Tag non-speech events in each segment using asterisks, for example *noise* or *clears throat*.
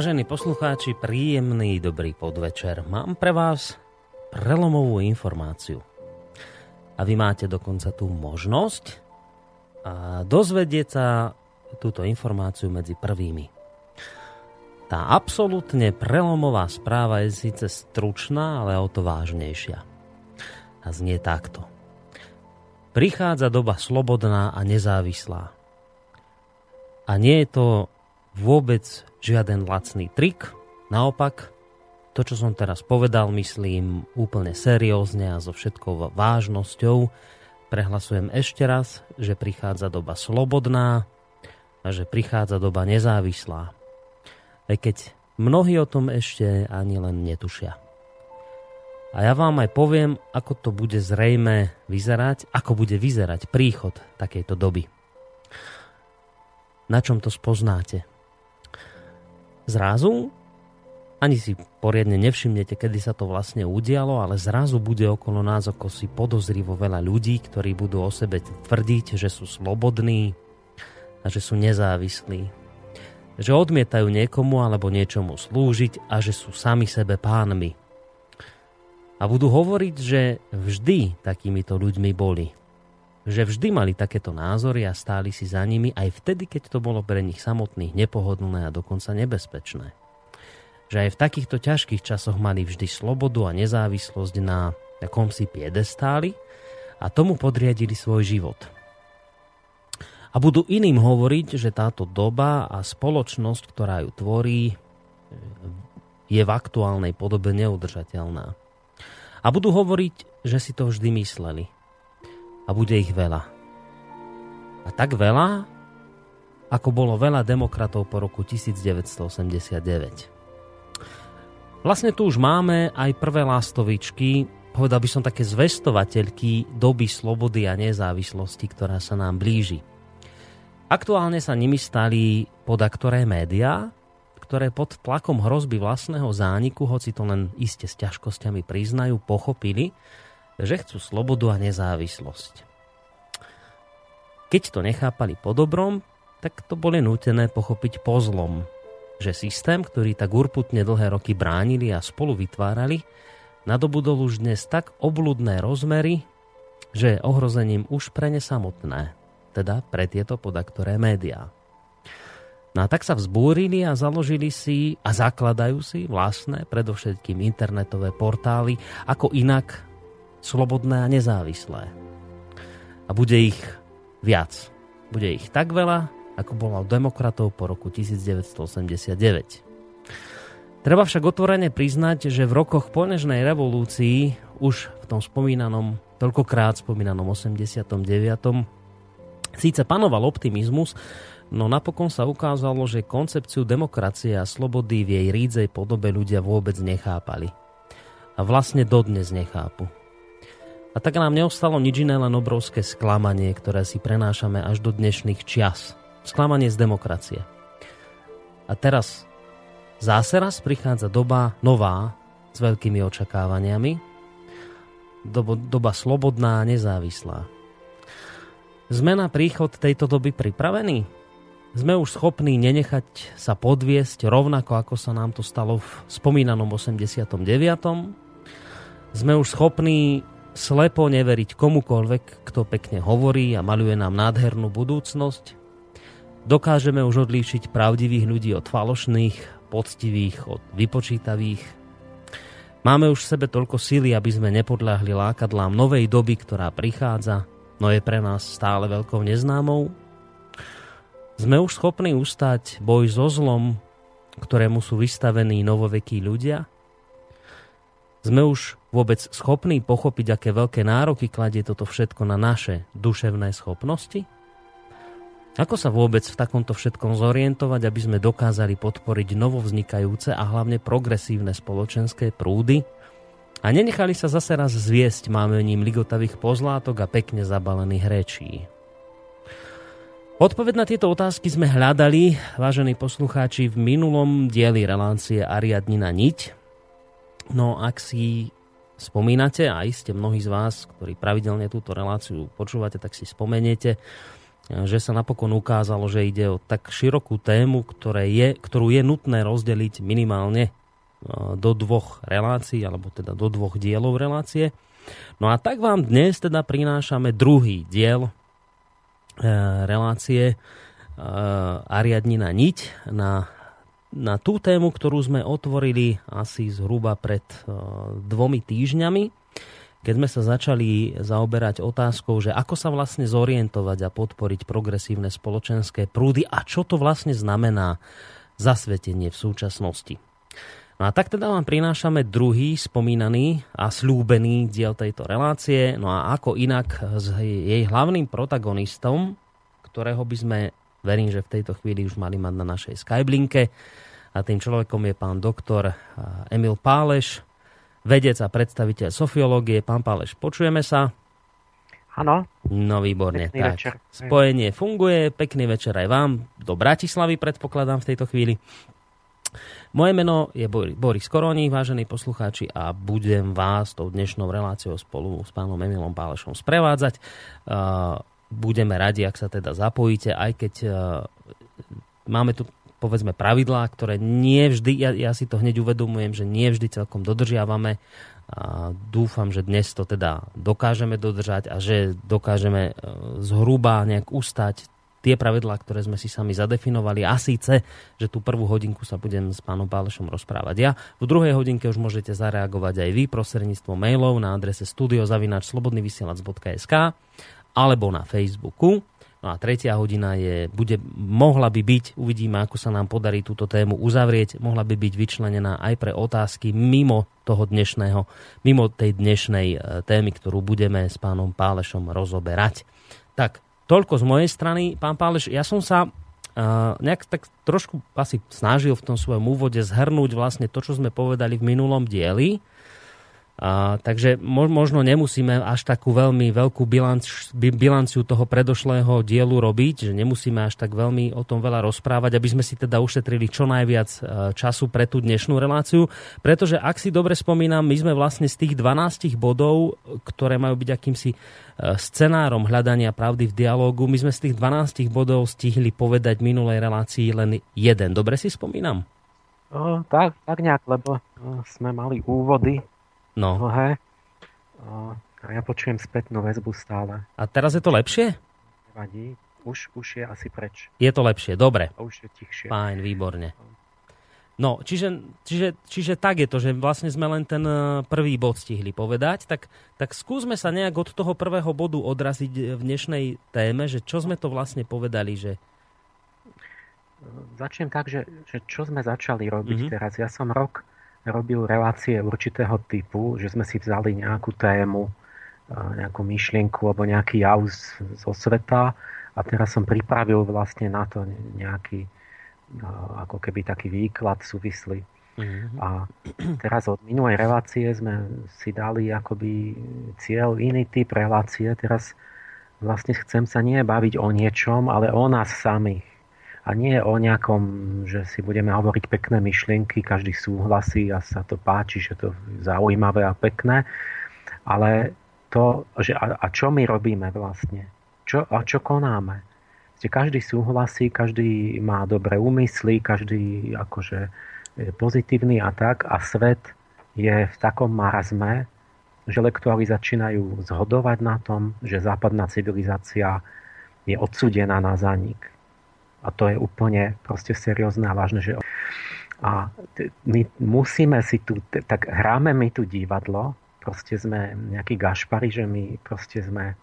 Vážení poslucháči, príjemný dobrý podvečer. Mám pre vás prelomovú informáciu. A vy máte dokonca tú možnosť a dozvedieť sa túto informáciu medzi prvými. Tá absolútne prelomová správa je síce stručná, ale o to vážnejšia. A znie takto. Prichádza doba slobodná a nezávislá. A nie je to vôbec žiaden lacný trik. Naopak, to, čo som teraz povedal, myslím úplne seriózne a so všetkou vážnosťou. Prehlasujem ešte raz, že prichádza doba slobodná a že prichádza doba nezávislá. Aj keď mnohí o tom ešte ani len netušia. A ja vám aj poviem, ako to bude zrejme vyzerať, ako bude vyzerať príchod takejto doby. Na čom to spoznáte? Zrazu ani si poriadne nevšimnete, kedy sa to vlastne udialo, ale zrazu bude okolo nás ako si podozrivo veľa ľudí, ktorí budú o sebe tvrdiť, že sú slobodní a že sú nezávislí. Že odmietajú niekomu alebo niečomu slúžiť a že sú sami sebe pánmi. A budú hovoriť, že vždy takýmito ľuďmi boli že vždy mali takéto názory a stáli si za nimi aj vtedy, keď to bolo pre nich samotných nepohodlné a dokonca nebezpečné. Že aj v takýchto ťažkých časoch mali vždy slobodu a nezávislosť na akomsi piedestáli a tomu podriadili svoj život. A budú iným hovoriť, že táto doba a spoločnosť, ktorá ju tvorí, je v aktuálnej podobe neudržateľná. A budú hovoriť, že si to vždy mysleli – a bude ich veľa. A tak veľa, ako bolo veľa demokratov po roku 1989. Vlastne tu už máme aj prvé lástovičky, povedal by som také zvestovateľky doby slobody a nezávislosti, ktorá sa nám blíži. Aktuálne sa nimi stali podaktoré médiá, ktoré pod tlakom hrozby vlastného zániku, hoci to len iste s ťažkosťami priznajú, pochopili, že chcú slobodu a nezávislosť. Keď to nechápali po dobrom, tak to boli nútené pochopiť po zlom, že systém, ktorý tak urputne dlhé roky bránili a spolu vytvárali, nadobudol už dnes tak obludné rozmery, že je ohrozením už pre ne samotné, teda pre tieto podaktoré médiá. No a tak sa vzbúrili a založili si a zakladajú si vlastné, predovšetkým internetové portály, ako inak slobodné a nezávislé. A bude ich viac. Bude ich tak veľa, ako bolo demokratov po roku 1989. Treba však otvorene priznať, že v rokoch po nežnej revolúcii, už v tom spomínanom, toľkokrát spomínanom 89. síce panoval optimizmus, No napokon sa ukázalo, že koncepciu demokracie a slobody v jej rídzej podobe ľudia vôbec nechápali. A vlastne dodnes nechápu. A tak nám neostalo nič iné, len obrovské sklamanie, ktoré si prenášame až do dnešných čias. Sklamanie z demokracie. A teraz zase raz prichádza doba nová s veľkými očakávaniami. Doba, doba slobodná a nezávislá. Sme na príchod tejto doby pripravení? sme už schopní nenechať sa podviesť rovnako ako sa nám to stalo v spomínanom 89. Sme už schopní slepo neveriť komukoľvek, kto pekne hovorí a maluje nám nádhernú budúcnosť. Dokážeme už odlíšiť pravdivých ľudí od falošných, poctivých, od vypočítavých. Máme už v sebe toľko síly, aby sme nepodľahli lákadlám novej doby, ktorá prichádza, no je pre nás stále veľkou neznámou sme už schopní ustať boj so zlom, ktorému sú vystavení novovekí ľudia? Sme už vôbec schopní pochopiť, aké veľké nároky kladie toto všetko na naše duševné schopnosti? Ako sa vôbec v takomto všetkom zorientovať, aby sme dokázali podporiť novovznikajúce a hlavne progresívne spoločenské prúdy a nenechali sa zase raz zviesť mámením ligotavých pozlátok a pekne zabalených rečí? Odpoveď na tieto otázky sme hľadali, vážení poslucháči, v minulom dieli relácie Ariadnina niť. No ak si spomínate, a iste mnohí z vás, ktorí pravidelne túto reláciu počúvate, tak si spomeniete, že sa napokon ukázalo, že ide o tak širokú tému, ktoré je, ktorú je nutné rozdeliť minimálne e, do dvoch relácií, alebo teda do dvoch dielov relácie. No a tak vám dnes teda prinášame druhý diel Eh, relácie eh, Ariadnina niť na, na tú tému, ktorú sme otvorili asi zhruba pred eh, dvomi týždňami, keď sme sa začali zaoberať otázkou, že ako sa vlastne zorientovať a podporiť progresívne spoločenské prúdy a čo to vlastne znamená zasvetenie v súčasnosti. No a tak teda vám prinášame druhý spomínaný a slúbený diel tejto relácie. No a ako inak s jej hlavným protagonistom, ktorého by sme, verím, že v tejto chvíli už mali mať na našej Skyblinke. A tým človekom je pán doktor Emil Páleš, vedec a predstaviteľ sofiológie. Pán Páleš, počujeme sa? Áno. No výborne. Pekný tak. večer. Spojenie funguje, pekný večer aj vám. Do Bratislavy predpokladám v tejto chvíli. Moje meno je Boris Koroni, vážení poslucháči, a budem vás tou dnešnou reláciou spolu s pánom Emilom Pálešom sprevádzať. Budeme radi, ak sa teda zapojíte, aj keď máme tu povedzme pravidlá, ktoré nie vždy, ja, ja si to hneď uvedomujem, že nie vždy celkom dodržiavame a dúfam, že dnes to teda dokážeme dodržať a že dokážeme e, zhruba nejak ustať tie pravidlá, ktoré sme si sami zadefinovali a síce, že tú prvú hodinku sa budem s pánom Pálešom rozprávať ja. V druhej hodinke už môžete zareagovať aj vy prostredníctvom mailov na adrese studiozavinačslobodnyvysielac.sk alebo na Facebooku. No a tretia hodina je, bude, mohla by byť, uvidíme, ako sa nám podarí túto tému uzavrieť, mohla by byť vyčlenená aj pre otázky mimo toho dnešného, mimo tej dnešnej e, témy, ktorú budeme s pánom Pálešom rozoberať. Tak, toľko z mojej strany. Pán Páleš, ja som sa uh, nejak tak trošku asi snažil v tom svojom úvode zhrnúť vlastne to, čo sme povedali v minulom dieli. A, takže možno nemusíme až takú veľmi veľkú bilanc, bilanciu toho predošlého dielu robiť, že nemusíme až tak veľmi o tom veľa rozprávať, aby sme si teda ušetrili čo najviac e, času pre tú dnešnú reláciu. Pretože ak si dobre spomínam, my sme vlastne z tých 12 bodov, ktoré majú byť akýmsi e, scenárom hľadania pravdy v dialógu, my sme z tých 12 bodov stihli povedať v minulej relácii len jeden. Dobre si spomínam? O, tak, tak nejak, lebo o, sme mali úvody No. dlhé. A ja počujem spätnú väzbu stále. A teraz je to lepšie? Nevadí. Už, už je asi preč. Je to lepšie, dobre. A už je tichšie. Fajn, výborne. No, čiže, čiže, čiže tak je to, že vlastne sme len ten e, prvý bod stihli povedať, tak, tak skúsme sa nejak od toho prvého bodu odraziť v dnešnej téme, že čo sme to vlastne povedali, že... Začnem tak, že, že čo sme začali robiť mm-hmm. teraz. Ja som rok robil relácie určitého typu, že sme si vzali nejakú tému, e, nejakú myšlienku alebo nejaký jav zo sveta a teraz som pripravil vlastne na to nejaký ako keby taký výklad súvislý. Mm-hmm. A teraz od minulej relácie sme si dali akoby cieľ iný typ relácie. Teraz vlastne chcem sa nie baviť o niečom, ale o nás samých. A nie o nejakom, že si budeme hovoriť pekné myšlienky, každý súhlasí a sa to páči, že to je zaujímavé a pekné. Ale to, že a, a čo my robíme vlastne? Čo, a čo konáme? každý súhlasí, každý má dobré úmysly, každý akože je pozitívny a tak a svet je v takom marazme, že lektory začínajú zhodovať na tom, že západná civilizácia je odsudená na zanik. A to je úplne proste seriózne a vážne. Že... A my musíme si tu, tak hráme my tu divadlo, proste sme nejakí gašpari, že my proste sme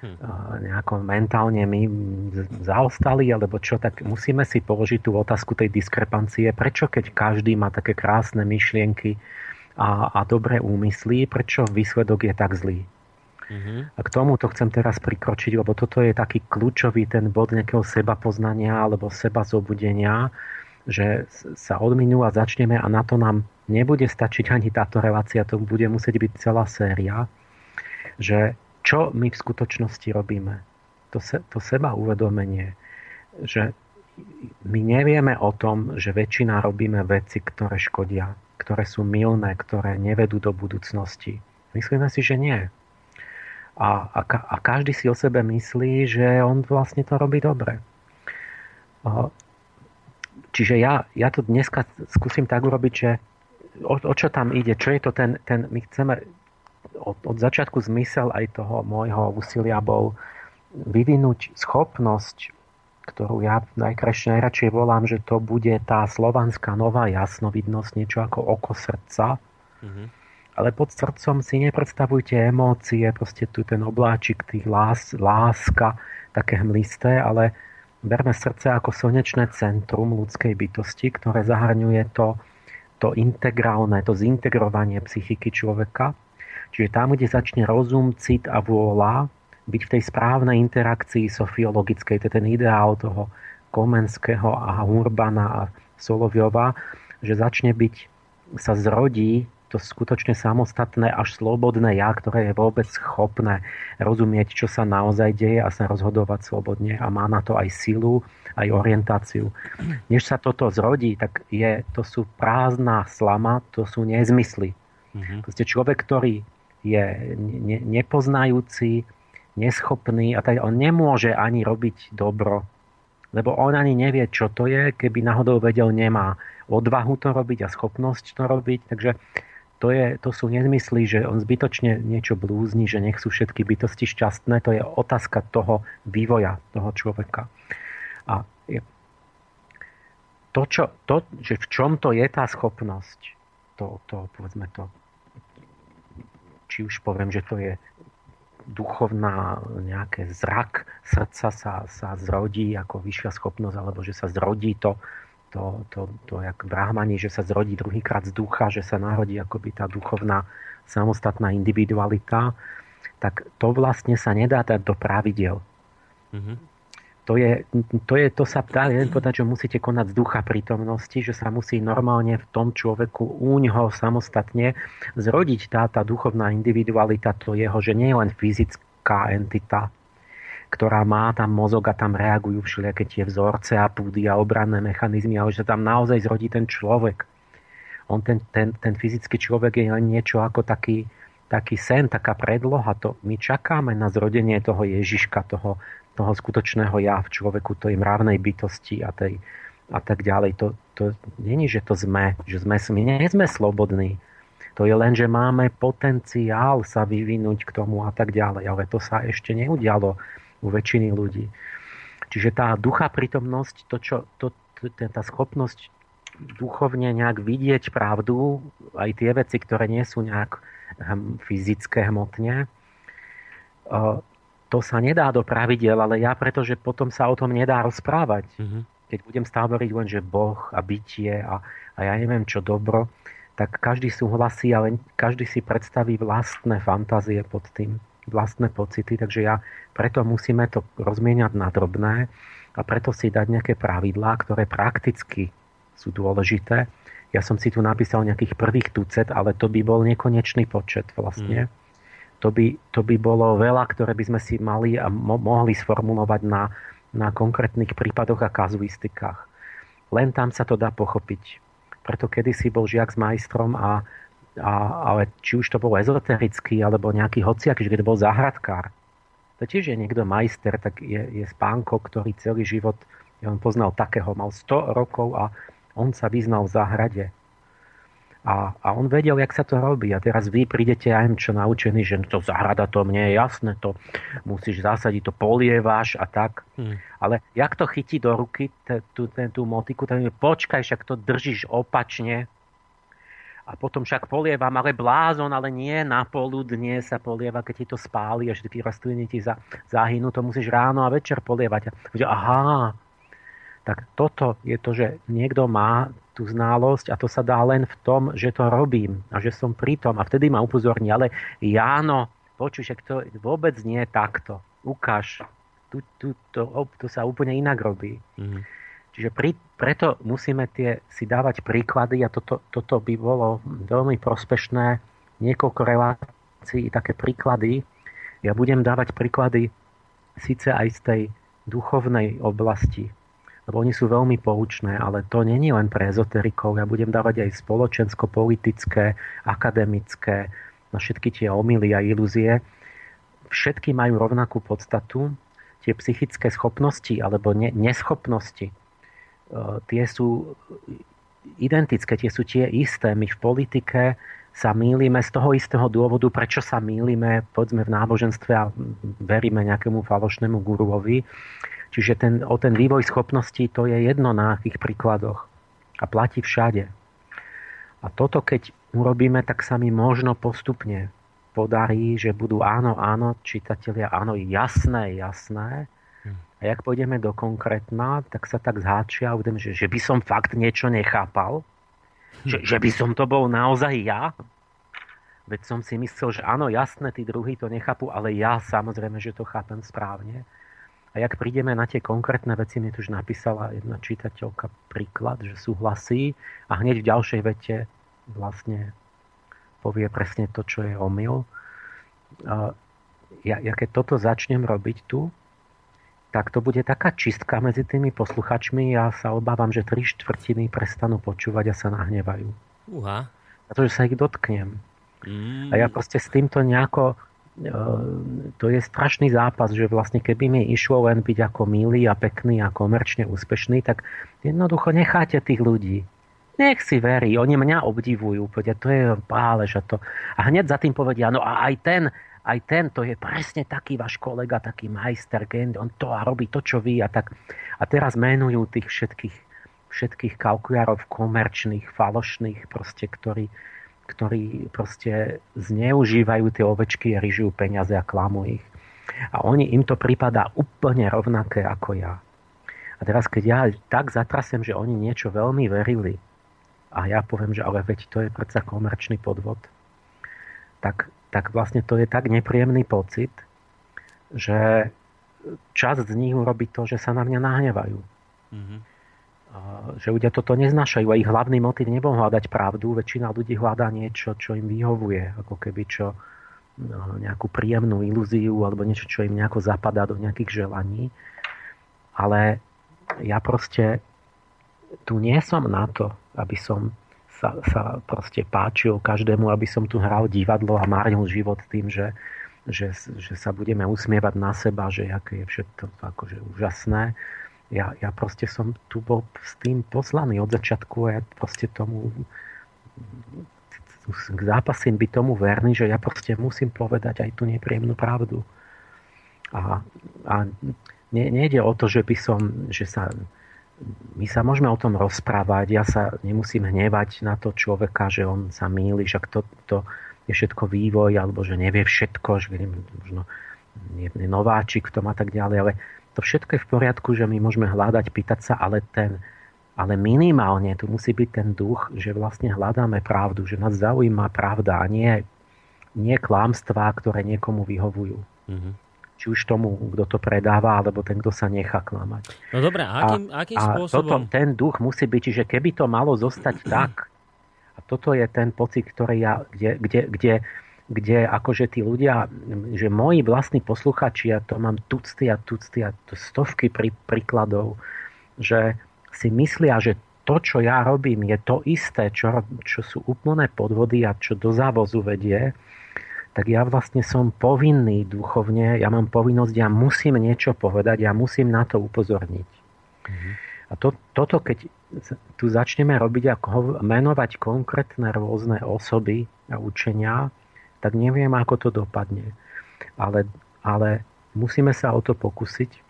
hm. nejako mentálne my zaostali, alebo čo, tak musíme si položiť tú otázku tej diskrepancie. Prečo keď každý má také krásne myšlienky a, a dobré úmysly, prečo výsledok je tak zlý? Mm-hmm. A k tomu to chcem teraz prikročiť, lebo toto je taký kľúčový ten bod nejakého seba poznania alebo seba zobudenia, že sa od minula začneme a na to nám nebude stačiť ani táto relácia, to bude musieť byť celá séria, že čo my v skutočnosti robíme. To, se, to seba uvedomenie, že my nevieme o tom, že väčšina robíme veci, ktoré škodia, ktoré sú milné, ktoré nevedú do budúcnosti. Myslíme si, že nie. A, a, a každý si o sebe myslí, že on vlastne to robí dobre. Čiže ja, ja to dneska skúsim tak urobiť, že o, o čo tam ide, čo je to ten, ten my chceme od, od začiatku zmysel aj toho môjho úsilia bol vyvinúť schopnosť, ktorú ja najkrajšie najradšej volám, že to bude tá slovanská nová jasnovidnosť, niečo ako oko srdca. Mm-hmm. Ale pod srdcom si nepredstavujte emócie, proste tu ten obláčik tých lás, láska, také hmlisté, ale berme srdce ako slnečné centrum ľudskej bytosti, ktoré zahrňuje to, to integrálne, to zintegrovanie psychiky človeka. Čiže tam, kde začne rozum, cit a vôľa byť v tej správnej interakcii sofiologickej, to je ten ideál toho Komenského a Urbana a Soloviova, že začne byť, sa zrodí to skutočne samostatné až slobodné ja, ktoré je vôbec schopné rozumieť, čo sa naozaj deje a sa rozhodovať slobodne a má na to aj silu, aj orientáciu. Než sa toto zrodí, tak je, to sú prázdna slama, to sú nezmysly. Mm-hmm. Proste človek, ktorý je ne, nepoznajúci, neschopný a tak on nemôže ani robiť dobro, lebo on ani nevie, čo to je, keby náhodou vedel, nemá odvahu to robiť a schopnosť to robiť, takže to, je, to sú nezmysly, že on zbytočne niečo blúzni, že nech sú všetky bytosti šťastné, to je otázka toho vývoja toho človeka. A to, čo, to, že v čom to je tá schopnosť, to, to povedzme to či už poviem, že to je duchovná nejaké zrak srdca sa, sa zrodí ako vyššia schopnosť, alebo že sa zrodí to, to, to, to jak brahmani, že sa zrodí druhýkrát z ducha, že sa narodí akoby tá duchovná samostatná individualita, tak to vlastne sa nedá dať do pravidel. Mm-hmm to, je, to, je, to sa dá len povedať, že musíte konať z ducha prítomnosti, že sa musí normálne v tom človeku úňho samostatne zrodiť tá, tá duchovná individualita to jeho, že nie je len fyzická entita, ktorá má tam mozog a tam reagujú všelijaké tie vzorce a púdy a obranné mechanizmy, ale že tam naozaj zrodí ten človek. On ten, ten, ten fyzický človek je len niečo ako taký, taký sen, taká predloha. To my čakáme na zrodenie toho Ježiška, toho, toho skutočného ja v človeku, tej mravnej bytosti a, tej, a tak ďalej. To, to není, že to sme, že sme, my nie sme slobodní. To je len, že máme potenciál sa vyvinúť k tomu a tak ďalej. Ale to sa ešte neudialo u väčšiny ľudí. Čiže tá ducha prítomnosť, to, čo, to, tá schopnosť duchovne nejak vidieť pravdu, aj tie veci, ktoré nie sú nejak hm, fyzické hmotne, to sa nedá do pravidel, ale ja pretože potom sa o tom nedá rozprávať. Mm-hmm. Keď budem stále hovoriť len, že Boh a bytie a, a ja neviem čo dobro, tak každý súhlasí, ale každý si predstaví vlastné fantázie pod tým, vlastné pocity, takže ja preto musíme to rozmieniať na drobné a preto si dať nejaké pravidlá, ktoré prakticky sú dôležité. Ja som si tu napísal nejakých prvých tucet, ale to by bol nekonečný počet vlastne. Mm to by, to by bolo veľa, ktoré by sme si mali a mo- mohli sformulovať na, na konkrétnych prípadoch a kazuistikách. Len tam sa to dá pochopiť. Preto kedysi bol žiak s majstrom a, a, ale či už to bol ezoterický alebo nejaký hociak, že to bol záhradkár. To tiež je niekto majster, tak je, je spánko, ktorý celý život, ja on poznal takého, mal 100 rokov a on sa vyznal v záhrade a, a on vedel, jak sa to robí. A teraz vy prídete aj čo naučený, že to zahrada, to mne je jasné, to musíš zasadiť, to polievaš a tak. Hmm. Ale jak to chytí do ruky, tú, tú motiku, tak počkaj, však to držíš opačne. A potom však polievam, ale blázon, ale nie na poludne sa polieva, keď ti to spáli a že tí rastliny ti za, zahynú, to musíš ráno a večer polievať. A, aha, tak toto je to, že niekto má tú znalosť a to sa dá len v tom, že to robím a že som pritom a vtedy ma upozorní, ale Jáno, počuj, že to vôbec nie je takto. Ukáž, tu, tu, to, to sa úplne inak robí. Mm-hmm. Čiže pri, preto musíme tie, si dávať príklady a toto, toto by bolo veľmi prospešné. Niekoľko relácií, také príklady. Ja budem dávať príklady síce aj z tej duchovnej oblasti, lebo oni sú veľmi poučné, ale to není len pre ezoterikov. Ja budem dávať aj spoločensko-politické, akademické, na všetky tie omily a ilúzie. Všetky majú rovnakú podstatu. Tie psychické schopnosti alebo ne- neschopnosti, tie sú identické, tie sú tie isté. My v politike sa mýlime z toho istého dôvodu, prečo sa mýlime, povedzme v náboženstve a veríme nejakému falošnému guruovi Čiže ten, o ten vývoj schopností to je jedno na akých príkladoch. A platí všade. A toto keď urobíme, tak sa mi možno postupne podarí, že budú áno, áno, čitatelia, áno, jasné, jasné. A jak pôjdeme do konkrétna, tak sa tak zháčia že, že by som fakt niečo nechápal. Že, že by som to bol naozaj ja. Veď som si myslel, že áno, jasné, tí druhí to nechápu, ale ja samozrejme, že to chápem správne. A jak prídeme na tie konkrétne veci, mi tu už napísala jedna čitateľka príklad, že súhlasí a hneď v ďalšej vete vlastne povie presne to, čo je omyl. Ja, ja keď toto začnem robiť tu, tak to bude taká čistka medzi tými posluchačmi. Ja sa obávam, že tri štvrtiny prestanú počúvať a sa nahnevajú. Uha. Pretože sa ich dotknem. Mm. A ja proste s týmto nejako to je strašný zápas, že vlastne keby mi išlo len byť ako milý a pekný a komerčne úspešný, tak jednoducho necháte tých ľudí. Nech si verí, oni mňa obdivujú, povedia, to je pálež a to. A hneď za tým povedia, no a aj ten, aj ten, to je presne taký váš kolega, taký majster, on to a robí to, čo vy a tak. A teraz menujú tých všetkých, všetkých kalkulárov komerčných, falošných, proste, ktorí, ktorí proste zneužívajú tie ovečky ryžujú peniaze a klamú ich. A oni, im to prípada úplne rovnaké ako ja. A teraz, keď ja tak zatrasem, že oni niečo veľmi verili a ja poviem, že ale veď to je predsa komerčný podvod, tak, tak vlastne to je tak nepríjemný pocit, že časť z nich urobí to, že sa na mňa nahnevajú. Mm-hmm že ľudia toto neznášajú a ich hlavný motiv nebol hľadať pravdu, väčšina ľudí hľadá niečo, čo im vyhovuje, ako keby čo nejakú príjemnú ilúziu alebo niečo, čo im nejako zapadá do nejakých želaní. Ale ja proste tu nie som na to, aby som sa, sa proste páčil každému, aby som tu hral divadlo a márnil život tým, že, že, že sa budeme usmievať na seba, že aké je všetko akože úžasné ja, ja proste som tu bol s tým poslaný od začiatku a ja proste tomu zápasím byť tomu verný, že ja proste musím povedať aj tú nepríjemnú pravdu. A, a ne, nejde o to, že by som, že sa, my sa môžeme o tom rozprávať, ja sa nemusím hnevať na to človeka, že on sa mýli, že to, to je všetko vývoj, alebo že nevie všetko, že možno je nováčik v tom a tak ďalej, ale to všetko je v poriadku, že my môžeme hľadať, pýtať sa, ale ten, ale minimálne tu musí byť ten duch, že vlastne hľadáme pravdu, že nás zaujíma pravda a nie, nie klámstvá, ktoré niekomu vyhovujú. Mm-hmm. Či už tomu, kto to predáva, alebo ten, kto sa nechá klamať. No dobré, a akým, akým a spôsobom? Toto, ten duch musí byť, že keby to malo zostať *clears throat* tak, a toto je ten pocit, ktorý ja, kde, kde, kde, kde akože tí ľudia, že moji vlastní posluchači, ja to mám tucty a tucty a to stovky prí, príkladov, že si myslia, že to, čo ja robím, je to isté, čo, čo sú úplné podvody a čo do závozu vedie, tak ja vlastne som povinný duchovne, ja mám povinnosť, ja musím niečo povedať, ja musím na to upozorniť. Mm-hmm. A to, toto, keď tu začneme robiť, ako menovať konkrétne rôzne osoby a učenia, tak neviem, ako to dopadne. Ale, ale musíme sa o to pokúsiť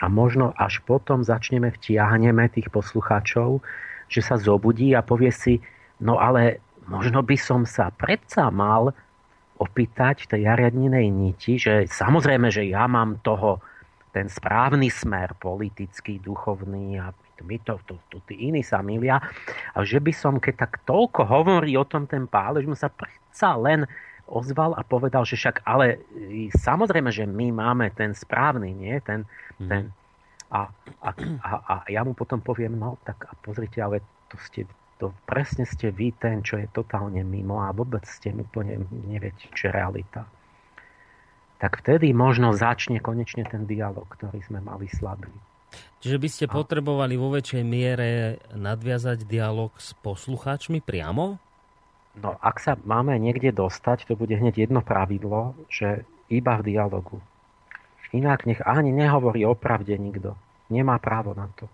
a možno až potom začneme vtiahneme tých poslucháčov, že sa zobudí a povie si, no ale možno by som sa predsa mal opýtať tej jariadninej niti, že samozrejme, že ja mám toho ten správny smer politický, duchovný a my to, to, to, tí iní sa milia. A že by som, keď tak toľko hovorí o tom ten pálež, mu sa predsa len ozval a povedal, že však ale samozrejme, že my máme ten správny, nie? Ten, mm. ten, a, a, a, a ja mu potom poviem, no tak a pozrite, ale to ste to presne ste vy ten, čo je totálne mimo a vôbec ste úplne neviete, čo je realita. Tak vtedy možno začne konečne ten dialog, ktorý sme mali slabý. Čiže by ste a... potrebovali vo väčšej miere nadviazať dialog s poslucháčmi priamo? No, ak sa máme niekde dostať, to bude hneď jedno pravidlo, že iba v dialogu. Inak nech ani nehovorí o pravde nikto. Nemá právo na to.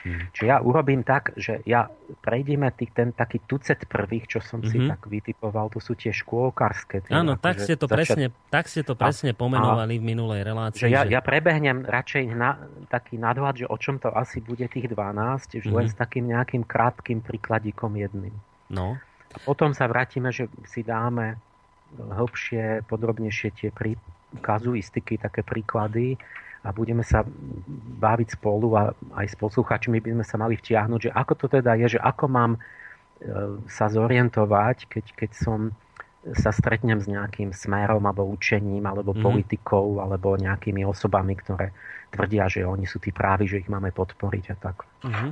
Hmm. Čiže ja urobím tak, že ja prejdeme tých, ten taký tucet prvých, čo som mm-hmm. si mhm. tak vytipoval, to sú tie škôlkarské. Tie, Áno, tak ste, to začiat... presne, tak ste to presne a, pomenovali a, v minulej relácii. Že ja, že... ja prebehnem radšej na, taký nadhľad, že o čom to asi bude tých 12, mm-hmm. len mhm. s takým nejakým krátkým príkladikom jedným. No. A potom sa vrátime, že si dáme hĺbšie, podrobnejšie tie prí, kazuistiky, také príklady a budeme sa baviť spolu a aj s posluchačmi by sme sa mali vtiahnuť, že ako to teda je, že ako mám e, sa zorientovať, keď, keď som sa stretnem s nejakým smerom alebo učením alebo mm. politikou alebo nejakými osobami, ktoré tvrdia, že oni sú tí právi, že ich máme podporiť a tak. Mm-hmm.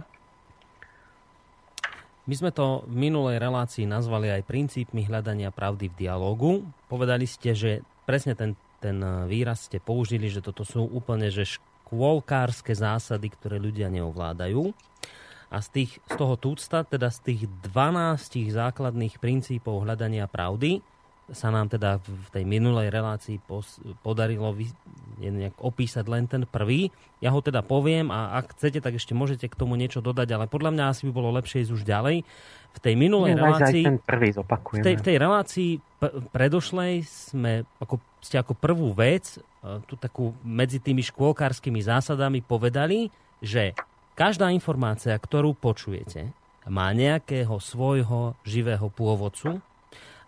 My sme to v minulej relácii nazvali aj princípmi hľadania pravdy v dialogu. Povedali ste, že presne ten, ten výraz ste použili, že toto sú úplne že škôlkárske zásady, ktoré ľudia neovládajú. A z, tých, z toho túcta, teda z tých 12 základných princípov hľadania pravdy, sa nám teda v tej minulej relácii pos, podarilo vy, nejak opísať len ten prvý. Ja ho teda poviem a ak chcete, tak ešte môžete k tomu niečo dodať, ale podľa mňa asi by bolo lepšie ísť už ďalej. V tej minulej no, relácii... ten prvý v tej, v tej relácii p- predošlej sme ako, ste ako prvú vec e, tu takú medzi tými škôlkárskymi zásadami povedali, že každá informácia, ktorú počujete, má nejakého svojho živého pôvodcu,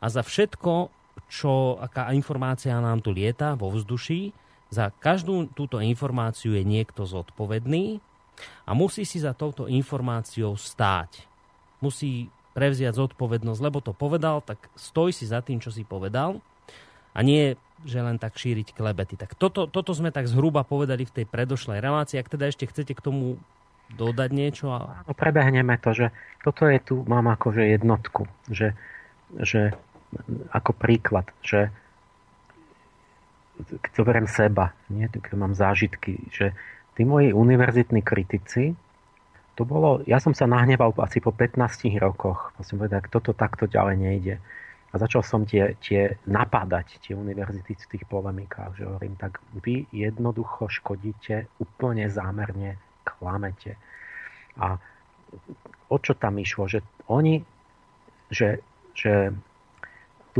a za všetko, čo, aká informácia nám tu lieta vo vzduší, za každú túto informáciu je niekto zodpovedný a musí si za touto informáciou stáť. Musí prevziať zodpovednosť, lebo to povedal, tak stoj si za tým, čo si povedal a nie, že len tak šíriť klebety. Tak toto, toto sme tak zhruba povedali v tej predošlej relácii. Ak teda ešte chcete k tomu dodať niečo? A... No, prebehneme to, že toto je tu, mám akože jednotku, že, že ako príklad, že keď zoberiem seba, nie, keď mám zážitky, že tí moji univerzitní kritici, to bolo, ja som sa nahneval asi po 15 rokoch. Som povedal, toto takto ďalej nejde. A začal som tie, tie napádať, tie univerzity v tých polemikách, že hovorím, tak vy jednoducho škodíte, úplne zámerne klamete. A o čo tam išlo? Že oni, že, že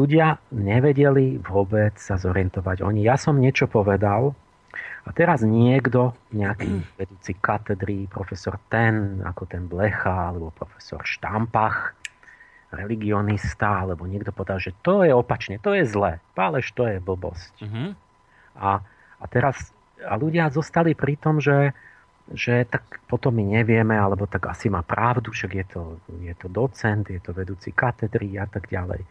ľudia nevedeli vôbec sa zorientovať. Oni, ja som niečo povedal A teraz niekto, nejaký *clears throat* vedúci katedry, profesor ten, ako ten Blecha, alebo profesor Štampach, religionista, alebo niekto povedal, že to je opačne, to je zlé, pálež to je blbosť. Uh-huh. A, a teraz a ľudia zostali pri tom, že, že tak potom my nevieme, alebo tak asi má pravdu, však je to, je to docent, je to vedúci katedry a tak ďalej.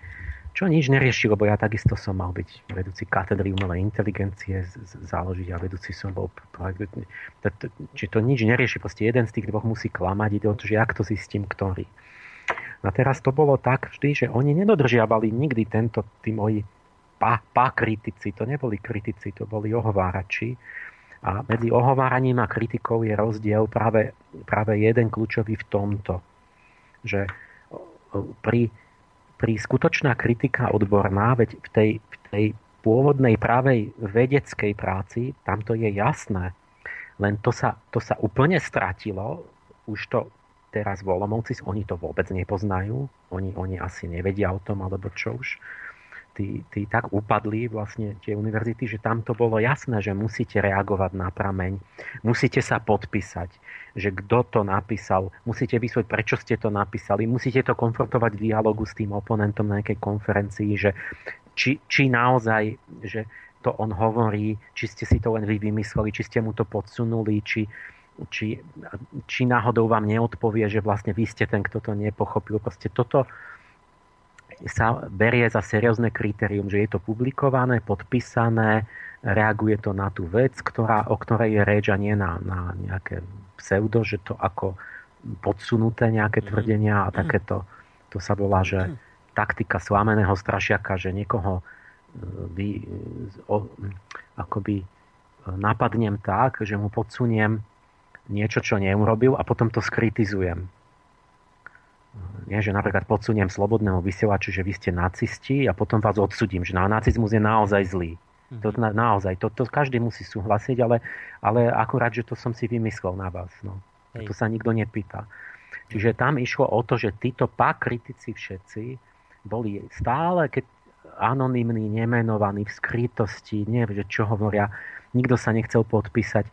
Čo nič nerieši, lebo ja takisto som mal byť vedúci katedry umelej inteligencie, založiť a vedúci som bol projekt. Čiže to nič nerieši, proste jeden z tých dvoch musí klamať, ide o to, že jak to zistím, ktorý. A teraz to bolo tak vždy, že oni nedodržiavali nikdy tento, tí moji pa, pa kritici, to neboli kritici, to boli ohovárači. A medzi ohováraním a kritikou je rozdiel práve, práve jeden kľúčový v tomto, že pri, pri skutočná kritika odborná, veď v tej, v tej pôvodnej pravej vedeckej práci, tam to je jasné, len to sa, to sa úplne stratilo, už to teraz v oni to vôbec nepoznajú, oni, oni asi nevedia o tom, alebo čo už tí, tí tak upadli vlastne tie univerzity, že tam to bolo jasné, že musíte reagovať na prameň, musíte sa podpísať, že kto to napísal, musíte vysvetliť, prečo ste to napísali, musíte to konfrontovať v dialogu s tým oponentom na nejakej konferencii, že či, či naozaj, že to on hovorí, či ste si to len vy vymysleli, či ste mu to podsunuli, či, či, či náhodou vám neodpovie, že vlastne vy ste ten, kto to nepochopil. Proste toto, sa berie za seriózne kritérium, že je to publikované, podpísané, reaguje to na tú vec, ktorá, o ktorej je reč a nie na, na nejaké pseudo, že to ako podsunuté nejaké mhm. tvrdenia a takéto, to sa volá, že mhm. taktika slameného strašiaka, že niekoho e, vy, o, akoby e, napadnem tak, že mu podsuniem niečo, čo neurobil a potom to skritizujem nie, že napríklad podsuniem slobodného vysielaču, že vy ste nacisti a potom vás odsudím, že na nacizmus je naozaj zlý. Mm-hmm. To, na, naozaj, to, to každý musí súhlasiť, ale, ale akurát, že to som si vymyslel na vás. No. Hej. To sa nikto nepýta. Čiže tam išlo o to, že títo pak kritici všetci boli stále keď anonimní, nemenovaní, v skrytosti, neviem, že čo hovoria, nikto sa nechcel podpísať.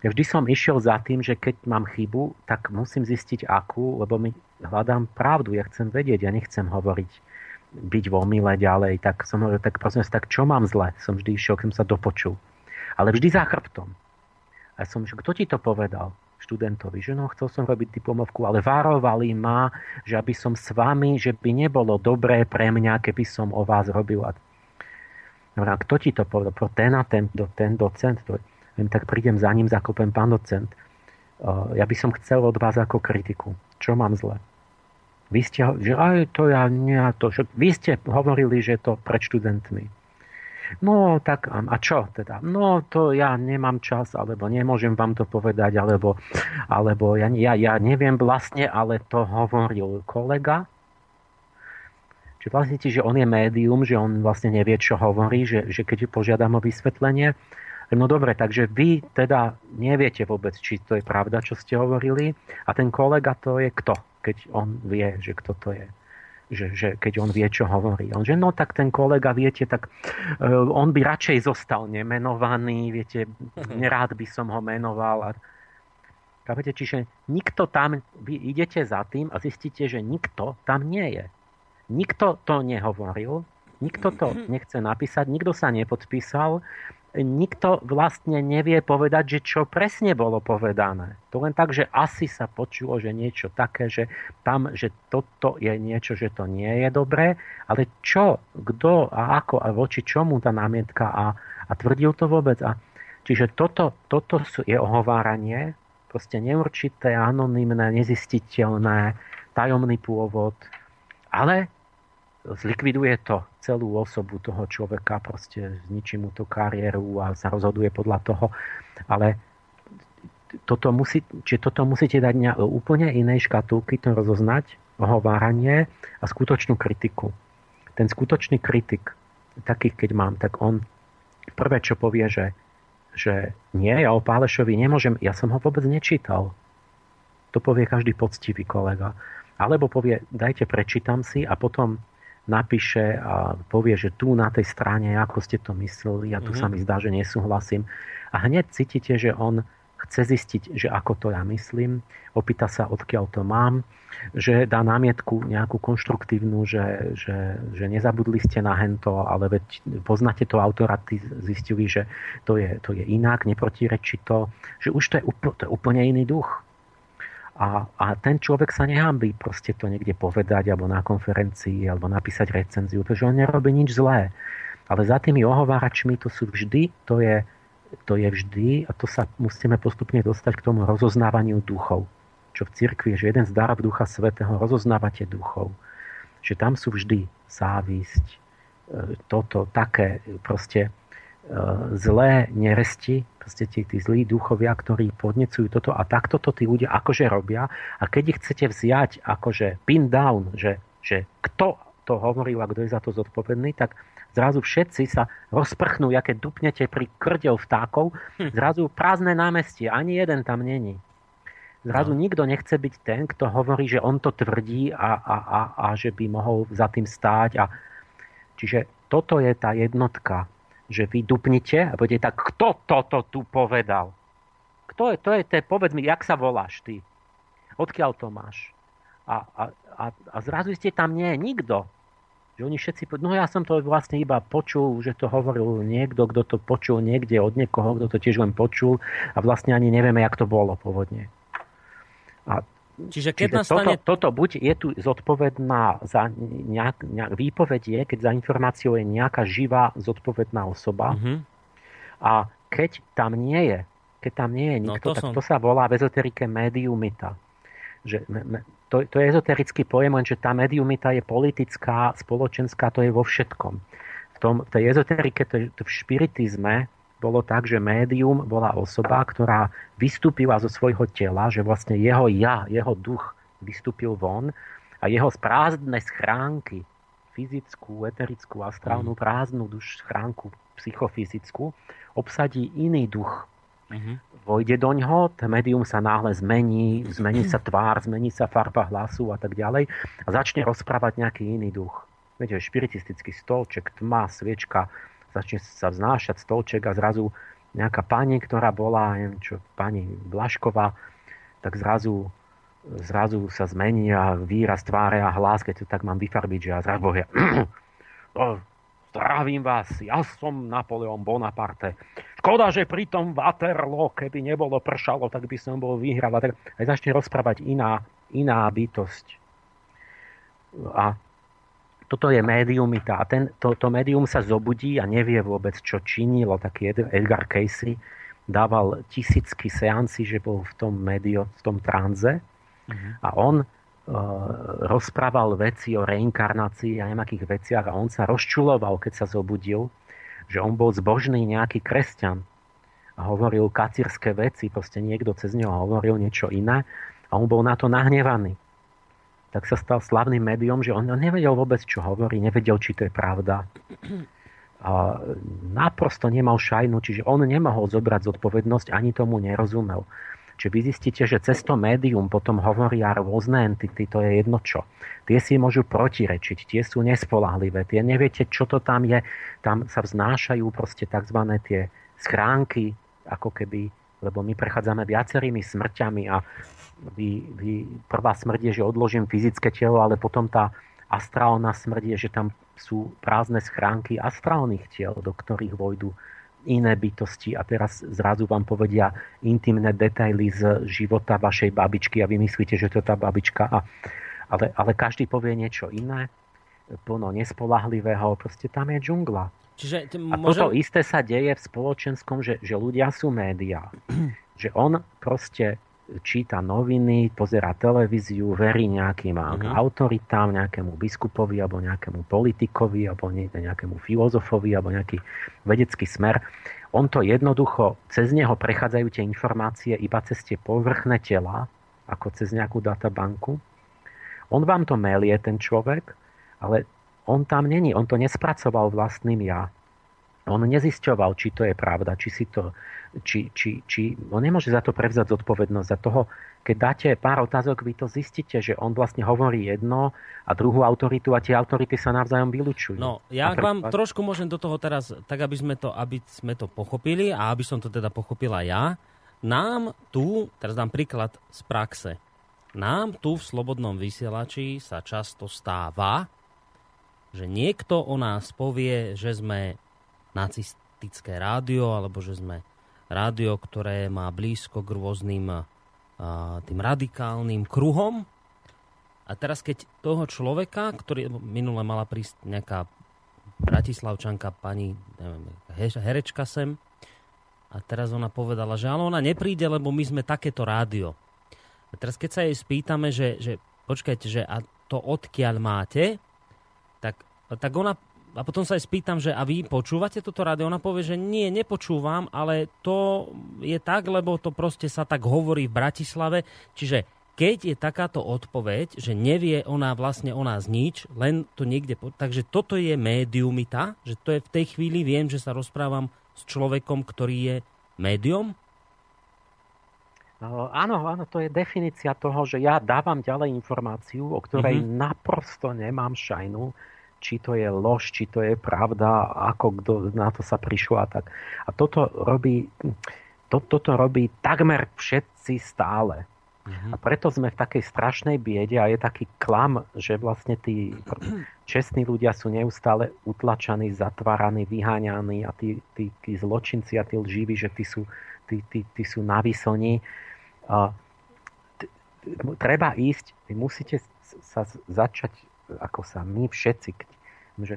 Ja vždy som išiel za tým, že keď mám chybu, tak musím zistiť akú, lebo my hľadám pravdu, ja chcem vedieť, ja nechcem hovoriť, byť vo mile ďalej, tak som hovoril, tak prosím tak čo mám zle? Som vždy išiel, keď som sa dopočul. Ale vždy za chrbtom. A som, že kto ti to povedal? študentovi, že no, chcel som robiť diplomovku, ale varovali ma, že aby som s vami, že by nebolo dobré pre mňa, keby som o vás robil. A kto ti to povedal? Pro ten a ten, ten docent. To, tak prídem za ním, zakopem pán docent. Ja by som chcel od vás ako kritiku. Čo mám zle? Vy ste, že aj to ja, nie, to, že vy ste hovorili, že to pred študentmi. No tak a čo teda? No to ja nemám čas, alebo nemôžem vám to povedať, alebo, alebo ja, ja, ja neviem vlastne, ale to hovoril kolega. Čiže vlastne, že on je médium, že on vlastne nevie, čo hovorí, že, že keď požiadam o vysvetlenie, No dobre, takže vy teda neviete vôbec, či to je pravda, čo ste hovorili. A ten kolega to je kto, keď on vie, že kto to je. Že, že keď on vie, čo hovorí. On že no tak ten kolega, viete, tak uh, on by radšej zostal nemenovaný, viete, uh-huh. nerád by som ho menoval. A, Chápete? Čiže nikto tam, vy idete za tým a zistíte, že nikto tam nie je. Nikto to nehovoril, nikto to mhm. *clears throat* nechce napísať, nikto sa nepodpísal nikto vlastne nevie povedať, že čo presne bolo povedané. To len tak, že asi sa počulo, že niečo také, že tam, že toto je niečo, že to nie je dobré, ale čo, kto a ako a voči čomu tá námietka a, a tvrdil to vôbec. A, čiže toto, toto je ohováranie, proste neurčité, anonymné, nezistiteľné, tajomný pôvod, ale zlikviduje to celú osobu toho človeka, proste zničí mu tú kariéru a sa rozhoduje podľa toho. Ale toto, musí, či toto musíte dať na úplne inej škatulky, to rozoznať, ohováranie a skutočnú kritiku. Ten skutočný kritik, taký keď mám, tak on prvé, čo povie, že, že nie, ja o Pálešovi nemôžem, ja som ho vôbec nečítal. To povie každý poctivý kolega. Alebo povie, dajte, prečítam si a potom napíše a povie, že tu na tej strane, ako ste to mysleli a tu mm-hmm. sa mi zdá, že nesúhlasím. A hneď cítite, že on chce zistiť, že ako to ja myslím, opýta sa, odkiaľ to mám, že dá námietku nejakú konštruktívnu, že, že, že nezabudli ste na hento, ale veď poznáte to autora, ty zistili, že to je, to je inak, neprotirečí to, že už to je, úplne, to je úplne iný duch. A, a ten človek sa nehambí proste to niekde povedať, alebo na konferencii, alebo napísať recenziu, pretože on nerobí nič zlé. Ale za tými ohováračmi to sú vždy, to je, to je vždy, a to sa musíme postupne dostať k tomu rozoznávaniu duchov. Čo v cirkvi je, že jeden z darov Ducha Svetého rozoznávate duchov. Že tam sú vždy závisť, e, toto, také, proste zlé neresti, proste tí, tí zlí duchovia, ktorí podnecujú toto a takto to tí ľudia akože robia a keď ich chcete vziať akože pin down, že, že kto to hovoril a kto je za to zodpovedný, tak zrazu všetci sa rozprchnú, aké dupnete pri krdel vtákov, hm. zrazu prázdne námestie, ani jeden tam není. Zrazu no. nikto nechce byť ten, kto hovorí, že on to tvrdí a, a, a, a že by mohol za tým stáť. A... Čiže toto je tá jednotka že vy dupnite a budete tak, kto toto tu povedal? Kto je, to je, to je, povedz mi, jak sa voláš ty? Odkiaľ to máš? A, a, a, a zrazu ste tam nie nikto. Že oni všetci, no ja som to vlastne iba počul, že to hovoril niekto, kto to počul niekde od niekoho, kto to tiež len počul a vlastne ani nevieme, jak to bolo pôvodne. A Čiže keď Čiže nastane... toto, toto buď je tu zodpovedná za nejak, nejak výpoveď je, keď za informáciou je nejaká živá zodpovedná osoba mm-hmm. a keď tam nie je, keď tam nie je no, nikto, no, to tak som... to sa volá v ezoterike mediumita. Že, to, to je ezoterický pojem, lenže tá mediumita je politická, spoločenská, to je vo všetkom. V, tom, v tej ezoterike, to, to v špiritizme, bolo tak, že médium bola osoba, ktorá vystúpila zo svojho tela, že vlastne jeho ja, jeho duch vystúpil von a jeho prázdne schránky, fyzickú, eterickú, astrálnu, mm. prázdnu duš schránku psychofyzickú, obsadí iný duch. Mm-hmm. Vojde do ňoho, médium sa náhle zmení, zmení sa tvár, zmení sa farba hlasu a tak ďalej a začne rozprávať nejaký iný duch. Viete, špiritistický stolček, tma, sviečka, začne sa vznášať stolček a zrazu nejaká pani, ktorá bola, neviem čo, pani Blašková, tak zrazu, zrazu sa zmení a výraz tváre a hlas, keď to tak mám vyfarbiť, že ja zrazu bohia. *clears throat* Zdravím vás, ja som Napoleon Bonaparte. Škoda, že pri tom Waterloo, keby nebolo pršalo, tak by som bol vyhral. Tak aj začne rozprávať iná, iná bytosť. A toto je médiumita a ten, to, to médium sa zobudí a nevie vôbec, čo činilo. Taký Edgar Casey dával tisícky seanci, že bol v tom médio, v tom tranze uh-huh. a on uh, rozprával veci o reinkarnácii a nejakých veciach a on sa rozčuloval, keď sa zobudil, že on bol zbožný nejaký kresťan a hovoril kacírske veci, proste niekto cez neho hovoril niečo iné a on bol na to nahnevaný tak sa stal slavným médium, že on nevedel vôbec, čo hovorí, nevedel, či to je pravda. A naprosto nemal šajnu, čiže on nemohol zobrať zodpovednosť, ani tomu nerozumel. Čiže vy zistíte, že cez to médium potom hovoria rôzne entity, to je jedno čo. Tie si môžu protirečiť, tie sú nespolahlivé, tie neviete, čo to tam je. Tam sa vznášajú proste tzv. tie schránky, ako keby, lebo my prechádzame viacerými smrťami a vy, vy, prvá smrť je, že odložím fyzické telo, ale potom tá astrálna smrť je, že tam sú prázdne schránky astrálnych tiel, do ktorých vojdu iné bytosti a teraz zrazu vám povedia intimné detaily z života vašej babičky a vy myslíte, že to je tá babička. A, ale, ale každý povie niečo iné, plno nespolahlivého, proste tam je džungla. Čiže t- môže... A toto isté sa deje v spoločenskom, že, že ľudia sú médiá. *clears throat* že on proste číta noviny, pozera televíziu, verí nejakým uh-huh. autoritám, nejakému biskupovi alebo nejakému politikovi alebo nejakému filozofovi alebo nejaký vedecký smer. On to jednoducho, cez neho prechádzajú tie informácie iba cez tie povrchné tela, ako cez nejakú databanku. On vám to melie, ten človek, ale on tam není, on to nespracoval vlastným ja. on nezisťoval, či to je pravda, či si to, či, či, či on nemôže za to prevzať zodpovednosť. Za toho, keď dáte pár otázok, vy to zistíte, že on vlastne hovorí jedno a druhú autoritu a tie autority sa navzájom vylučujú. No, ja pre... vám trošku môžem do toho teraz, tak aby sme, to, aby sme to pochopili a aby som to teda pochopila ja, nám tu, teraz dám príklad z praxe, nám tu v Slobodnom vysielači sa často stáva, že niekto o nás povie, že sme nacistické rádio, alebo že sme rádio, ktoré má blízko k rôznym a, tým radikálnym kruhom. A teraz keď toho človeka, ktorý minule mala prísť nejaká bratislavčanka, pani neviem, herečka sem, a teraz ona povedala, že ale ona nepríde, lebo my sme takéto rádio. A teraz keď sa jej spýtame, že, že počkajte, že a to odkiaľ máte, tak, ona a potom sa aj spýtam, že a vy počúvate toto rádio? Ona povie, že nie, nepočúvam, ale to je tak, lebo to proste sa tak hovorí v Bratislave. Čiže keď je takáto odpoveď, že nevie ona vlastne o nás nič, len to niekde... Takže toto je médiumita, že to je v tej chvíli, viem, že sa rozprávam s človekom, ktorý je médium? No, áno, áno, to je definícia toho, že ja dávam ďalej informáciu, o ktorej mm-hmm. naprosto nemám šajnu či to je lož, či to je pravda, ako kto na to sa prišlo a tak. A toto robí, to, toto robí takmer všetci stále. Uh-huh. A preto sme v takej strašnej biede a je taký klam, že vlastne tí *clears throat* čestní ľudia sú neustále utlačaní, zatváraní, vyháňaní a tí, tí, tí zločinci a tí lživí, že tí sú, tí, tí, tí sú na. A, t- treba ísť, vy musíte sa začať ako sa my všetci, že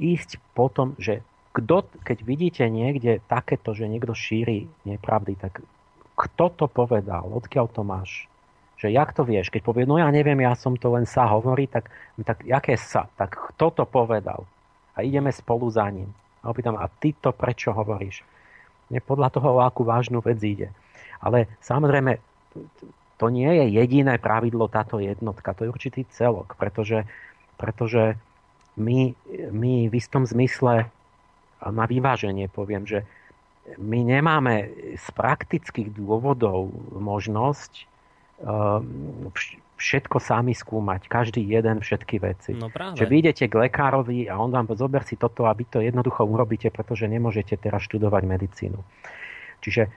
ísť potom, že kdo, keď vidíte niekde takéto, že niekto šíri nepravdy, tak kto to povedal, odkiaľ to máš? Že jak to vieš? Keď povie, no ja neviem, ja som to len sa hovorí, tak, tak jaké sa? Tak kto to povedal? A ideme spolu za ním. A opýtam, a ty to prečo hovoríš? Nie podľa toho, o akú vážnu vec ide. Ale samozrejme, to nie je jediné pravidlo táto jednotka, to je určitý celok, pretože pretože my, my v istom zmysle, na vyváženie poviem, že my nemáme z praktických dôvodov možnosť ehm, všetko sami skúmať, každý jeden všetky veci. No práve. Že vy idete k lekárovi a on vám zober si toto a vy to jednoducho urobíte, pretože nemôžete teraz študovať medicínu. Čiže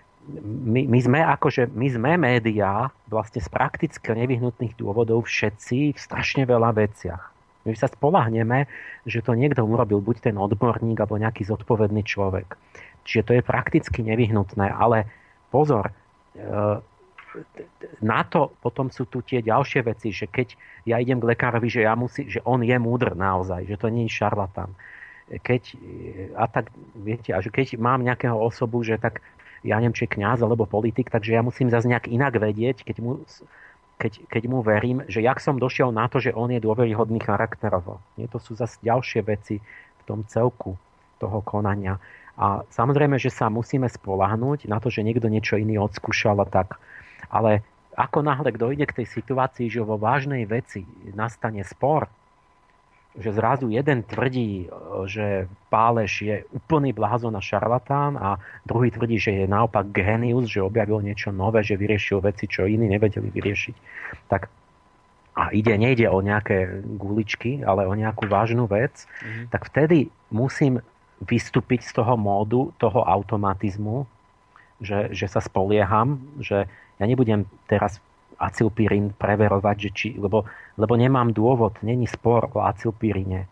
my, my sme akože, my sme médiá vlastne z prakticky nevyhnutných dôvodov všetci v strašne veľa veciach. My sa spolahneme, že to niekto urobil, buď ten odborník, alebo nejaký zodpovedný človek. Čiže to je prakticky nevyhnutné, ale pozor, e, na to potom sú tu tie ďalšie veci, že keď ja idem k lekárovi, že, ja musí, že on je múdr naozaj, že to nie je šarlatán. Keď, a tak, viete, a že keď mám nejakého osobu, že tak ja neviem, či je kniaz alebo politik, takže ja musím zase nejak inak vedieť, keď mu keď, keď mu verím, že jak som došiel na to, že on je dôveryhodný charakterovo. Nie, to sú zase ďalšie veci v tom celku toho konania. A samozrejme, že sa musíme spolahnúť na to, že niekto niečo iný odskúšal a tak. Ale ako náhle dojde k tej situácii, že vo vážnej veci nastane spor, že zrazu jeden tvrdí, že Páleš je úplný blázon a šarlatán a druhý tvrdí, že je naopak genius, že objavil niečo nové, že vyriešil veci, čo iní nevedeli vyriešiť. Tak a ide, nejde o nejaké guličky, ale o nejakú vážnu vec, mm-hmm. tak vtedy musím vystúpiť z toho módu, toho automatizmu, že, že sa spolieham, že ja nebudem teraz acylpírin preverovať, že či, lebo, lebo nemám dôvod, není spor o acylpírine.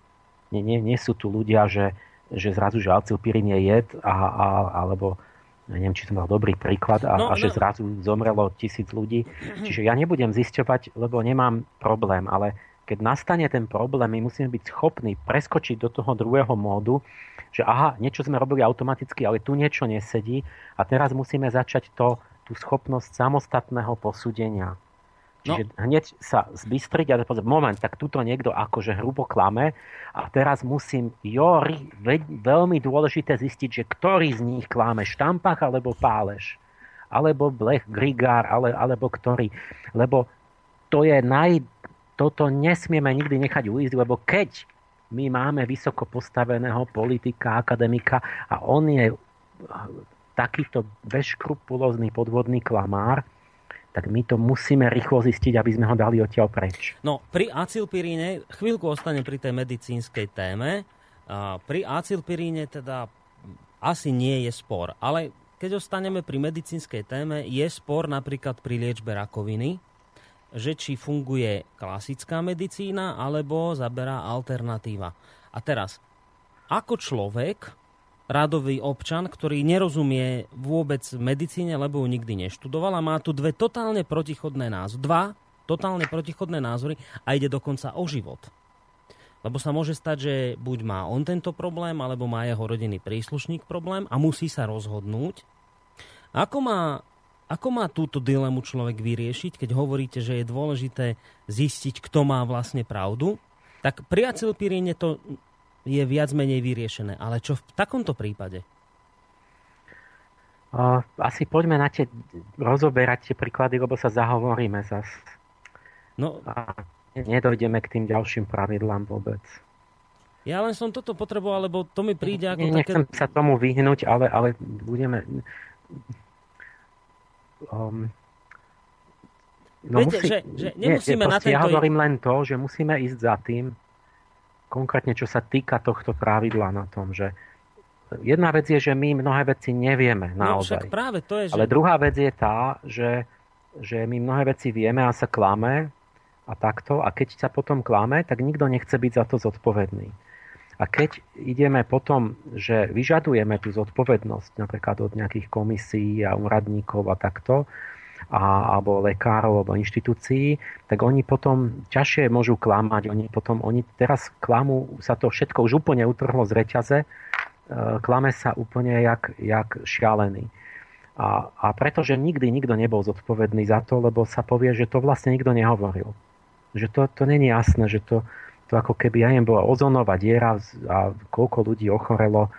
Nie, nie, nie sú tu ľudia, že, že zrazu, že acylpírin je jed, a, a, alebo neviem, či to mal dobrý príklad, a, no, a že no. zrazu zomrelo tisíc ľudí. Čiže ja nebudem zisťovať, lebo nemám problém, ale keď nastane ten problém, my musíme byť schopní preskočiť do toho druhého módu, že aha, niečo sme robili automaticky, ale tu niečo nesedí a teraz musíme začať to tú schopnosť samostatného posúdenia. Čiže no. hneď sa zbystriť a povedať, moment, tak tuto niekto akože hrubo klame a teraz musím, jo, veľmi dôležité zistiť, že ktorý z nich klame, štampach alebo páleš, alebo blech, grigár, ale, alebo ktorý. Lebo to je naj... Toto nesmieme nikdy nechať uísť, lebo keď my máme vysoko postaveného politika, akademika a on je takýto bezškrupulózny podvodný klamár, tak my to musíme rýchlo zistiť, aby sme ho dali odtiaľ preč. No, pri acilpiríne, chvíľku ostane pri tej medicínskej téme, pri acilpiríne teda asi nie je spor, ale keď ostaneme pri medicínskej téme, je spor napríklad pri liečbe rakoviny, že či funguje klasická medicína alebo zaberá alternatíva. A teraz, ako človek, radový občan, ktorý nerozumie vôbec medicíne, lebo ju nikdy neštudoval a má tu dve totálne protichodné názory. Dva totálne protichodné názory a ide dokonca o život. Lebo sa môže stať, že buď má on tento problém, alebo má jeho rodinný príslušník problém a musí sa rozhodnúť. Ako má, ako má túto dilemu človek vyriešiť, keď hovoríte, že je dôležité zistiť, kto má vlastne pravdu? Tak pri acilpiríne to je viac menej vyriešené. Ale čo v takomto prípade? Asi poďme na tie, rozoberať tie príklady, lebo sa zahovoríme zas. No, a nedojdeme k tým ďalším pravidlám vôbec. Ja len som toto potreboval, lebo to mi príde ako ne, Nechcem také... sa tomu vyhnúť, ale, ale budeme... Um, no Viete, musí, že, že nemusíme nie, na tento... Ja hovorím len to, že musíme ísť za tým, konkrétne čo sa týka tohto pravidla na tom, že jedna vec je, že my mnohé veci nevieme no, naozaj. No, práve to je, že... Ale druhá vec je tá, že, že my mnohé veci vieme a sa klame a takto a keď sa potom klame, tak nikto nechce byť za to zodpovedný. A keď ideme potom, že vyžadujeme tú zodpovednosť napríklad od nejakých komisí a úradníkov a takto, a, alebo lekárov alebo inštitúcií, tak oni potom ťažšie môžu klamať. Oni potom, oni teraz klamú, sa to všetko už úplne utrhlo z reťaze, e, klame sa úplne jak, jak šialený. A, a pretože nikdy nikto nebol zodpovedný za to, lebo sa povie, že to vlastne nikto nehovoril. Že to, to není jasné, že to, to ako keby, ja bola ozonová diera a koľko ľudí ochorelo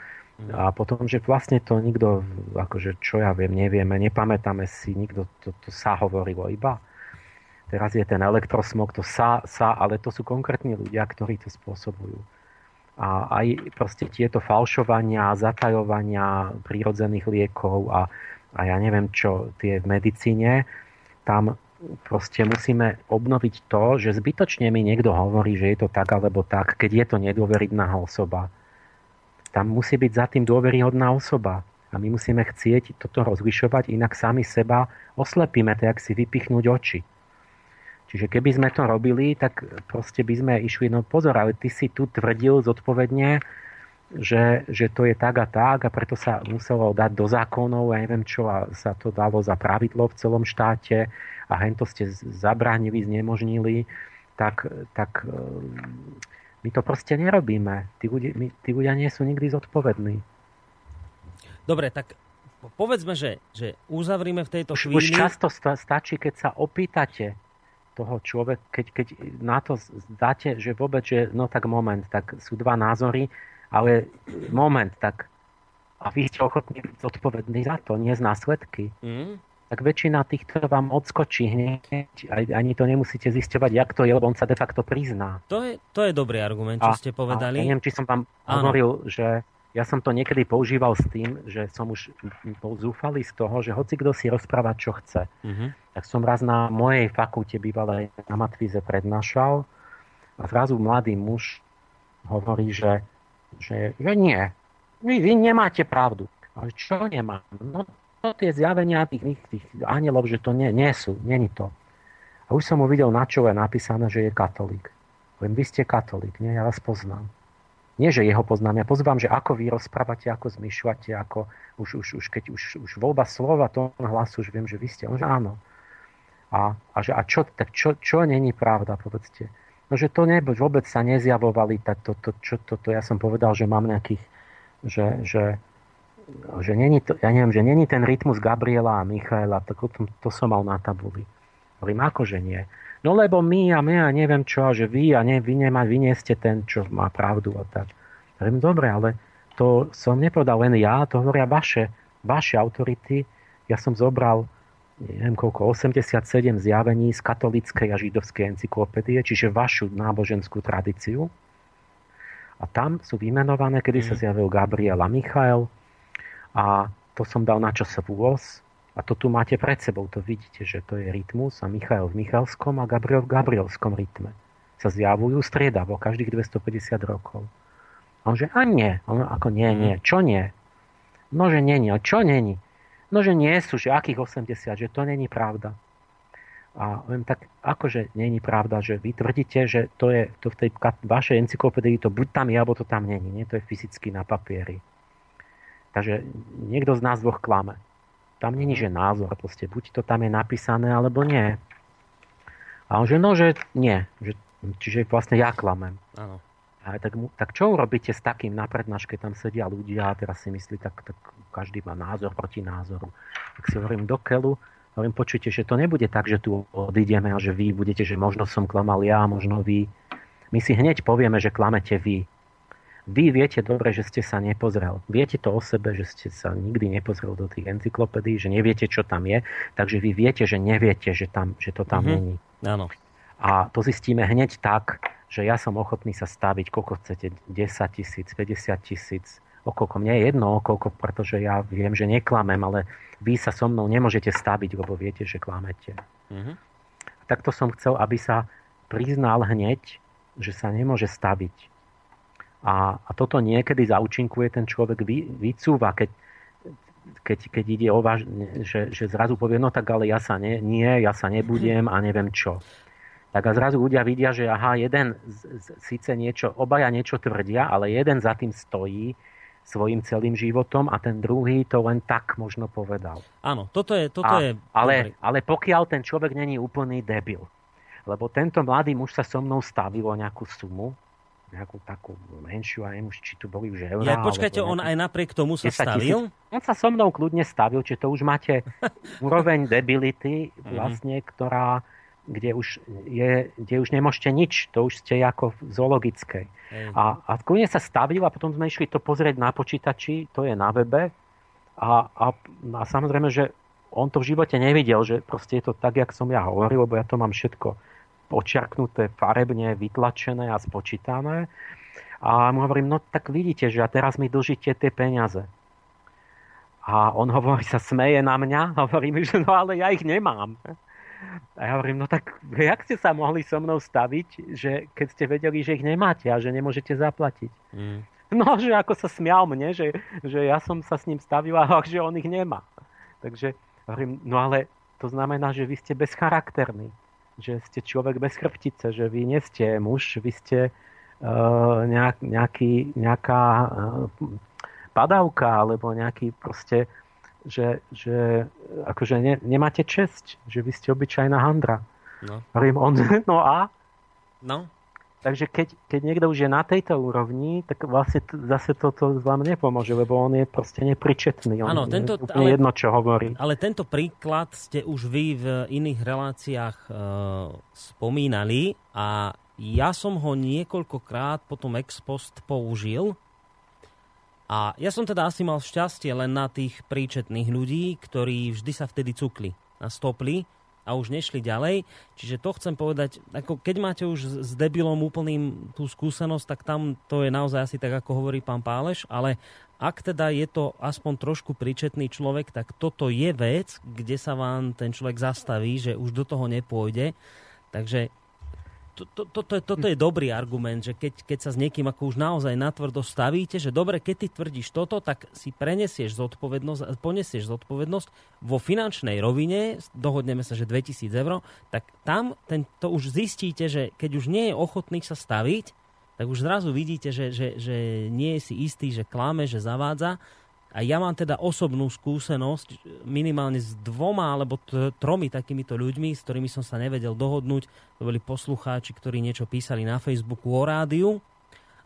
a potom, že vlastne to nikto, akože čo ja viem, nevieme, nepamätáme si, nikto to, to sa hovorilo iba. Teraz je ten elektrosmog, to sa, sa, ale to sú konkrétni ľudia, ktorí to spôsobujú. A aj proste tieto falšovania, zatajovania prírodzených liekov a, a ja neviem čo, tie v medicíne, tam proste musíme obnoviť to, že zbytočne mi niekto hovorí, že je to tak alebo tak, keď je to nedôveridná osoba tam musí byť za tým dôveryhodná osoba. A my musíme chcieť toto rozlišovať, inak sami seba oslepíme, tak si vypichnúť oči. Čiže keby sme to robili, tak proste by sme išli, no pozor, ale ty si tu tvrdil zodpovedne, že, že to je tak a tak a preto sa muselo dať do zákonov, ja neviem čo, a sa to dalo za pravidlo v celom štáte a hento ste zabránili, znemožnili, tak, tak my to proste nerobíme. Tí ľudia, my, tí ľudia nie sú nikdy zodpovední. Dobre, tak povedzme, že, že uzavrime v tejto už, chvíli... Už často stačí, keď sa opýtate toho človeka, keď, keď na to zdáte, že vôbec, že no tak moment, tak sú dva názory, ale moment, tak a vy ste ochotní byť zodpovední za to, nie z následky. Mm tak väčšina týchto vám odskočí hneď. Ani to nemusíte zisťovať, jak to je, lebo on sa de facto prizná. To je, to je dobrý argument, čo a, ste povedali. A ja neviem, či som vám hovoril, že ja som to niekedy používal s tým, že som už bol zúfalý z toho, že hoci kto si rozpráva, čo chce. Uh-huh. Tak som raz na mojej fakulte bývalej na Matvize prednášal a zrazu mladý muž hovorí, že, že, že nie, vy, vy nemáte pravdu. Ale čo nemám? No tie zjavenia tých, tých anielov, že to nie, nie sú, není to. A už som mu videl na čo je napísané, že je katolík. Len vy ste katolík, nie? Ja vás poznám. Nie, že jeho poznám, ja pozvám, že ako vy rozprávate, ako zmyšľate, ako už, už, už keď už, už voľba slova, to hlasu, už viem, že vy ste. On, že áno. A, a, že, a čo, tak čo, čo není pravda, povedzte. No, že to ne, vôbec sa nezjavovali, tak to, to, čo, to, to, ja som povedal, že mám nejakých, že, že že není to, ja neviem, že není ten rytmus Gabriela a Michaela, tak to, to som mal na tabuli. Hovorím, akože nie. No lebo my a my a neviem čo, a že vy a ne, vy, nemá, vy nie ste ten, čo má pravdu a tak. Hovorím, dobre, ale to som nepovedal len ja, to hovoria vaše, vaše autority. Ja som zobral neviem koľko, 87 zjavení z katolíckej a židovskej encyklopédie, čiže vašu náboženskú tradíciu. A tam sú vymenované, kedy mm. sa mhm. zjavil Gabriel a Michael. A to som dal na čas vôz. A to tu máte pred sebou, to vidíte, že to je rytmus a Michael v Michalskom a Gabriel v Gabrielskom rytme. Sa zjavujú striedavo každých 250 rokov. A on že, a nie. On ako nie, nie. Mhm. Čo nie? No, že nie, nie. Čo není? No, že nie sú, že akých 80, že to není pravda. A viem, tak akože není pravda, že vy tvrdíte, že to je to v tej vašej encyklopédii to buď tam je, alebo to tam není. Nie, to je fyzicky na papieri. Takže niekto z nás dvoch klame. Tam není, že názor, proste buď to tam je napísané, alebo nie. A on že no, že nie. Že, čiže vlastne ja klamem. Áno. A tak, tak čo urobíte s takým na prednáške, tam sedia ľudia a teraz si myslí, tak, tak každý má názor proti názoru. Tak si hovorím do keľu, Hovorím, počujte, že to nebude tak, že tu odídeme a že vy budete, že možno som klamal ja, možno vy. My si hneď povieme, že klamete vy. Vy viete dobre, že ste sa nepozrel. Viete to o sebe, že ste sa nikdy nepozrel do tých encyklopédií, že neviete, čo tam je, takže vy viete, že neviete, že, tam, že to tam mm-hmm. není. Áno. A to zistíme hneď tak, že ja som ochotný sa staviť, koľko chcete, 10 tisíc, 50 tisíc, okolko. Mne je jedno okolko, pretože ja viem, že neklamem, ale vy sa so mnou nemôžete staviť, lebo viete, že klamete. Mm-hmm. Takto som chcel, aby sa priznal hneď, že sa nemôže staviť. A, a toto niekedy zaučinkuje ten človek vy, vycúva, keď, keď, keď ide o váš, že, že zrazu povie, no tak ale ja sa ne, nie, ja sa nebudem a neviem čo. Tak a zrazu ľudia vidia, že aha, jeden z, z, síce niečo, obaja niečo tvrdia, ale jeden za tým stojí svojim celým životom a ten druhý to len tak možno povedal. Áno, toto je... Toto a, je ale, ale pokiaľ ten človek není úplný debil, lebo tento mladý muž sa so mnou stavil o nejakú sumu, nejakú takú menšiu, a neviem či tu boli už eurá. Ja, počkajte, on aj napriek tomu sa stavil? Tisíc. On sa so mnou kľudne stavil, čiže to už máte *laughs* úroveň debility, mhm. vlastne, ktorá kde už, je, kde už nemôžete nič, to už ste ako v zoologickej. A, a kľudne sa stavil a potom sme išli to pozrieť na počítači, to je na webe a, a, a samozrejme, že on to v živote nevidel, že proste je to tak, jak som ja hovoril, lebo ja to mám všetko počiarknuté, farebne, vytlačené a spočítané. A mu hovorím, no tak vidíte, že a teraz mi dlžíte tie peniaze. A on hovorí, sa smeje na mňa, *laughs* hovorí mi, že no ale ja ich nemám. A ja hovorím, no tak jak ste sa mohli so mnou staviť, že keď ste vedeli, že ich nemáte a že nemôžete zaplatiť. Mm. No, že ako sa smial mne, že, že ja som sa s ním stavil a *laughs* že on ich nemá. Takže hovorím, no ale to znamená, že vy ste bezcharakterní. Že ste človek bez chrbtice, že vy nie ste muž, vy ste uh, nejak, nejaký, nejaká uh, padavka alebo nejaký proste že, že akože ne, nemáte česť, že vy ste obyčajná handra. No. Hovorím, on, *laughs* no a? No. Takže keď, keď niekto už je na tejto úrovni, tak vlastne t- zase toto vám nepomôže, lebo on je proste nepričetný. On ano, tento, je ale, jedno, čo hovorí. Ale tento príklad ste už vy v iných reláciách e, spomínali a ja som ho niekoľkokrát potom ex post použil a ja som teda asi mal šťastie len na tých príčetných ľudí, ktorí vždy sa vtedy cukli a stopli a už nešli ďalej. Čiže to chcem povedať, ako keď máte už s debilom úplným tú skúsenosť, tak tam to je naozaj asi tak, ako hovorí pán Páleš, ale ak teda je to aspoň trošku príčetný človek, tak toto je vec, kde sa vám ten človek zastaví, že už do toho nepôjde. Takže to, to, to, to, toto je dobrý argument, že keď, keď sa s niekým ako už naozaj natvrdo stavíte, že dobre, keď ty tvrdíš toto, tak si prenesieš zodpovednosť, ponesieš zodpovednosť vo finančnej rovine, dohodneme sa, že 2000 eur, tak tam ten, to už zistíte, že keď už nie je ochotný sa staviť, tak už zrazu vidíte, že, že, že nie je si istý, že klame, že zavádza a ja mám teda osobnú skúsenosť minimálne s dvoma alebo t- tromi takýmito ľuďmi, s ktorými som sa nevedel dohodnúť. To boli poslucháči, ktorí niečo písali na Facebooku o rádiu.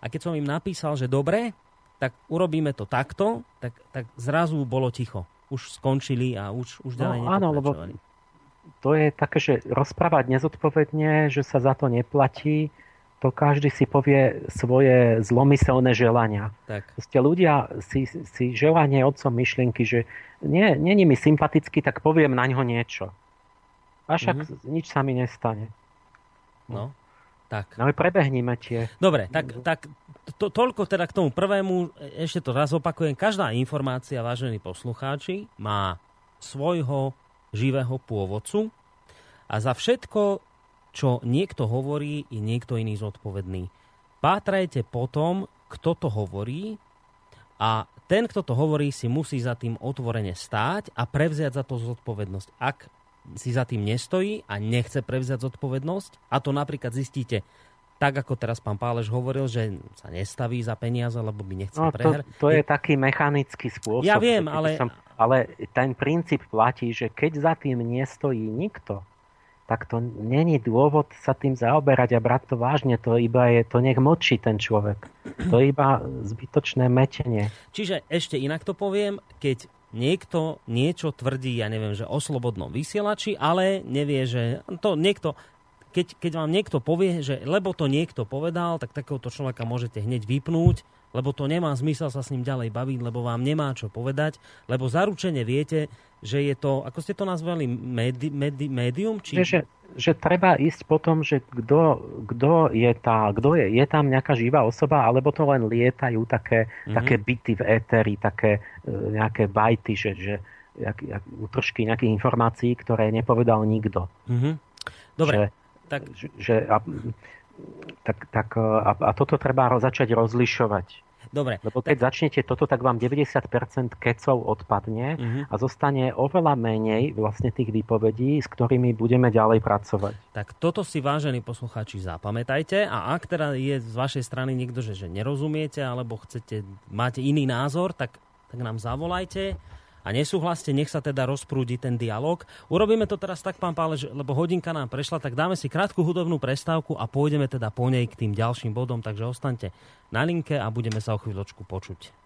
A keď som im napísal, že dobre, tak urobíme to takto, tak, tak zrazu bolo ticho. Už skončili a už, už ďalej no, áno, lebo to je také, že rozprávať nezodpovedne, že sa za to neplatí, to každý si povie svoje zlomyselné želania. Tak. Proste ľudia si, si želanie otcom myšlienky, že nie, není mi sympatický, tak poviem na ňo niečo. A však mm-hmm. nič sa mi nestane. No. Tak. No prebehnime tie. Dobre, tak, tak to, toľko teda k tomu prvému. Ešte to raz opakujem. Každá informácia, vážení poslucháči, má svojho živého pôvodcu a za všetko, čo niekto hovorí, je niekto iný zodpovedný. Pátrajte potom, kto to hovorí a ten, kto to hovorí, si musí za tým otvorene stáť a prevziať za to zodpovednosť. Ak si za tým nestojí a nechce prevziať zodpovednosť, a to napríklad zistíte tak ako teraz pán Páleš hovoril, že sa nestaví za peniaze, lebo by nechcel no, prehrať. To, to je taký mechanický spôsob. Ja viem, ale... Som, ale ten princíp platí, že keď za tým nestojí nikto, tak to není dôvod sa tým zaoberať a brať to vážne. To iba je, to nech močí ten človek. To je iba zbytočné metenie. Čiže ešte inak to poviem, keď niekto niečo tvrdí, ja neviem, že o slobodnom vysielači, ale nevie, že to niekto, keď, keď vám niekto povie, že lebo to niekto povedal, tak takéhoto človeka môžete hneď vypnúť, lebo to nemá zmysel sa s ním ďalej baviť, lebo vám nemá čo povedať, lebo zaručene viete, že je to, ako ste to nazvali, medi, medi, médium? Či... Že, že treba ísť po tom, že kto, je tá, kto je, je tam nejaká živá osoba, alebo to len lietajú také, mm-hmm. také byty v éteri, také e, nejaké bajty, že, že jak, jak, trošky nejakých informácií, ktoré nepovedal nikto. Mm-hmm. Dobre. Že, tak, že, a, tak, tak a, a toto treba začať rozlišovať. Dobre. Lebo keď tak... začnete toto, tak vám 90% kecov odpadne uh-huh. a zostane oveľa menej vlastne tých výpovedí, s ktorými budeme ďalej pracovať. Tak toto si vážení poslucháči zapamätajte a ak teda je z vašej strany niekto, že, že nerozumiete alebo chcete, máte iný názor, tak, tak nám zavolajte a nesúhlaste, nech sa teda rozprúdi ten dialog. Urobíme to teraz tak, pán Pálež, lebo hodinka nám prešla, tak dáme si krátku hudobnú prestávku a pôjdeme teda po nej k tým ďalším bodom, takže ostaňte na linke a budeme sa o chvíľočku počuť.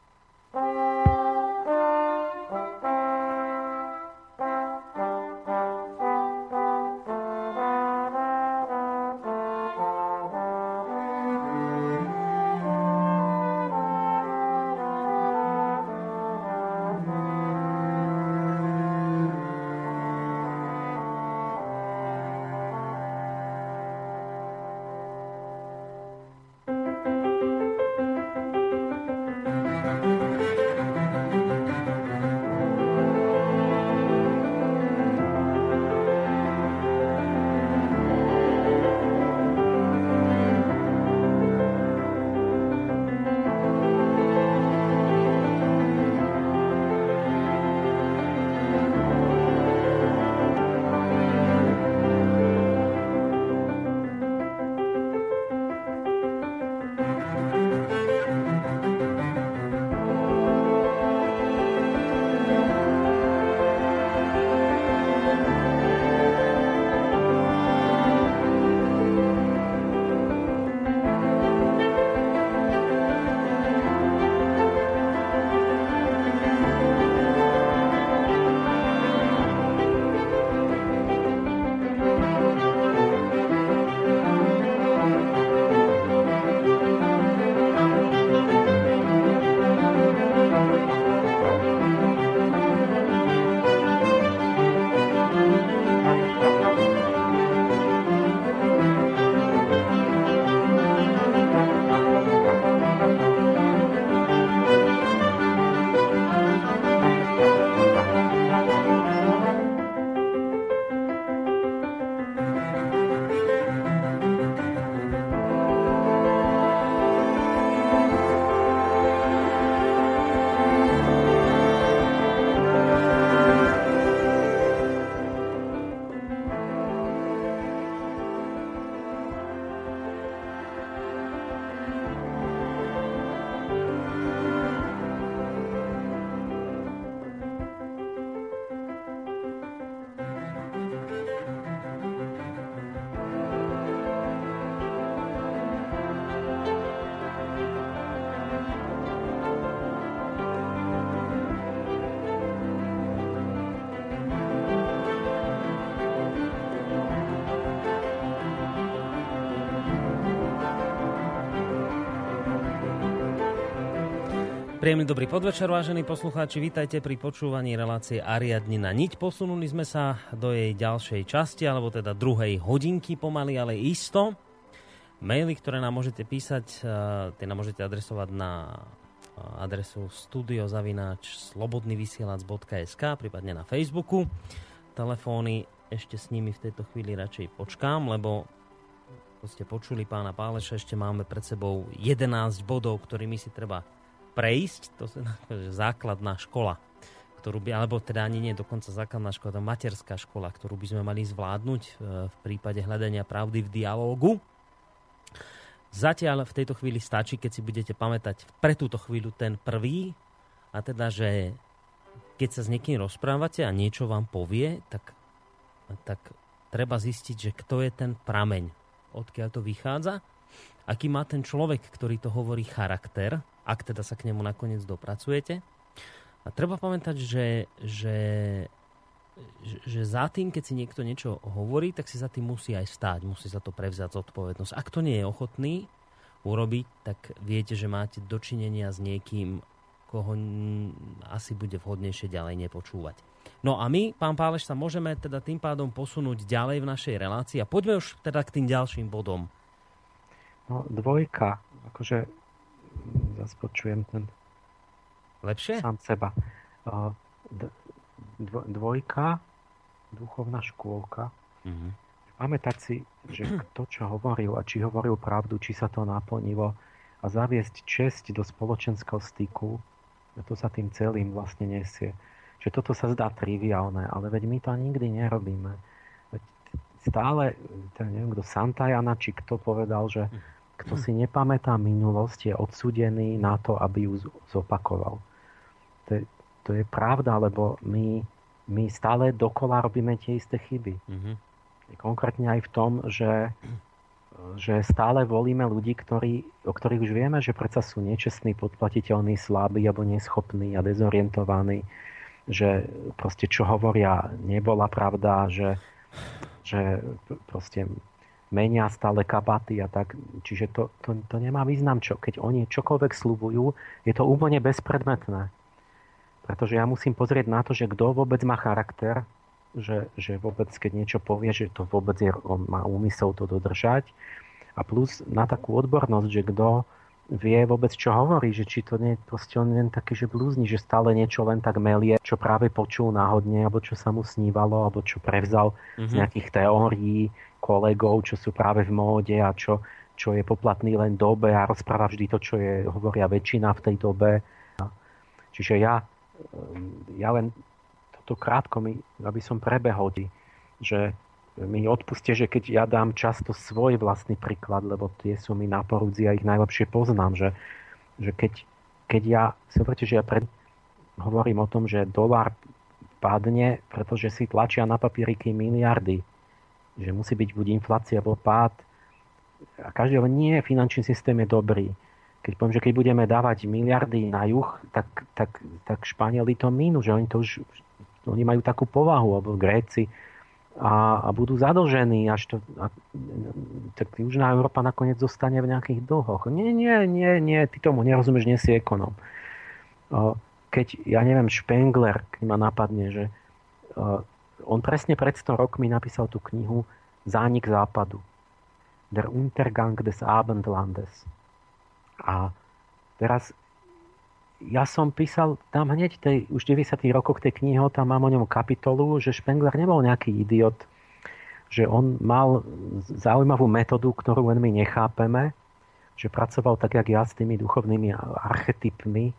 Príjemný dobrý podvečer, vážení poslucháči. Vítajte pri počúvaní relácie Ariadni na niť. Posunuli sme sa do jej ďalšej časti, alebo teda druhej hodinky pomaly, ale isto. maily, ktoré nám môžete písať, tie nám môžete adresovať na adresu studiozavináč slobodnyvysielac.sk prípadne na Facebooku. Telefóny ešte s nimi v tejto chvíli radšej počkám, lebo ako ste počuli pána Páleša, ešte máme pred sebou 11 bodov, ktorými si treba prejsť. To je *laughs* základná škola, ktorú by, alebo teda ani nie dokonca základná škola, to materská škola, ktorú by sme mali zvládnuť e, v prípade hľadania pravdy v dialógu. Zatiaľ v tejto chvíli stačí, keď si budete pamätať pre túto chvíľu ten prvý, a teda, že keď sa s niekým rozprávate a niečo vám povie, tak, tak treba zistiť, že kto je ten prameň, odkiaľ to vychádza, aký má ten človek, ktorý to hovorí charakter, ak teda sa k nemu nakoniec dopracujete. A treba pamätať, že, že že za tým, keď si niekto niečo hovorí, tak si za tým musí aj stáť, musí za to prevziať zodpovednosť. Ak to nie je ochotný urobiť, tak viete, že máte dočinenia s niekým, koho asi bude vhodnejšie ďalej nepočúvať. No a my, pán Páleš, sa môžeme teda tým pádom posunúť ďalej v našej relácii a poďme už teda k tým ďalším bodom. No, dvojka, akože zase počujem ten Lepšie? sám seba dvojka, duchovná škôlka. Mm-hmm. Pamätať si, že kto čo hovoril a či hovoril pravdu, či sa to naplnilo a zaviesť česť do spoločenského styku, to sa tým celým vlastne nesie. Že toto sa zdá triviálne, ale veď my to nikdy nerobíme. Veď stále, ten neviem kto, Santajana, či kto povedal, že kto si nepamätá minulosť, je odsudený na to, aby ju zopakoval. To je, to je pravda, lebo my, my stále dokola robíme tie isté chyby. Mm-hmm. Konkrétne aj v tom, že, že stále volíme ľudí, ktorí, o ktorých už vieme, že predsa sú nečestní, podplatiteľní, slabí alebo neschopní a dezorientovaní, že proste čo hovoria nebola pravda, že, že proste menia stále kabaty a tak. Čiže to, to, to nemá význam, čo, keď oni čokoľvek slubujú, je to úplne bezpredmetné. Pretože ja musím pozrieť na to, že kto vôbec má charakter, že, že vôbec keď niečo povie, že to vôbec je, on má úmysel to dodržať. A plus na takú odbornosť, že kto vie vôbec, čo hovorí, že či to nie je proste on len taký, že blúzni, že stále niečo len tak melie, čo práve počul náhodne, alebo čo sa mu snívalo, alebo čo prevzal mm-hmm. z mhm. nejakých teórií kolegov, čo sú práve v móde a čo, čo je poplatný len dobe a rozpráva vždy to, čo je, hovoria väčšina v tej dobe. Čiže ja Ehm, ja len toto krátko, mi, aby som prebehol, že mi odpuste, že keď ja dám často svoj vlastný príklad, lebo tie sú mi na porúdzi a ich najlepšie poznám, že, že keď, keď ja, si že ja pred, hovorím o tom, že dolár padne, pretože si tlačia na papieriky miliardy, že musí byť buď inflácia alebo pád a každý nie, finančný systém je dobrý keď poviem, že keď budeme dávať miliardy na juh, tak, tak, tak Španieli to minú, že oni to už oni majú takú povahu, alebo Gréci, a, a budú zadlžení, až to, a, tak Južná Európa nakoniec zostane v nejakých dlhoch. Nie, nie, nie, nie, ty tomu nerozumieš, nie si ekonom. Keď, ja neviem, Spengler, keď ma napadne, že on presne pred 100 rokmi napísal tú knihu Zánik západu. Der Untergang des Abendlandes. A teraz ja som písal tam hneď tej, už v 90. rokoch tej knihy, tam mám o ňom kapitolu, že Spengler nebol nejaký idiot, že on mal zaujímavú metódu, ktorú len my nechápeme, že pracoval tak, jak ja, s tými duchovnými archetypmi,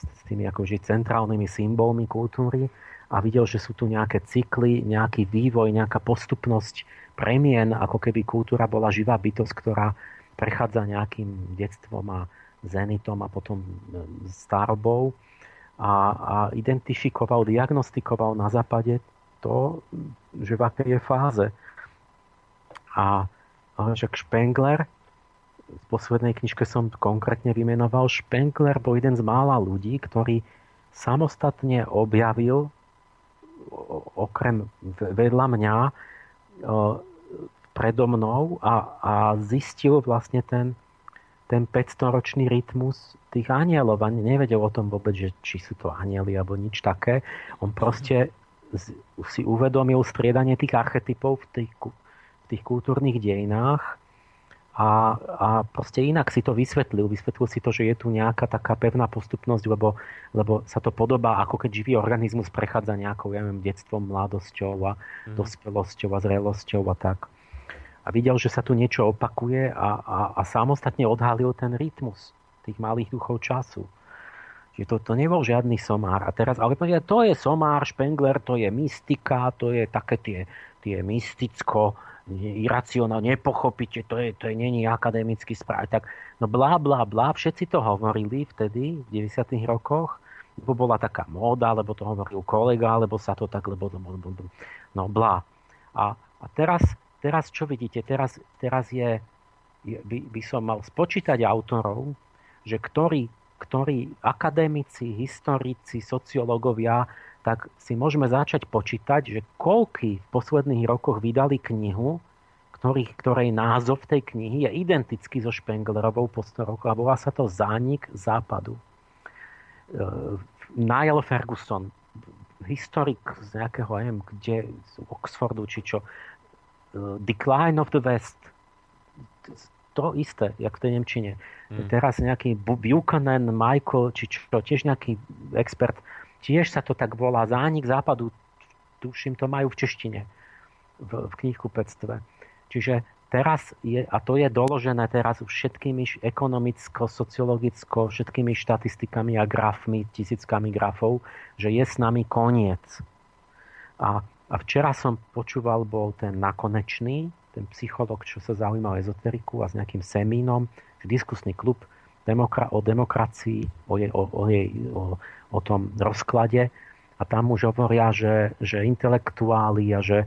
s tými akože centrálnymi symbolmi kultúry a videl, že sú tu nejaké cykly, nejaký vývoj, nejaká postupnosť premien, ako keby kultúra bola živá bytosť, ktorá prechádza nejakým detstvom a zenitom a potom e, starobou a, a identifikoval, diagnostikoval na západe to, že v akej je fáze. A však Spengler, v poslednej knižke som konkrétne vymenoval, Spengler bol jeden z mála ľudí, ktorý samostatne objavil okrem vedľa mňa predo mnou a, a zistil vlastne ten, ten 500-ročný rytmus tých anielov a nevedel o tom vôbec, že či sú to anieli alebo nič také. On proste si uvedomil striedanie tých archetypov v tých, v tých kultúrnych dejinách a, a, proste inak si to vysvetlil. Vysvetlil si to, že je tu nejaká taká pevná postupnosť, lebo, lebo sa to podobá, ako keď živý organizmus prechádza nejakou, ja neviem, detstvom, mladosťou a mm. dospelosťou a zrelosťou a tak. A videl, že sa tu niečo opakuje a, a, a samostatne odhalil ten rytmus tých malých duchov času. Čiže to, to nebol žiadny somár. A teraz, ale povedať, to je somár, Spengler, to je mystika, to je také tie, tie mysticko, iracionálne, nepochopíte, to je, to je není akademický správ. Tak, no blá, blá, blá, všetci to hovorili vtedy, v 90. rokoch, lebo bola taká móda, lebo to hovoril kolega, lebo sa to tak, lebo, lebo, lebo no blá. A, a teraz, teraz čo vidíte? Teraz, teraz je, by, by som mal spočítať autorov, že ktorí, ktorí akademici, historici, sociológovia tak si môžeme začať počítať, že koľky v posledných rokoch vydali knihu, ktorých, ktorej názov tej knihy je identický so Špenglerovou po 100 rokoch a volá sa to Zánik západu. E, Niall Ferguson, historik z nejakého, neviem, kde, z Oxfordu, či čo, e, Decline of the West, to isté, jak v tej Nemčine. Hmm. Teraz nejaký Buchanan, Michael, či čo, tiež nejaký expert Tiež sa to tak volá zánik západu. Tuším, to majú v češtine v, v knihkupectve. Čiže teraz je, a to je doložené teraz všetkými ekonomicko, sociologicko, všetkými štatistikami a grafmi, tisíckami grafov, že je s nami koniec. A, a včera som počúval, bol ten nakonečný, ten psycholog, čo sa zaujímal o ezoteriku a s nejakým semínom, diskusný klub demokra- o demokracii, o, jej, o, o, jej, o, o tom rozklade. A tam už hovoria, že, že intelektuáli a že,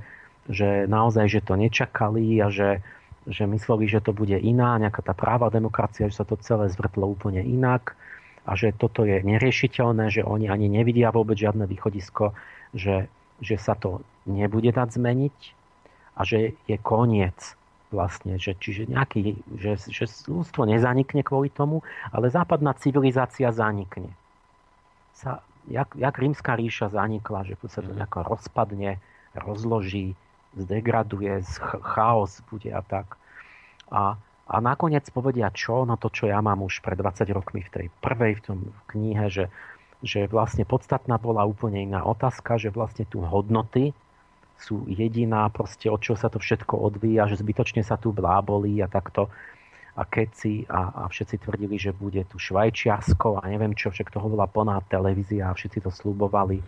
že naozaj, že to nečakali a že, že mysleli, že to bude iná, nejaká tá práva demokracia, že sa to celé zvrtlo úplne inak a že toto je neriešiteľné, že oni ani nevidia vôbec žiadne východisko, že, že sa to nebude dať zmeniť a že je koniec vlastne, že, čiže nejaký, že, že ľudstvo nezanikne kvôli tomu, ale západná civilizácia zanikne sa, jak, jak rímska ríša zanikla, že sa to nejako rozpadne, rozloží, zdegraduje, chaos bude a tak. A, a nakoniec povedia čo? No to, čo ja mám už pred 20 rokmi v tej prvej v tom knihe, že, že vlastne podstatná bola úplne iná otázka, že vlastne tu hodnoty sú jediná, proste od čo sa to všetko odvíja, že zbytočne sa tu blábolí a takto. A keci a, a všetci tvrdili, že bude tu Švajčiarsko a neviem čo, však toho bola plná televízia a všetci to slubovali,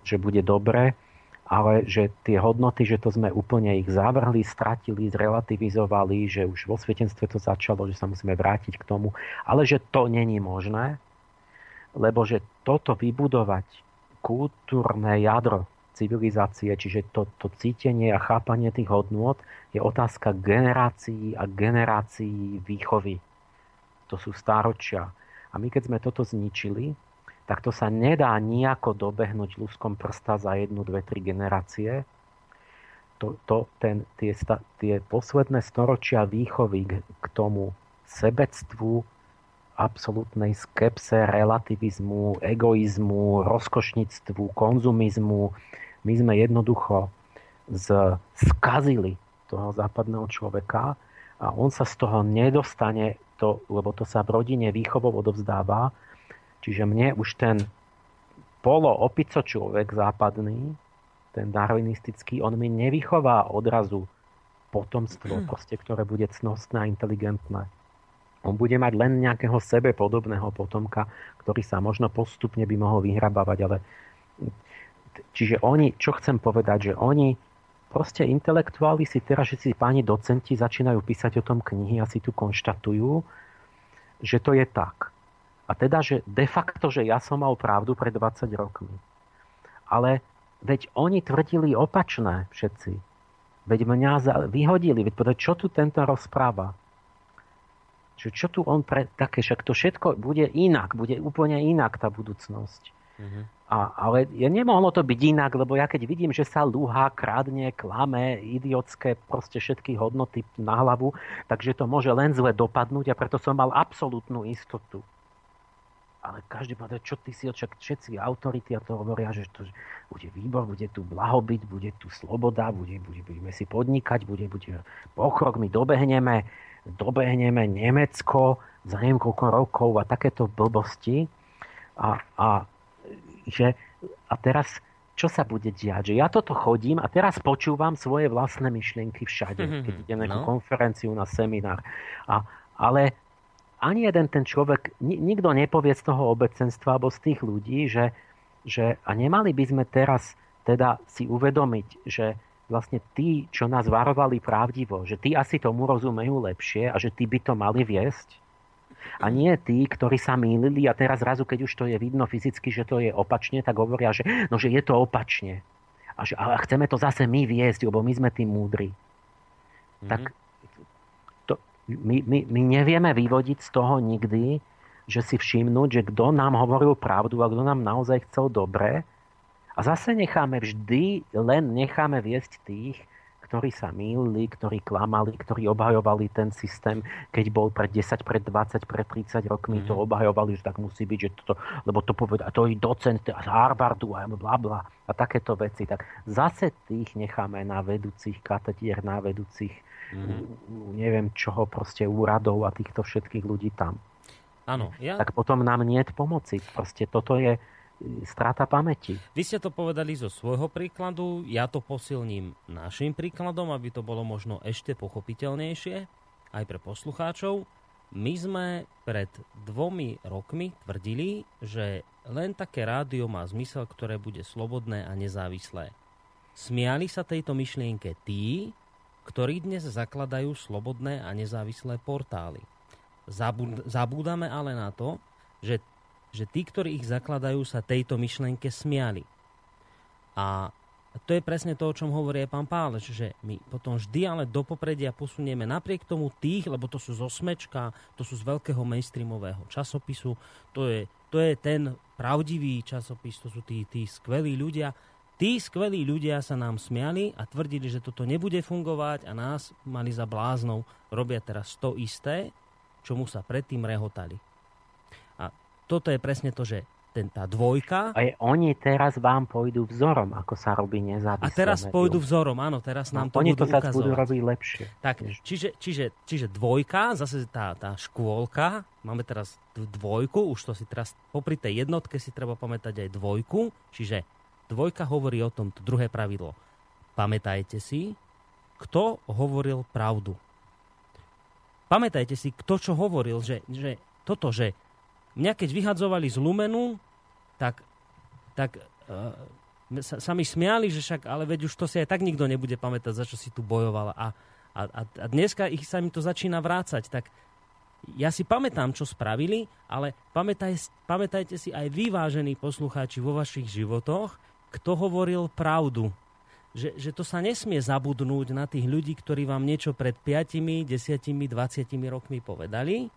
že bude dobre, ale že tie hodnoty, že to sme úplne ich zavrhli, stratili, zrelativizovali, že už vo svetenstve to začalo, že sa musíme vrátiť k tomu, ale že to není možné, lebo že toto vybudovať kultúrne jadro civilizácie, čiže to, to cítenie a chápanie tých hodnôt je otázka generácií a generácií výchovy. To sú stáročia. A my keď sme toto zničili, tak to sa nedá nejako dobehnúť ľudskom prsta za jednu, dve, tri generácie. To, to, ten, tie, tie posledné storočia výchovy k, k tomu sebectvu, absolútnej skepse, relativizmu, egoizmu, rozkošnictvu, konzumizmu, my sme jednoducho z, skazili toho západného človeka a on sa z toho nedostane, to, lebo to sa v rodine výchovou odovzdáva. Čiže mne už ten polo opico človek západný, ten darwinistický, on mi nevychová odrazu potomstvo, hmm. proste, ktoré bude cnostné a inteligentné. On bude mať len nejakého sebe podobného potomka, ktorý sa možno postupne by mohol vyhrabávať, ale Čiže oni, čo chcem povedať, že oni proste intelektuáli si teraz, že si páni docenti začínajú písať o tom knihy a si tu konštatujú, že to je tak. A teda, že de facto, že ja som mal pravdu pred 20 rokmi. Ale veď oni tvrdili opačné všetci. Veď mňa vyhodili. Veď povedať, čo tu tento rozpráva? Čo, čo tu on pre... Také, však to všetko bude inak. Bude úplne inak tá budúcnosť. Mm-hmm. A, ale ja nemohlo to byť inak, lebo ja keď vidím, že sa lúha, kradne, klame, idiotské proste všetky hodnoty na hlavu, takže to môže len zle dopadnúť a preto som mal absolútnu istotu. Ale každý povedal, čo ty si očak, všetci autority a to hovoria, že to bude výbor, bude tu blahobyt, bude tu sloboda, bude, bude, budeme si podnikať, bude, bude pokrok, my dobehneme, dobehneme Nemecko za neviem koľko rokov a takéto blbosti. A, a, že, a teraz čo sa bude diať? Že ja toto chodím a teraz počúvam svoje vlastné myšlienky všade, mm-hmm. keď idem na no. konferenciu, na seminár. A, ale ani jeden ten človek, nikto nepovie z toho obecenstva alebo z tých ľudí, že, že a nemali by sme teraz teda si uvedomiť, že vlastne tí, čo nás varovali pravdivo, že tí asi tomu rozumejú lepšie a že tí by to mali viesť. A nie tí, ktorí sa mýlili a teraz zrazu, keď už to je vidno fyzicky, že to je opačne, tak hovoria, že, no, že je to opačne. A, že, a chceme to zase my viesť, lebo my sme tí múdri. Mm-hmm. Tak to, my, my, my nevieme vyvodiť z toho nikdy, že si všimnúť, že kto nám hovoril pravdu a kto nám naozaj chcel dobre a zase necháme vždy, len necháme viesť tých, ktorí sa mýlili, ktorí klamali, ktorí obhajovali ten systém, keď bol pred 10, pred 20, pred 30 rokmi, mm. to mhm. obhajovali, že tak musí byť, že toto, lebo to povedal, to je docent z Harvardu a bla bla a takéto veci. Tak zase tých necháme na vedúcich katedier, na vedúcich mm. neviem čoho, proste úradov a týchto všetkých ľudí tam. Áno. Ja... Tak potom nám nie je pomoci. Proste toto je, stráta pamäti. Vy ste to povedali zo svojho príkladu, ja to posilním našim príkladom, aby to bolo možno ešte pochopiteľnejšie aj pre poslucháčov. My sme pred dvomi rokmi tvrdili, že len také rádio má zmysel, ktoré bude slobodné a nezávislé. Smiali sa tejto myšlienke tí, ktorí dnes zakladajú slobodné a nezávislé portály. Zabúdame ale na to, že že tí, ktorí ich zakladajú, sa tejto myšlenke smiali. A to je presne to, o čom hovorí aj pán Pálež, že my potom vždy ale do popredia posunieme napriek tomu tých, lebo to sú zo smečka, to sú z veľkého mainstreamového časopisu, to je, to je ten pravdivý časopis, to sú tí, tí skvelí ľudia. Tí skvelí ľudia sa nám smiali a tvrdili, že toto nebude fungovať a nás mali za bláznou. Robia teraz to isté, čomu sa predtým rehotali toto je presne to, že ten, tá dvojka. A oni teraz vám pôjdu vzorom, ako sa robí nezávislé. A teraz médium. pôjdu vzorom, áno, teraz nám no, to oni budú to sa budú robiť lepšie. Tak, čiže, čiže, čiže dvojka, zase tá, tá škôlka, máme teraz dvojku, už to si teraz, popri tej jednotke si treba pamätať aj dvojku, čiže dvojka hovorí o tom, to druhé pravidlo. Pamätajte si, kto hovoril pravdu. Pamätajte si, kto čo hovoril, že, že toto, že mňa keď vyhadzovali z Lumenu, tak, tak uh, sa, sa mi smiali, že však, ale veď už to si aj tak nikto nebude pamätať, za čo si tu bojovala. A, a, a dneska ich sa mi to začína vrácať. Tak ja si pamätám, čo spravili, ale pamätaj, pamätajte si aj vy, vážení poslucháči, vo vašich životoch, kto hovoril pravdu. Že, že to sa nesmie zabudnúť na tých ľudí, ktorí vám niečo pred 5, 10, 20 rokmi povedali,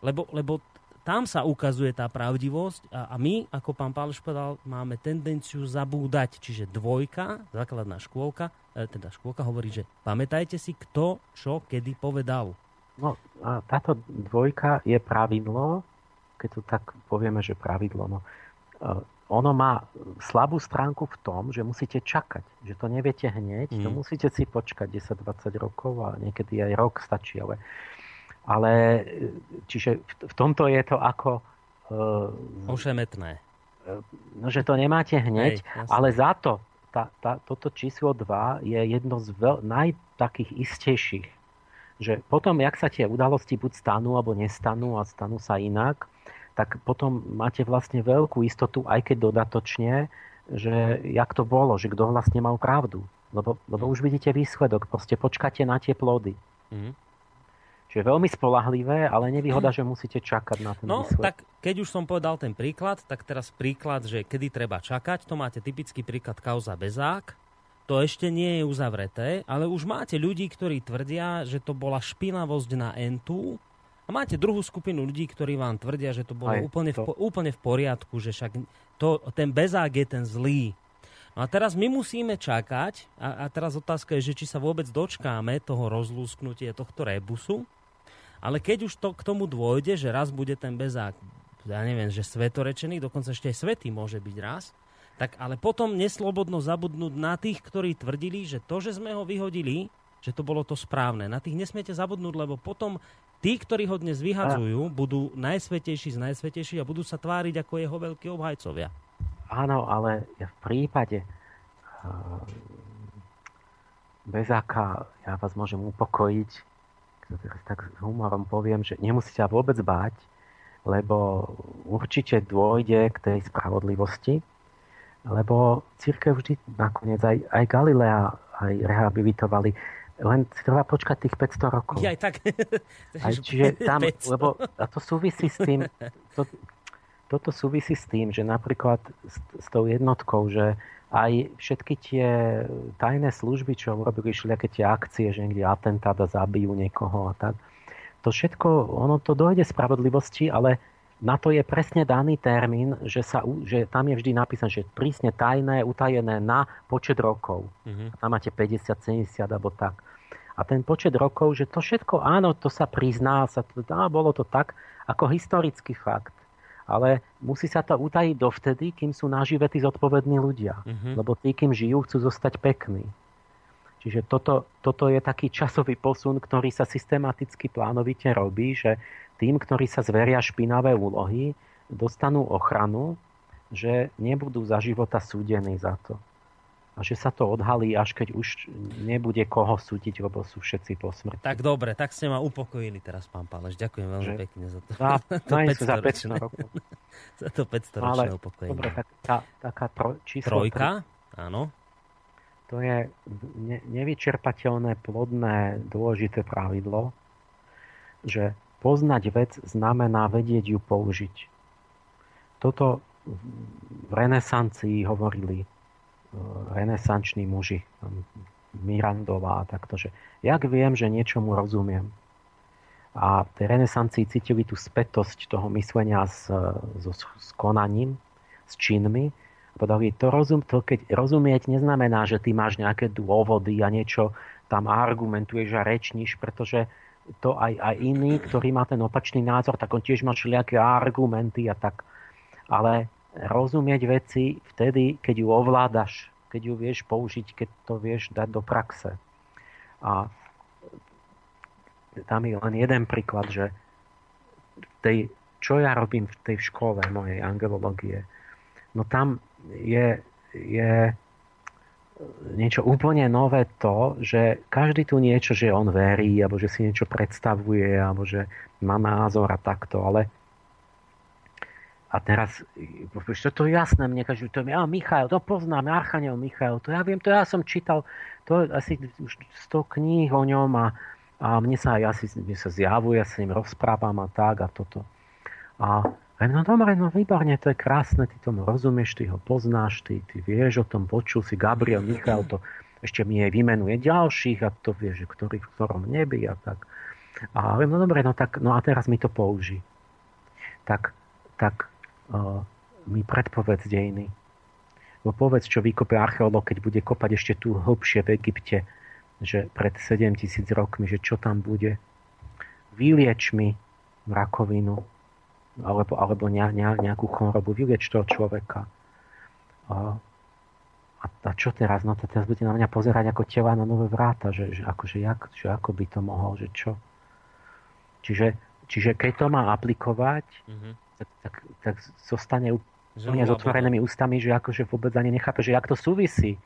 lebo, lebo tam sa ukazuje tá pravdivosť a, a my, ako pán Páleš povedal, máme tendenciu zabúdať. Čiže dvojka, základná škôlka, e, teda škôlka hovorí, že pamätajte si, kto čo kedy povedal. No a táto dvojka je pravidlo, keď to tak povieme, že pravidlo, no, e, ono má slabú stránku v tom, že musíte čakať, že to neviete hneď, mm. to musíte si počkať 10-20 rokov a niekedy aj rok stačí, ale ale čiže v tomto je to ako... Uh, Ošemetné. No, že to nemáte hneď, Hej, ale za to tá, tá, toto číslo 2 je jedno z veľ, najtakých istejších. Že potom, jak sa tie udalosti buď stanú, alebo nestanú a stanú sa inak, tak potom máte vlastne veľkú istotu, aj keď dodatočne, že jak to bolo, že kto vlastne mal pravdu. Lebo, lebo už vidíte výsledok, proste počkáte na tie plody. Mm. Čiže veľmi spolahlivé, ale nevýhoda, že musíte čakať na ten No, výsledok. tak keď už som povedal ten príklad, tak teraz príklad, že kedy treba čakať, to máte typický príklad kauza Bezák. To ešte nie je uzavreté, ale už máte ľudí, ktorí tvrdia, že to bola špinavosť na entu a máte druhú skupinu ľudí, ktorí vám tvrdia, že to bolo Aj úplne, to. V, úplne v poriadku, že však to, ten Bezák je ten zlý. No a teraz my musíme čakať, a, a teraz otázka je, že či sa vôbec dočkáme toho rozlúsknutia tohto rebusu, ale keď už to k tomu dôjde, že raz bude ten bezák, ja neviem, že svetorečený, dokonca ešte aj svetý môže byť raz, tak ale potom neslobodno zabudnúť na tých, ktorí tvrdili, že to, že sme ho vyhodili, že to bolo to správne. Na tých nesmiete zabudnúť, lebo potom tí, ktorí ho dnes vyhadzujú, a... budú najsvetejší z najsvetejších a budú sa tváriť ako jeho veľkí obhajcovia. Áno, ale v prípade uh, Bezáka ja vás môžem upokojiť, tak s humorom poviem, že nemusíte sa vôbec báť, lebo určite dôjde k tej spravodlivosti, lebo církev vždy nakoniec aj, aj Galilea aj rehabilitovali len treba počkať tých 500 rokov. Ja aj tak. *laughs* Aj, čiže tam, lebo a to súvisí s tým, to, toto súvisí s tým, že napríklad s, s tou jednotkou, že aj všetky tie tajné služby, čo urobili všelijaké tie akcie, že niekde atentát a zabijú niekoho a tak, to všetko, ono to dojde spravodlivosti, ale na to je presne daný termín, že, sa, že tam je vždy napísané, že prísne tajné, utajené na počet rokov. Mm-hmm. Tam máte 50, 70 alebo tak a ten počet rokov, že to všetko, áno, to sa prizná, sa to, á, bolo to tak, ako historický fakt. Ale musí sa to utajiť dovtedy, kým sú nažive tí zodpovední ľudia. Uh-huh. Lebo tí, kým žijú, chcú zostať pekní. Čiže toto, toto je taký časový posun, ktorý sa systematicky plánovite robí, že tým, ktorí sa zveria špinavé úlohy, dostanú ochranu, že nebudú za života súdení za to a že sa to odhalí, až keď už nebude koho súdiť, lebo sú všetci po smrti. Tak dobre, tak ste ma upokojili teraz, pán Páleš. Ďakujem veľmi že... pekne za to. To 500 za 500 rokov. za to 500 *laughs* ročné upokojenie. Dobre, tak tá, taká tro, číslo... Trojka, tri, áno. To je ne, nevyčerpateľné, plodné, dôležité pravidlo, že poznať vec znamená vedieť ju použiť. Toto v renesancii hovorili renesanční muži, Mirandová a takto, že jak viem, že niečomu rozumiem. A tej renesancii cítili tú spätosť toho myslenia s, so, s konaním, s činmi. A povedali, to, rozum, to keď rozumieť neznamená, že ty máš nejaké dôvody a niečo tam argumentuješ a rečníš, pretože to aj, aj iný, ktorý má ten opačný názor, tak on tiež má všelijaké argumenty a tak. Ale rozumieť veci vtedy, keď ju ovládaš, keď ju vieš použiť, keď to vieš dať do praxe. A tam je len jeden príklad, že tej, čo ja robím v tej škole mojej angelológie, no tam je, je niečo úplne nové to, že každý tu niečo, že on verí, alebo že si niečo predstavuje, alebo že má názor a takto, ale a teraz, to, to je jasné, mne každú, to ja, Michal, to poznám, Archaniel Michal, to ja viem, to ja som čítal, to asi už 100 kníh o ňom a, a mne sa aj asi mne sa zjavuje, ja s ním rozprávam a tak a toto. A no dobre, no výborne, to je krásne, ty tomu rozumieš, ty ho poznáš, ty, ty vieš o tom, počul si Gabriel Michal, to ešte mi aj vymenuje ďalších a to vieš, ktorý v ktorom nebi a tak. A no dobre, no tak, no a teraz mi to použí. Tak, tak mi predpovedz dejiny. Bo povedz, čo vykope archeológ, keď bude kopať ešte tu hlbšie v Egypte, že pred 7000 rokmi, že čo tam bude. Vylieč mi rakovinu, alebo, alebo nejakú chorobu, vylieč toho človeka. A, a, a čo teraz? No to teraz bude na mňa pozerať ako tela na nové vráta, že, že, akože jak, že ako by to mohol, že čo. Čiže, čiže keď to má aplikovať, mm-hmm tak, tak, tak zostane úplne s otvorenými ústami, že akože vôbec ani nechápe, že jak to súvisí.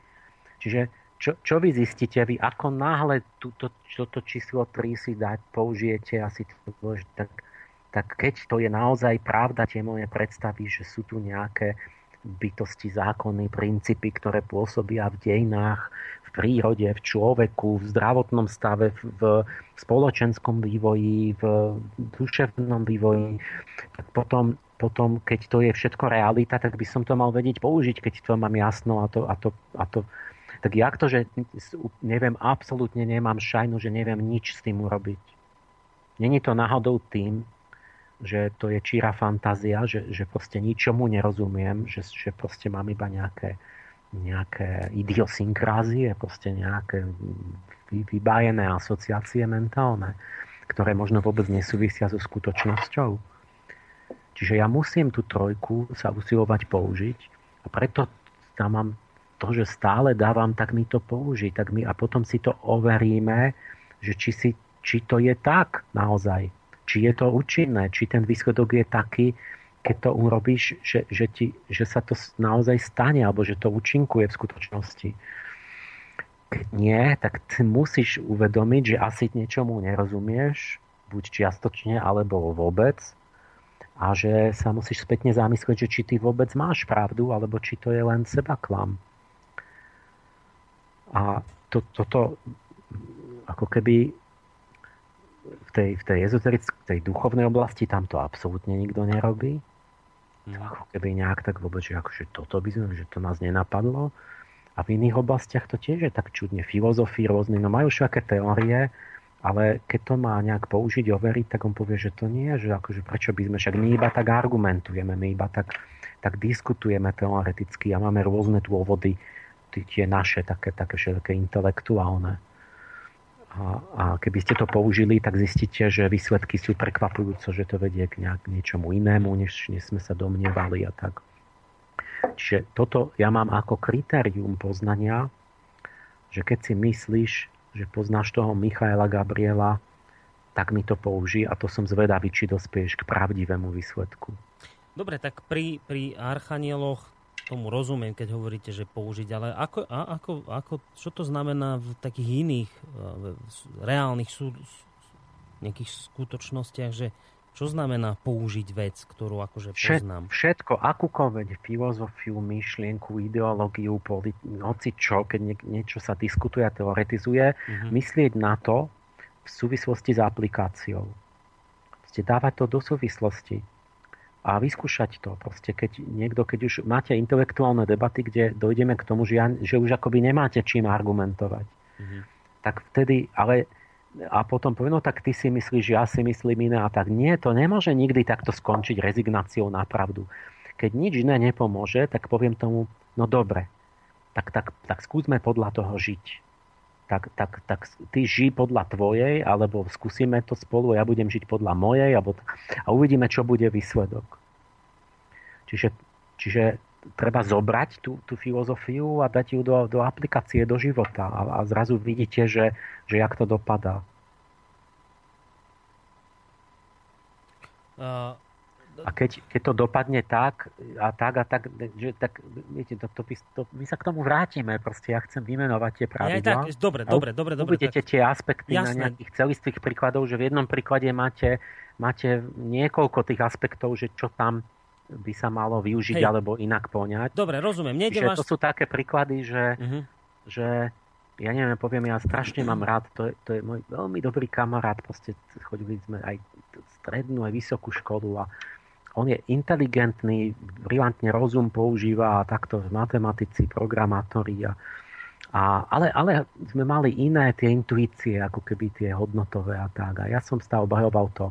Čiže čo, čo vy zistíte, vy ako náhle túto, toto číslo 3 si dať, použijete asi to, tak, tak keď to je naozaj pravda, tie moje predstavy, že sú tu nejaké bytosti, zákony, princípy, ktoré pôsobia v dejinách, v prírode, v človeku, v zdravotnom stave, v spoločenskom vývoji, v duševnom vývoji. Potom, potom, keď to je všetko realita, tak by som to mal vedieť použiť, keď to mám jasno a to, a to, a to tak jak to, že neviem, absolútne nemám šajnu, že neviem nič s tým urobiť. Není to náhodou tým, že to je číra fantázia, že, že proste ničomu nerozumiem, že, že proste mám iba nejaké, nejaké idiosynkrazie, proste nejaké vybájené asociácie mentálne, ktoré možno vôbec nesúvisia so skutočnosťou. Čiže ja musím tú trojku sa usilovať použiť a preto tam mám to, že stále dávam, tak mi to použiť. Tak my, a potom si to overíme, že či, si, či to je tak naozaj. Či je to účinné, či ten výsledok je taký, keď to urobíš, že, že, ti, že sa to naozaj stane, alebo že to účinkuje v skutočnosti. Keď nie, tak ty musíš uvedomiť, že asi niečomu nerozumieš, buď čiastočne, alebo vôbec, a že sa musíš spätne zamyslieť, že či ty vôbec máš pravdu, alebo či to je len seba klam. A to, toto ako keby v tej, v tej ezoterickej, tej duchovnej oblasti tam to absolútne nikto nerobí. Mm. Ako keby nejak tak vôbec, že akože toto by sme, že to nás nenapadlo. A v iných oblastiach to tiež je tak čudne. Filozofii rôzne, no majú všaké teórie, ale keď to má nejak použiť, overiť, tak on povie, že to nie, že akože prečo by sme, však my iba tak argumentujeme, my iba tak, tak diskutujeme teoreticky a máme rôzne dôvody, tie naše, také, také všetké intelektuálne. A, keby ste to použili, tak zistíte, že výsledky sú prekvapujúce, že to vedie k nejak niečomu inému, než, než sme sa domnievali a tak. Čiže toto ja mám ako kritérium poznania, že keď si myslíš, že poznáš toho Michaela Gabriela, tak mi to použij a to som zvedavý, či dospieš k pravdivému výsledku. Dobre, tak pri, pri archanieloch tomu rozumiem, keď hovoríte, že použiť, ale ako, a, ako, ako, čo to znamená v takých iných v reálnych sú, nejakých skutočnostiach, že čo znamená použiť vec, ktorú akože poznám? Všetko, akúkoľvek filozofiu, myšlienku, ideológiu, politi- hoci čo, keď nie, niečo sa diskutuje a teoretizuje, uh-huh. myslieť na to v súvislosti s aplikáciou. Ste dávať to do súvislosti a vyskúšať to. Proste keď niekto, keď už máte intelektuálne debaty, kde dojdeme k tomu, že, ja, že už akoby nemáte čím argumentovať, uh-huh. tak vtedy, ale a potom povie, no tak ty si myslíš, že ja si myslím iné a tak. Nie, to nemôže nikdy takto skončiť rezignáciou na pravdu. Keď nič iné nepomôže, tak poviem tomu, no dobre, tak, tak, tak skúsme podľa toho žiť. Tak, tak, tak ty ži podľa tvojej, alebo skúsime to spolu, ja budem žiť podľa mojej, alebo, a uvidíme, čo bude výsledok. Čiže, čiže treba zobrať tú, tú filozofiu a dať ju do, do aplikácie, do života a, a zrazu vidíte, že, že jak to dopadá. Uh, a keď, keď to dopadne tak a tak a tak, že, tak viete, to, to, to, my sa k tomu vrátime. Proste ja chcem vymenovať tie pravidlá. Ja, tak, dobre, dobre, dobre. dobre uvidíte tak... tie aspekty Jasné. na nejakých celistvých príkladov, že v jednom príklade máte, máte niekoľko tých aspektov, že čo tam by sa malo využiť Hej. alebo inak poňať. Dobre, rozumiem. Váš... to sú také príklady, že, uh-huh. že ja neviem, poviem, ja strašne mám rád, to je, to je môj veľmi dobrý kamarát, proste chodili sme aj strednú, aj vysokú školu a on je inteligentný, brilantne rozum používa a takto matematici, programátori a, a, ale, ale sme mali iné tie intuície, ako keby tie hodnotové a tak. A ja som stále obhajoval to,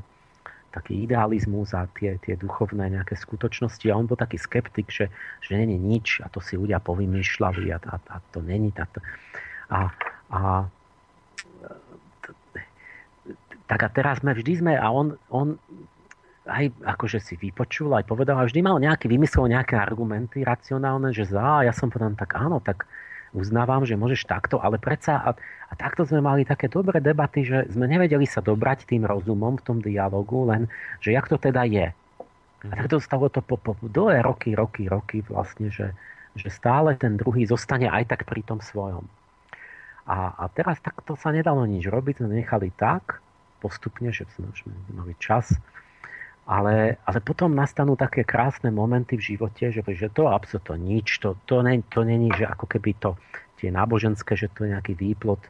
taký idealizmus a tie, tie duchovné nejaké skutočnosti a on bol taký skeptik, že, že není nič a to si ľudia povymýšľali a, a, a to není táto. A, a tak a teraz sme vždy sme a on, on aj akože si vypočul, aj povedal a vždy mal nejaký, vymyslel nejaké argumenty racionálne, že za, ja som povedal, tak áno, tak uznávam, že môžeš takto, ale predsa a, a takto sme mali také dobré debaty, že sme nevedeli sa dobrať tým rozumom v tom dialogu, len že jak to teda je. A tak stalo to po, po dlhé roky, roky, roky vlastne, že, že stále ten druhý zostane aj tak pri tom svojom. A, a teraz takto sa nedalo nič robiť, sme nechali tak, postupne, že sme mali čas, ale, ale potom nastanú také krásne momenty v živote, že, že to absolútne nič, to, to, ne, to není, že ako keby to tie náboženské, že to je nejaký výplot,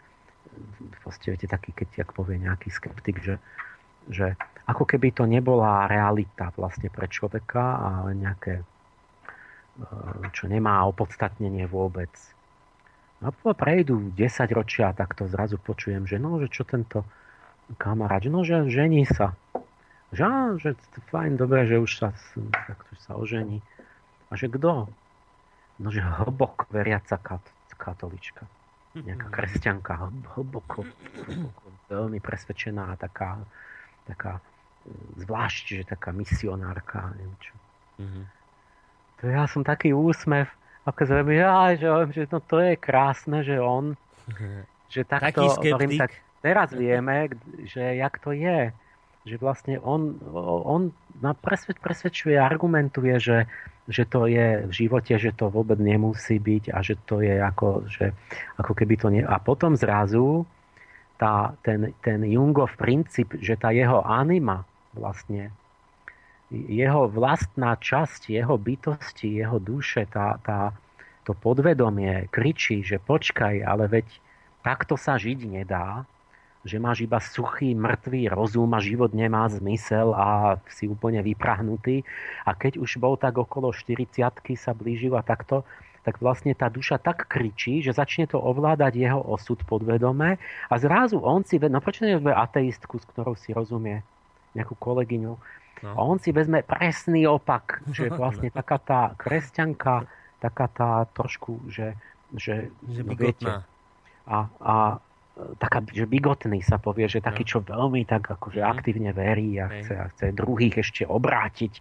proste viete, taký, keď jak povie nejaký skeptik, že, že ako keby to nebola realita vlastne pre človeka, ale nejaké, e, čo nemá opodstatnenie vôbec. A prejdú 10 ročia, tak to zrazu počujem, že no, že čo tento kamarát, no, že žení sa že, á, že fajn, dobre, že už sa, takto sa ožení. A že kto? No, že hlboko veriaca kat, katolička. Nejaká kresťanka, hlboko, hlboko veľmi presvedčená, taká, taká zvlášť, že taká misionárka, neviem čo. Mm-hmm. To ja som taký úsmev ako zrejme, ja, že, že no to je krásne, že on, *laughs* že takto, hovorím, tak teraz vieme, že jak to je. Že vlastne on, on presvedčuje, argumentuje, že, že to je v živote, že to vôbec nemusí byť a že to je ako, že, ako keby to nie... A potom zrazu tá, ten, ten Jungov princíp, že tá jeho anima vlastne jeho vlastná časť, jeho bytosti, jeho duše, tá, tá, to podvedomie kričí, že počkaj, ale veď takto sa žiť nedá, že máš iba suchý, mŕtvý rozum a život nemá zmysel a si úplne vyprahnutý. A keď už bol tak okolo 40 sa blížil a takto, tak vlastne tá duša tak kričí, že začne to ovládať jeho osud podvedome a zrazu on si, no prečo nevie ateistku, s ktorou si rozumie, nejakú kolegyňu, No. A on si vezme presný opak, že *laughs* vlastne taká tá kresťanka, taká tá trošku, že, že, že no, viete, a, a taká, že bigotný sa povie, že taký, no. čo veľmi tak akože mm. aktívne verí a chce, a chce druhých ešte obrátiť.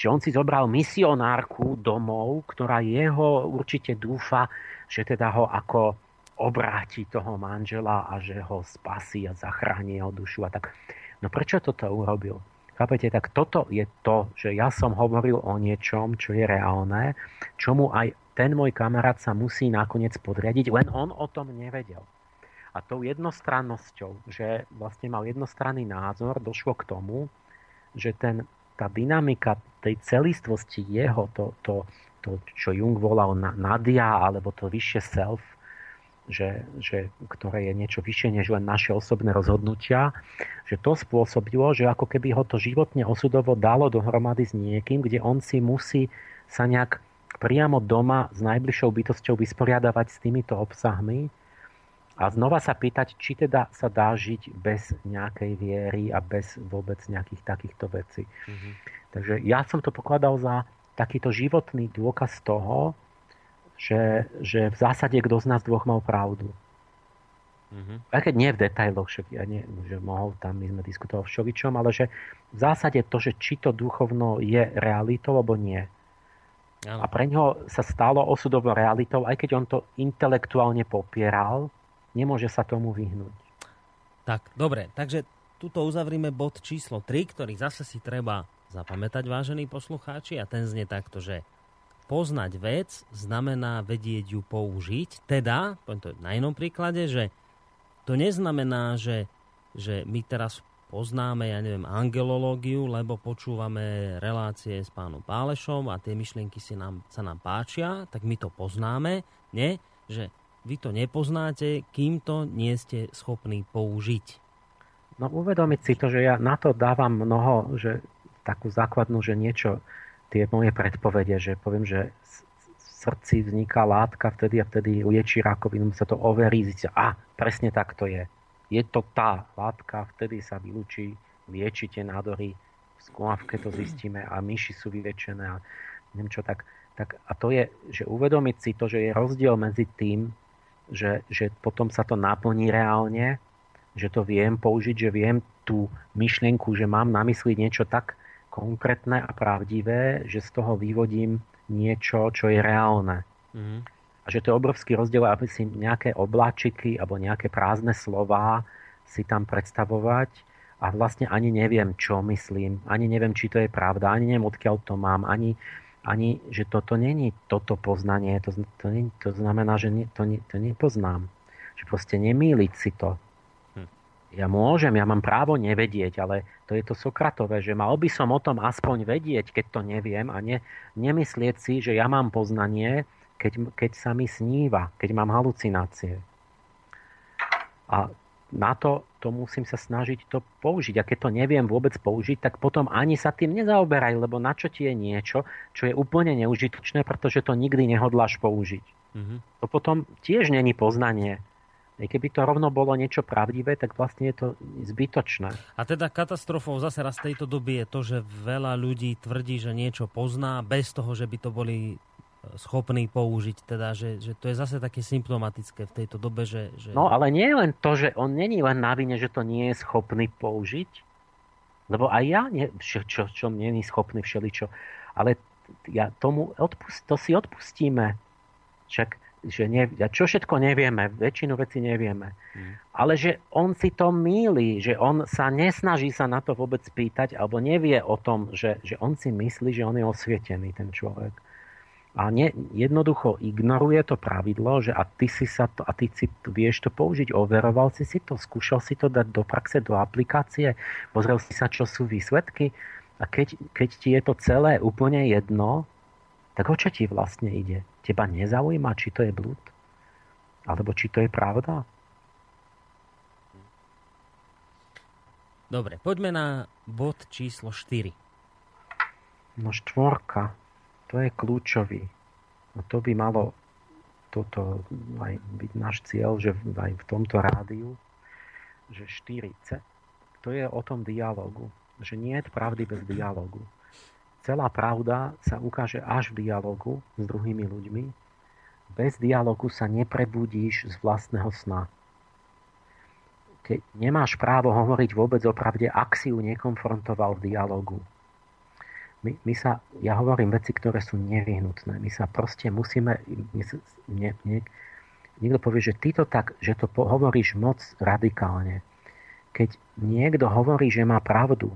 Čiže on si zobral misionárku domov, ktorá jeho určite dúfa, že teda ho ako obráti toho manžela a že ho spasí a zachráni jeho dušu a tak. No prečo toto urobil? Chápete? Tak toto je to, že ja som hovoril o niečom, čo je reálne, čomu aj ten môj kamarát sa musí nakoniec podriadiť, len on o tom nevedel. A tou jednostrannosťou, že vlastne mal jednostranný názor, došlo k tomu, že ten, tá dynamika tej celistvosti jeho, to, to, to čo Jung volal nadia, alebo to vyššie self, že, že, ktoré je niečo vyššie než len naše osobné rozhodnutia, že to spôsobilo, že ako keby ho to životne osudovo dalo dohromady s niekým, kde on si musí sa nejak priamo doma s najbližšou bytosťou vysporiadavať s týmito obsahmi a znova sa pýtať, či teda sa dá žiť bez nejakej viery a bez vôbec nejakých takýchto vecí. Mm-hmm. Takže ja som to pokladal za takýto životný dôkaz toho, že, že v zásade kto z nás dvoch mal pravdu. Mm-hmm. Aj keď nie v detailoch, však ja nie, že mohol tam, my sme diskutovali v čovičom, ale že v zásade to, že či to duchovno je realitou, alebo nie. Ano. A pre ňoho sa stalo osudovou realitou, aj keď on to intelektuálne popieral, nemôže sa tomu vyhnúť. Tak, dobre, takže tuto uzavrime bod číslo 3, ktorý zase si treba zapamätať, vážení poslucháči, a ten znie takto, že poznať vec znamená vedieť ju použiť. Teda, poviem to na inom príklade, že to neznamená, že, že my teraz poznáme, ja neviem, angelológiu, lebo počúvame relácie s pánom Pálešom a tie myšlienky si nám, sa nám páčia, tak my to poznáme. Nie, že vy to nepoznáte, kým to nie ste schopní použiť. No uvedomiť si to, že ja na to dávam mnoho, že takú základnú, že niečo tie moje predpovede, že poviem, že v srdci vzniká látka vtedy a vtedy liečí rakovinu, sa to overí, zistí, a presne tak to je. Je to tá látka, vtedy sa vylúči, lieči tie nádory, v skúmavke to zistíme a myši sú vyliečené a neviem čo tak. tak. A to je, že uvedomiť si to, že je rozdiel medzi tým, že, že potom sa to naplní reálne, že to viem použiť, že viem tú myšlienku, že mám na mysli niečo tak konkrétne a pravdivé, že z toho vyvodím niečo, čo je reálne. Mm. A že to je obrovský rozdiel, aby si nejaké obláčiky alebo nejaké prázdne slova si tam predstavovať a vlastne ani neviem, čo myslím, ani neviem, či to je pravda, ani neviem, odkiaľ to mám, ani, ani že toto není toto poznanie, to, to, nie, to znamená, že nie, to, nie, to nepoznám. Že proste nemýliť si to. Ja môžem, ja mám právo nevedieť, ale to je to Sokratové, že mal by som o tom aspoň vedieť, keď to neviem a ne, nemyslieť si, že ja mám poznanie, keď, keď sa mi sníva, keď mám halucinácie. A na to, to musím sa snažiť to použiť. A keď to neviem vôbec použiť, tak potom ani sa tým nezaoberaj, lebo na čo ti je niečo, čo je úplne neužitočné, pretože to nikdy nehodláš použiť. Mm-hmm. To potom tiež není poznanie aj keby to rovno bolo niečo pravdivé, tak vlastne je to zbytočné. A teda katastrofou zase raz tejto doby je to, že veľa ľudí tvrdí, že niečo pozná bez toho, že by to boli schopní použiť. Teda, že, že to je zase také symptomatické v tejto dobe, že, že... No ale nie len to, že on není len na vine, že to nie je schopný použiť, lebo aj ja nie, čo, čo, čo není schopný všeličo, ale ja tomu odpust, to si odpustíme však že ne, čo všetko nevieme, väčšinu vecí nevieme. Mm. Ale že on si to míli, že on sa nesnaží sa na to vôbec pýtať, alebo nevie o tom, že, že on si myslí, že on je osvietený, ten človek. A ne, jednoducho ignoruje to pravidlo, že a ty si sa to, a ty si vieš to použiť, overoval si si to, skúšal si to dať do praxe, do aplikácie, pozrel si sa, čo sú výsledky a keď, keď ti je to celé úplne jedno, tak o čo ti vlastne ide? Teba nezaujíma, či to je blúd? Alebo či to je pravda? Dobre, poďme na bod číslo 4. No štvorka, to je kľúčový. No to by malo toto aj byť náš cieľ, že aj v tomto rádiu, že 4. To je o tom dialogu. Že nie je pravdy bez dialogu celá pravda sa ukáže až v dialogu s druhými ľuďmi. Bez dialogu sa neprebudíš z vlastného sna. Keď nemáš právo hovoriť vôbec o pravde, ak si ju nekonfrontoval v dialogu. My, my sa, ja hovorím veci, ktoré sú nevyhnutné. My sa proste musíme... My, nie, nie, niekto povie, že ty to tak, že to hovoríš moc radikálne. Keď niekto hovorí, že má pravdu,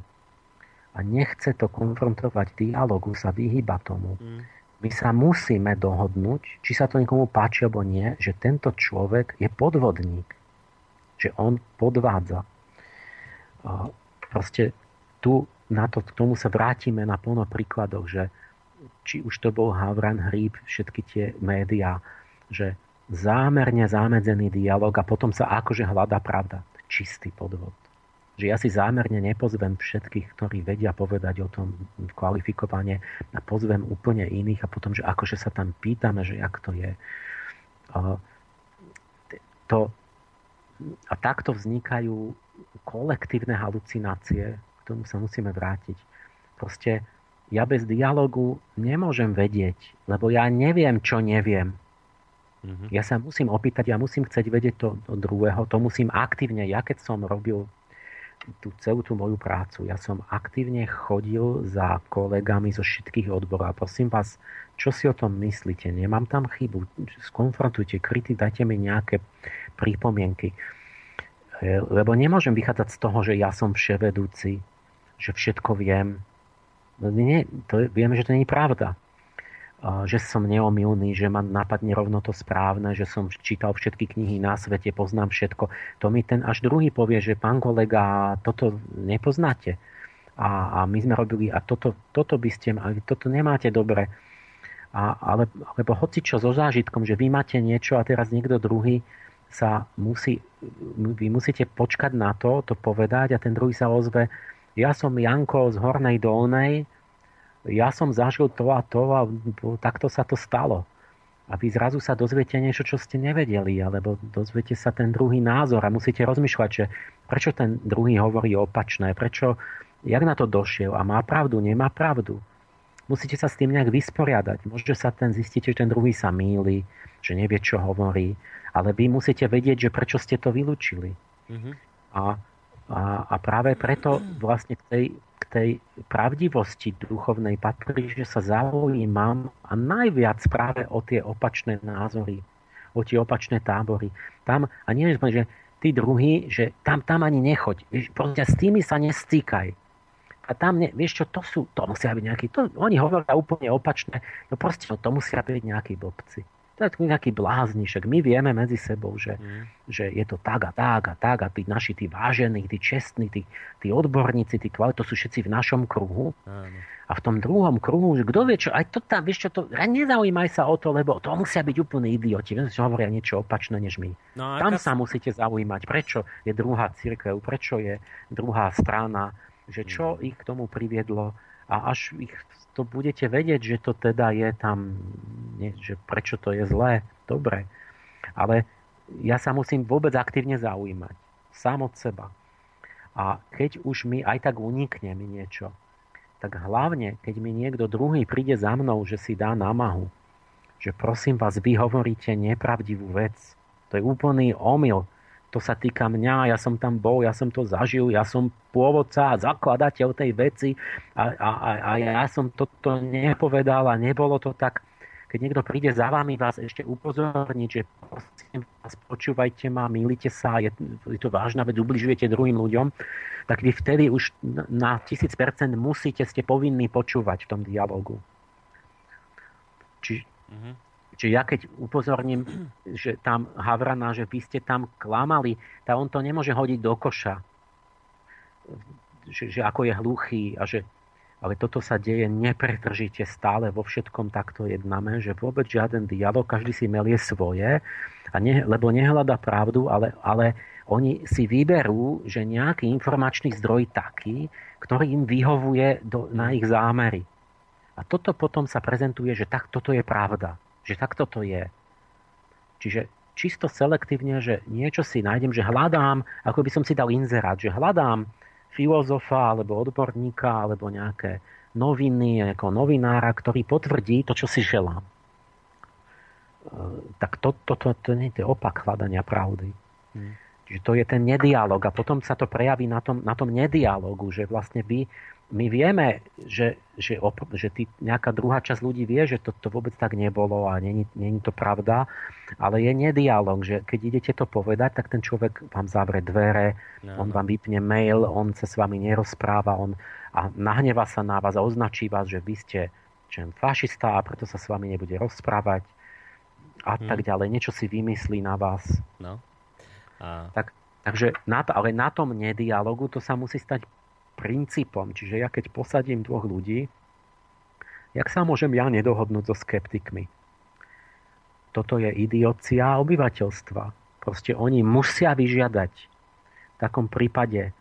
a nechce to konfrontovať dialogu, sa vyhýba tomu. Mm. My sa musíme dohodnúť, či sa to niekomu páči alebo nie, že tento človek je podvodník. Že on podvádza. Proste tu na to, k tomu sa vrátime na plno príkladoch, že či už to bol Havran Hríb, všetky tie médiá, že zámerne zamedzený dialog a potom sa akože hľada pravda. Čistý podvod že ja si zámerne nepozvem všetkých, ktorí vedia povedať o tom kvalifikovane a pozvem úplne iných a potom, že akože sa tam pýtame, že jak to je. To, a takto vznikajú kolektívne halucinácie, k tomu sa musíme vrátiť. Proste ja bez dialogu nemôžem vedieť, lebo ja neviem, čo neviem. Mm-hmm. Ja sa musím opýtať, ja musím chcieť vedieť to, to druhého, to musím aktívne. Ja keď som robil tú celú tú moju prácu. Ja som aktívne chodil za kolegami zo všetkých odborov. A prosím vás, čo si o tom myslíte? Nemám tam chybu. Skonfrontujte, kriti, dajte mi nejaké prípomienky. E, lebo nemôžem vychádzať z toho, že ja som vševedúci, že všetko viem. No nie, to, vieme, že to nie je pravda že som neomilný, že ma napadne rovno to správne, že som čítal všetky knihy na svete, poznám všetko. To mi ten až druhý povie, že pán kolega, toto nepoznáte. A, a my sme robili, a toto, toto by ste, mali, toto nemáte dobre. A, ale, alebo hoci čo so zážitkom, že vy máte niečo a teraz niekto druhý sa musí, vy musíte počkať na to, to povedať a ten druhý sa ozve, ja som Janko z Hornej Dolnej, ja som zažil to a to a takto sa to stalo. A vy zrazu sa dozviete niečo, čo ste nevedeli, alebo dozviete sa ten druhý názor a musíte rozmýšľať, že prečo ten druhý hovorí opačné, prečo, jak na to došiel a má pravdu, nemá pravdu. Musíte sa s tým nejak vysporiadať. Môže sa ten zistíte, že ten druhý sa míli, že nevie, čo hovorí, ale vy musíte vedieť, že prečo ste to vylúčili. Mm-hmm. A, a, a práve preto vlastne v tej k tej pravdivosti duchovnej patrí, že sa zaujímam a najviac práve o tie opačné názory, o tie opačné tábory. Tam, a nie, že tí druhí, že tam, tam ani nechoď. Proste s tými sa nestýkaj. A tam, ne, vieš čo, to sú, to musia byť nejakí, oni hovoria úplne opačné, no proste, no to musia byť nejakí blbci to je nejaký blázni, však my vieme medzi sebou, že, mm. že je to tak a tak a tak a tí naši, tí vážení, tí čestní, tí, tí odborníci, tí kvali, to sú všetci v našom kruhu. Mm. A v tom druhom kruhu, že kto vie čo, aj to tam, vieš čo, to, nezaujímaj sa o to, lebo to musia byť úplní idioti, že hovoria niečo opačné než my. No, tam sa musíte zaujímať, prečo je druhá církev, prečo je druhá strana, že čo mm. ich k tomu priviedlo a až ich to budete vedieť, že to teda je tam, nie, že prečo to je zlé, dobre. Ale ja sa musím vôbec aktívne zaujímať. Sám od seba. A keď už mi aj tak unikne mi niečo, tak hlavne, keď mi niekto druhý príde za mnou, že si dá námahu, že prosím vás, vy hovoríte nepravdivú vec. To je úplný omyl to sa týka mňa, ja som tam bol, ja som to zažil, ja som pôvodca a zakladateľ tej veci a, a, a ja som toto nepovedal a nebolo to tak. keď niekto príde za vami, vás ešte upozorniť, že prosím vás, počúvajte ma, milite sa, je, je to vážna vec, ubližujete druhým ľuďom, tak vy vtedy už na 1000% musíte, ste povinní počúvať v tom dialogu. Či, mm-hmm. Čiže ja keď upozorním, že tam Havrana, že vy ste tam klamali, tak on to nemôže hodiť do koša. Že, že ako je hluchý a že ale toto sa deje nepretržite stále vo všetkom takto jednáme, že vôbec žiaden dialog, každý si melie svoje, a ne, lebo nehľada pravdu, ale, ale oni si vyberú, že nejaký informačný zdroj taký, ktorý im vyhovuje do, na ich zámery. A toto potom sa prezentuje, že tak toto je pravda že takto to je. Čiže čisto selektívne, že niečo si nájdem, že hľadám, ako by som si dal inzerát, že hľadám filozofa alebo odborníka alebo nejaké noviny, ako novinára, ktorý potvrdí to, čo si želám. E, tak toto to, to, to nie je opak hľadania pravdy. Hmm. Čiže to je ten nedialog a potom sa to prejaví na tom, na tom nedialogu, že vlastne vy my vieme, že, že, op- že tý, nejaká druhá časť ľudí vie, že to, to vôbec tak nebolo a není, není to pravda, ale je nedialog, že keď idete to povedať, tak ten človek vám zavre dvere, no, on no. vám vypne mail, on sa s vami nerozpráva, on a nahneva sa na vás a označí vás, že vy ste čem, fašista a preto sa s vami nebude rozprávať a hmm. tak ďalej. Niečo si vymyslí na vás. No. A... Tak, takže na to, ale na tom nedialogu to sa musí stať princípom. Čiže ja keď posadím dvoch ľudí, jak sa môžem ja nedohodnúť so skeptikmi? Toto je idiocia obyvateľstva. Proste oni musia vyžiadať v takom prípade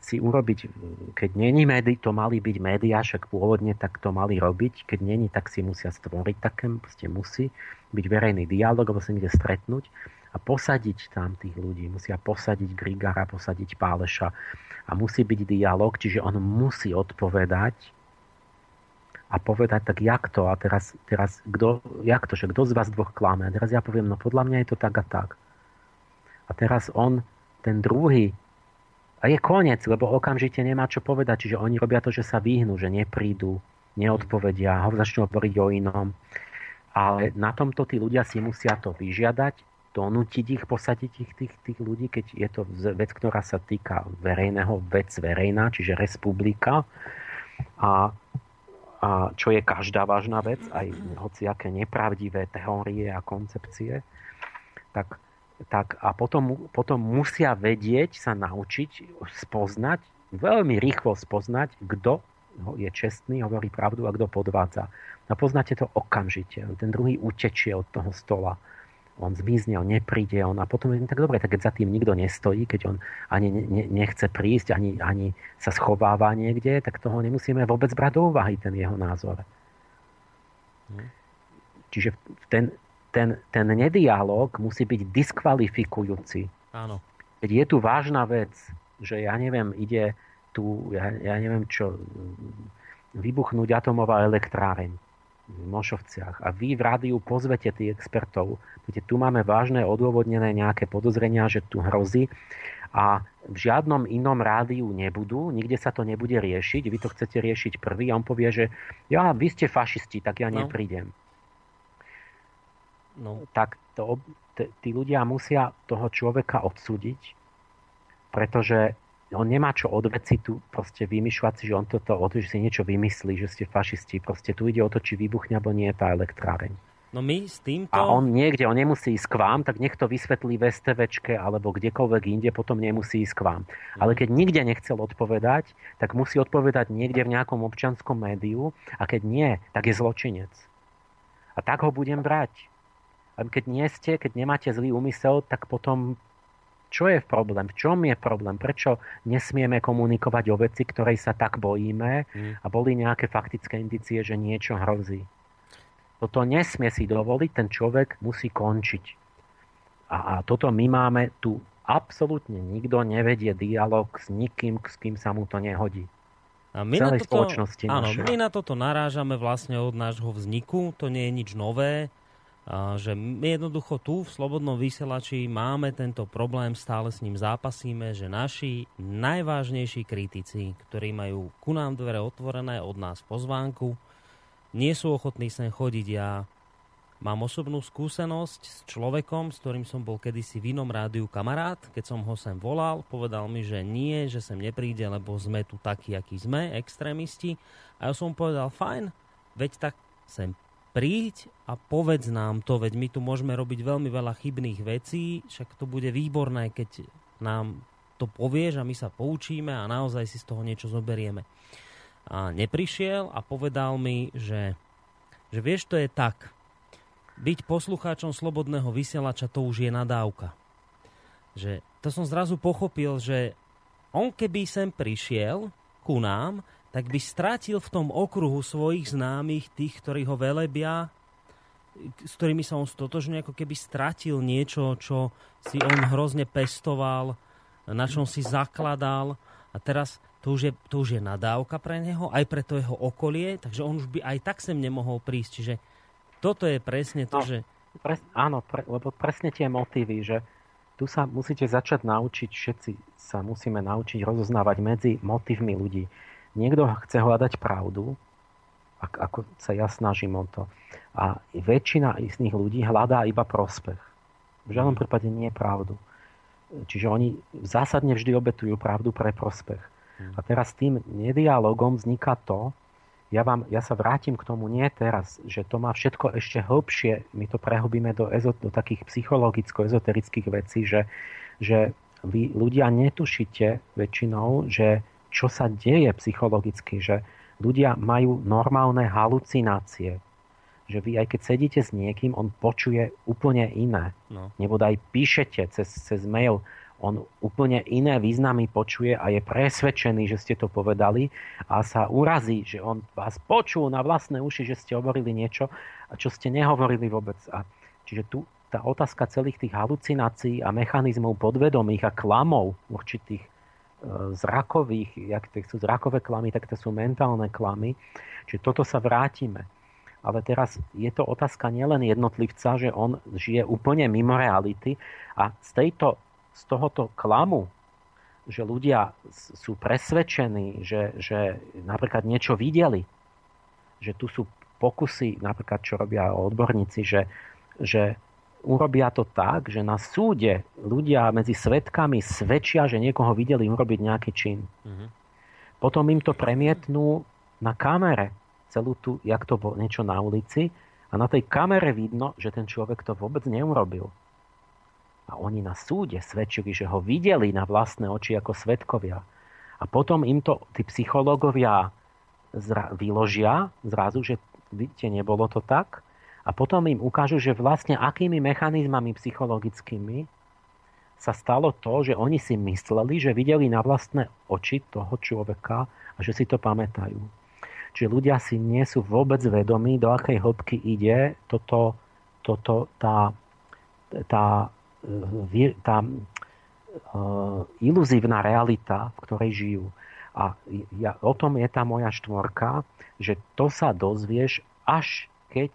si urobiť, keď není médi, to mali byť médiá, však pôvodne tak to mali robiť, keď není, tak si musia stvoriť také, proste musí byť verejný dialog, alebo sa niekde stretnúť a posadiť tam tých ľudí. Musia posadiť Grigara, posadiť Páleša a musí byť dialog, čiže on musí odpovedať a povedať, tak jak to a teraz, teraz kto, jak to, že kto z vás dvoch klame. A teraz ja poviem, no podľa mňa je to tak a tak. A teraz on, ten druhý, a je koniec, lebo okamžite nemá čo povedať, čiže oni robia to, že sa vyhnú, že neprídu, neodpovedia, ho začnú hovoriť o inom. Ale na tomto tí ľudia si musia to vyžiadať donútiť ich, posadiť ich tých, tých ľudí, keď je to vec, ktorá sa týka verejného, vec verejná, čiže republika. A, a čo je každá vážna vec, aj hociaké nepravdivé teórie a koncepcie, tak, tak a potom, potom musia vedieť, sa naučiť, spoznať, veľmi rýchlo spoznať, kto je čestný, hovorí pravdu a kto podvádza. A poznáte to okamžite. Ten druhý utečie od toho stola on zmizne, on nepríde, on a potom je tak dobre, tak keď za tým nikto nestojí, keď on ani ne, nechce prísť, ani, ani sa schováva niekde, tak toho nemusíme vôbec brať do úvahy, ten jeho názor. Hm. Čiže ten, ten, ten nedialog musí byť diskvalifikujúci. Áno. Keď je tu vážna vec, že ja neviem, ide tu, ja, ja neviem čo, vybuchnúť atomová elektráreň v Mošovciach a vy v rádiu pozvete tých expertov, Viete, tu máme vážne odôvodnené nejaké podozrenia, že tu hrozí a v žiadnom inom rádiu nebudú, nikde sa to nebude riešiť, vy to chcete riešiť prvý a on povie, že ja, vy ste fašisti, tak ja no. neprídem. No. Tak to, t- tí ľudia musia toho človeka odsúdiť, pretože on nemá čo od veci tu proste vymýšľať si, že on toto, že si niečo vymyslí, že ste fašisti. Proste tu ide o to, či vybuchne alebo nie tá elektráreň. No my s týmto... A on niekde, on nemusí ísť k vám, tak nech to vysvetlí v STVčke alebo kdekoľvek inde, potom nemusí ísť k vám. Ale keď nikde nechcel odpovedať, tak musí odpovedať niekde v nejakom občanskom médiu a keď nie, tak je zločinec. A tak ho budem brať. A keď nie ste, keď nemáte zlý úmysel, tak potom čo je problém? V čom je problém? Prečo nesmieme komunikovať o veci, ktorej sa tak bojíme mm. a boli nejaké faktické indicie, že niečo hrozí? Toto nesmie si dovoliť, ten človek musí končiť. A, a toto my máme tu absolútne nikto nevedie dialog s nikým, s kým sa mu to nehodí. A my, na toto, áno, my na toto narážame vlastne od nášho vzniku, to nie je nič nové, že my jednoducho tu v Slobodnom vysielači máme tento problém, stále s ním zápasíme, že naši najvážnejší kritici, ktorí majú ku nám dvere otvorené od nás pozvánku, nie sú ochotní sem chodiť. Ja Mám osobnú skúsenosť s človekom, s ktorým som bol kedysi v inom rádiu kamarát. Keď som ho sem volal, povedal mi, že nie, že sem nepríde, lebo sme tu takí, akí sme, extrémisti. A ja som povedal, fajn, veď tak sem príď a povedz nám to, veď my tu môžeme robiť veľmi veľa chybných vecí, však to bude výborné, keď nám to povieš a my sa poučíme a naozaj si z toho niečo zoberieme. A neprišiel a povedal mi, že, že vieš, to je tak, byť poslucháčom slobodného vysielača to už je nadávka. Že to som zrazu pochopil, že on keby sem prišiel ku nám, tak by stratil v tom okruhu svojich známych, tých, ktorí ho velebia, s ktorými sa on stotožňuje, ako keby stratil niečo, čo si on hrozne pestoval, na čom si zakladal a teraz to už, je, to už je nadávka pre neho, aj pre to jeho okolie, takže on už by aj tak sem nemohol prísť. Čiže toto je presne to, no, že... Pres, áno, pre, lebo presne tie motívy, že tu sa musíte začať naučiť, všetci sa musíme naučiť rozoznávať medzi motívmi ľudí. Niekto chce hľadať pravdu, ako sa ja snažím o to. A väčšina istných ľudí hľadá iba prospech. V žiadnom prípade nie je pravdu. Čiže oni zásadne vždy obetujú pravdu pre prospech. A teraz tým nedialogom vzniká to, ja, vám, ja sa vrátim k tomu nie teraz, že to má všetko ešte hlbšie, my to prehobíme do, ezo, do takých psychologicko-ezoterických vecí, že, že vy ľudia netušíte väčšinou, že čo sa deje psychologicky, že ľudia majú normálne halucinácie. Že vy aj keď sedíte s niekým, on počuje úplne iné. No. Nebo aj píšete cez, cez mail, on úplne iné významy počuje a je presvedčený, že ste to povedali a sa urazí, že on vás počul na vlastné uši, že ste hovorili niečo, čo ste nehovorili vôbec. A čiže tu tá otázka celých tých halucinácií a mechanizmov podvedomých a klamov určitých zrakových, jak to sú zrakové klamy, tak to sú mentálne klamy. Čiže toto sa vrátime. Ale teraz je to otázka nielen jednotlivca, že on žije úplne mimo reality a z tejto z tohoto klamu, že ľudia sú presvedčení, že, že napríklad niečo videli, že tu sú pokusy, napríklad čo robia odborníci, že, že urobia to tak, že na súde ľudia medzi svetkami svedčia, že niekoho videli urobiť nejaký čin. Mm-hmm. Potom im to premietnú na kamere, celú tu, jak to bolo niečo na ulici a na tej kamere vidno, že ten človek to vôbec neurobil. A oni na súde svedčili, že ho videli na vlastné oči ako svetkovia. A potom im to tí psychológovia zra- vyložia zrazu, že vidíte, nebolo to tak. A potom im ukážu, že vlastne akými mechanizmami psychologickými sa stalo to, že oni si mysleli, že videli na vlastné oči toho človeka a že si to pamätajú. Čiže ľudia si nie sú vôbec vedomí, do akej hĺbky ide toto, toto tá, tá tá e, iluzívna realita, v ktorej žijú. A ja, o tom je tá moja štvorka, že to sa dozvieš, až keď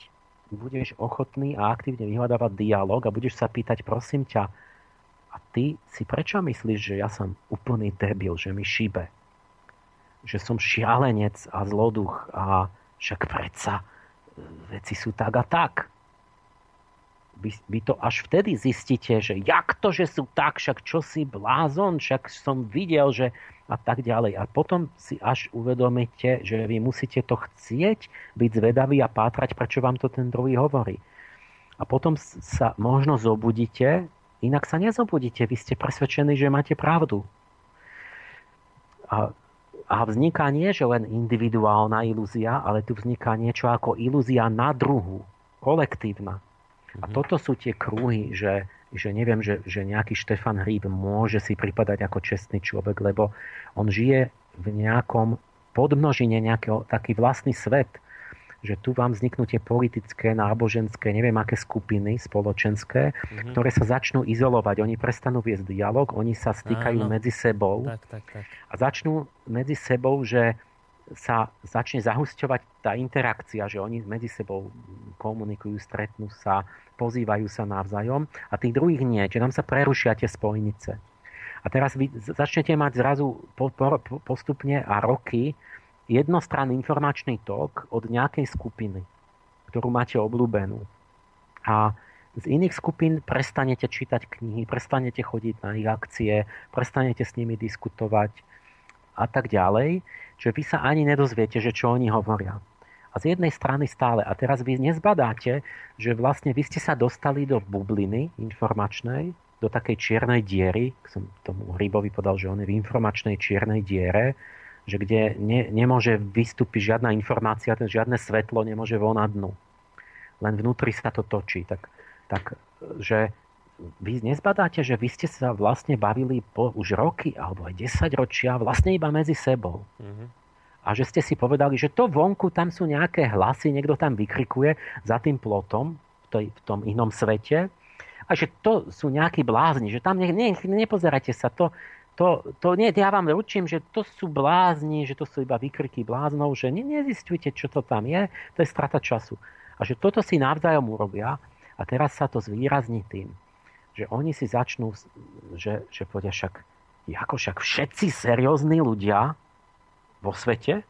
budeš ochotný a aktívne vyhľadávať dialog a budeš sa pýtať, prosím ťa, a ty si prečo myslíš, že ja som úplný debil, že mi šíbe? Že som šialenec a zloduch a však predsa e, veci sú tak a tak vy, vy to až vtedy zistíte, že jak to, že sú tak, však čo si blázon, však som videl, že a tak ďalej. A potom si až uvedomíte, že vy musíte to chcieť, byť zvedaví a pátrať, prečo vám to ten druhý hovorí. A potom sa možno zobudíte, inak sa nezobudíte, vy ste presvedčení, že máte pravdu. A, a vzniká nie, že len individuálna ilúzia, ale tu vzniká niečo ako ilúzia na druhu, kolektívna. A mhm. toto sú tie kruhy, že, že neviem, že, že nejaký Štefan Hríb môže si pripadať ako čestný človek, lebo on žije v nejakom podmnožine nejakého taký vlastný svet, že tu vám vzniknú tie politické, náboženské, neviem aké skupiny spoločenské, mm-hmm. ktoré sa začnú izolovať. Oni prestanú viesť dialog, oni sa stýkajú Áno. medzi sebou tak, tak, tak. a začnú medzi sebou, že sa začne zahusťovať tá interakcia, že oni medzi sebou komunikujú, stretnú sa, pozývajú sa navzájom a tých druhých nie, že tam sa prerušia tie spojnice. A teraz vy začnete mať zrazu po, po, postupne a roky jednostranný informačný tok od nejakej skupiny, ktorú máte obľúbenú. A z iných skupín prestanete čítať knihy, prestanete chodiť na ich akcie, prestanete s nimi diskutovať a tak ďalej, že vy sa ani nedozviete, že čo oni hovoria. A z jednej strany stále. A teraz vy nezbadáte, že vlastne vy ste sa dostali do bubliny informačnej, do takej čiernej diery, som tomu Hrybovi povedal, že on je v informačnej čiernej diere, že kde ne, nemôže vystúpiť žiadna informácia, žiadne svetlo nemôže von dnu. Len vnútri sa to točí. Tak tak že vy nezbadáte, že vy ste sa vlastne bavili po už roky alebo aj 10 ročia vlastne iba medzi sebou. Mm-hmm. A že ste si povedali, že to vonku, tam sú nejaké hlasy, niekto tam vykrikuje za tým plotom v, tej, v tom inom svete a že to sú nejakí blázni, že tam ne, ne, nepozerajte sa, to, to, to nie, ja vám ručím, že to sú blázni, že to sú iba vykriky bláznov, že ne, nezistujte, čo to tam je, to je strata času. A že toto si navzájom urobia a teraz sa to zvýrazní tým, že oni si začnú, že, že povedia však, ako však všetci seriózni ľudia vo svete,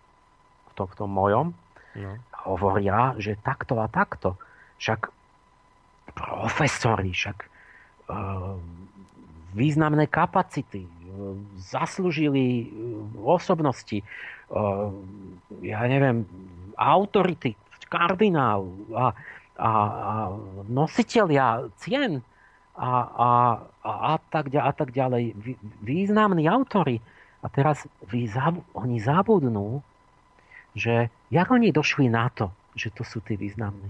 v tom, v tom mojom, no. hovoria, že takto a takto. Však profesori, však uh, významné kapacity, uh, zaslúžili uh, osobnosti, ja neviem, autority, kardinál a a, a nositeľia cien a, a, a, a, tak, a tak ďalej, významní autory. A teraz vy, oni zabudnú, že jak oni došli na to, že to sú tí významní.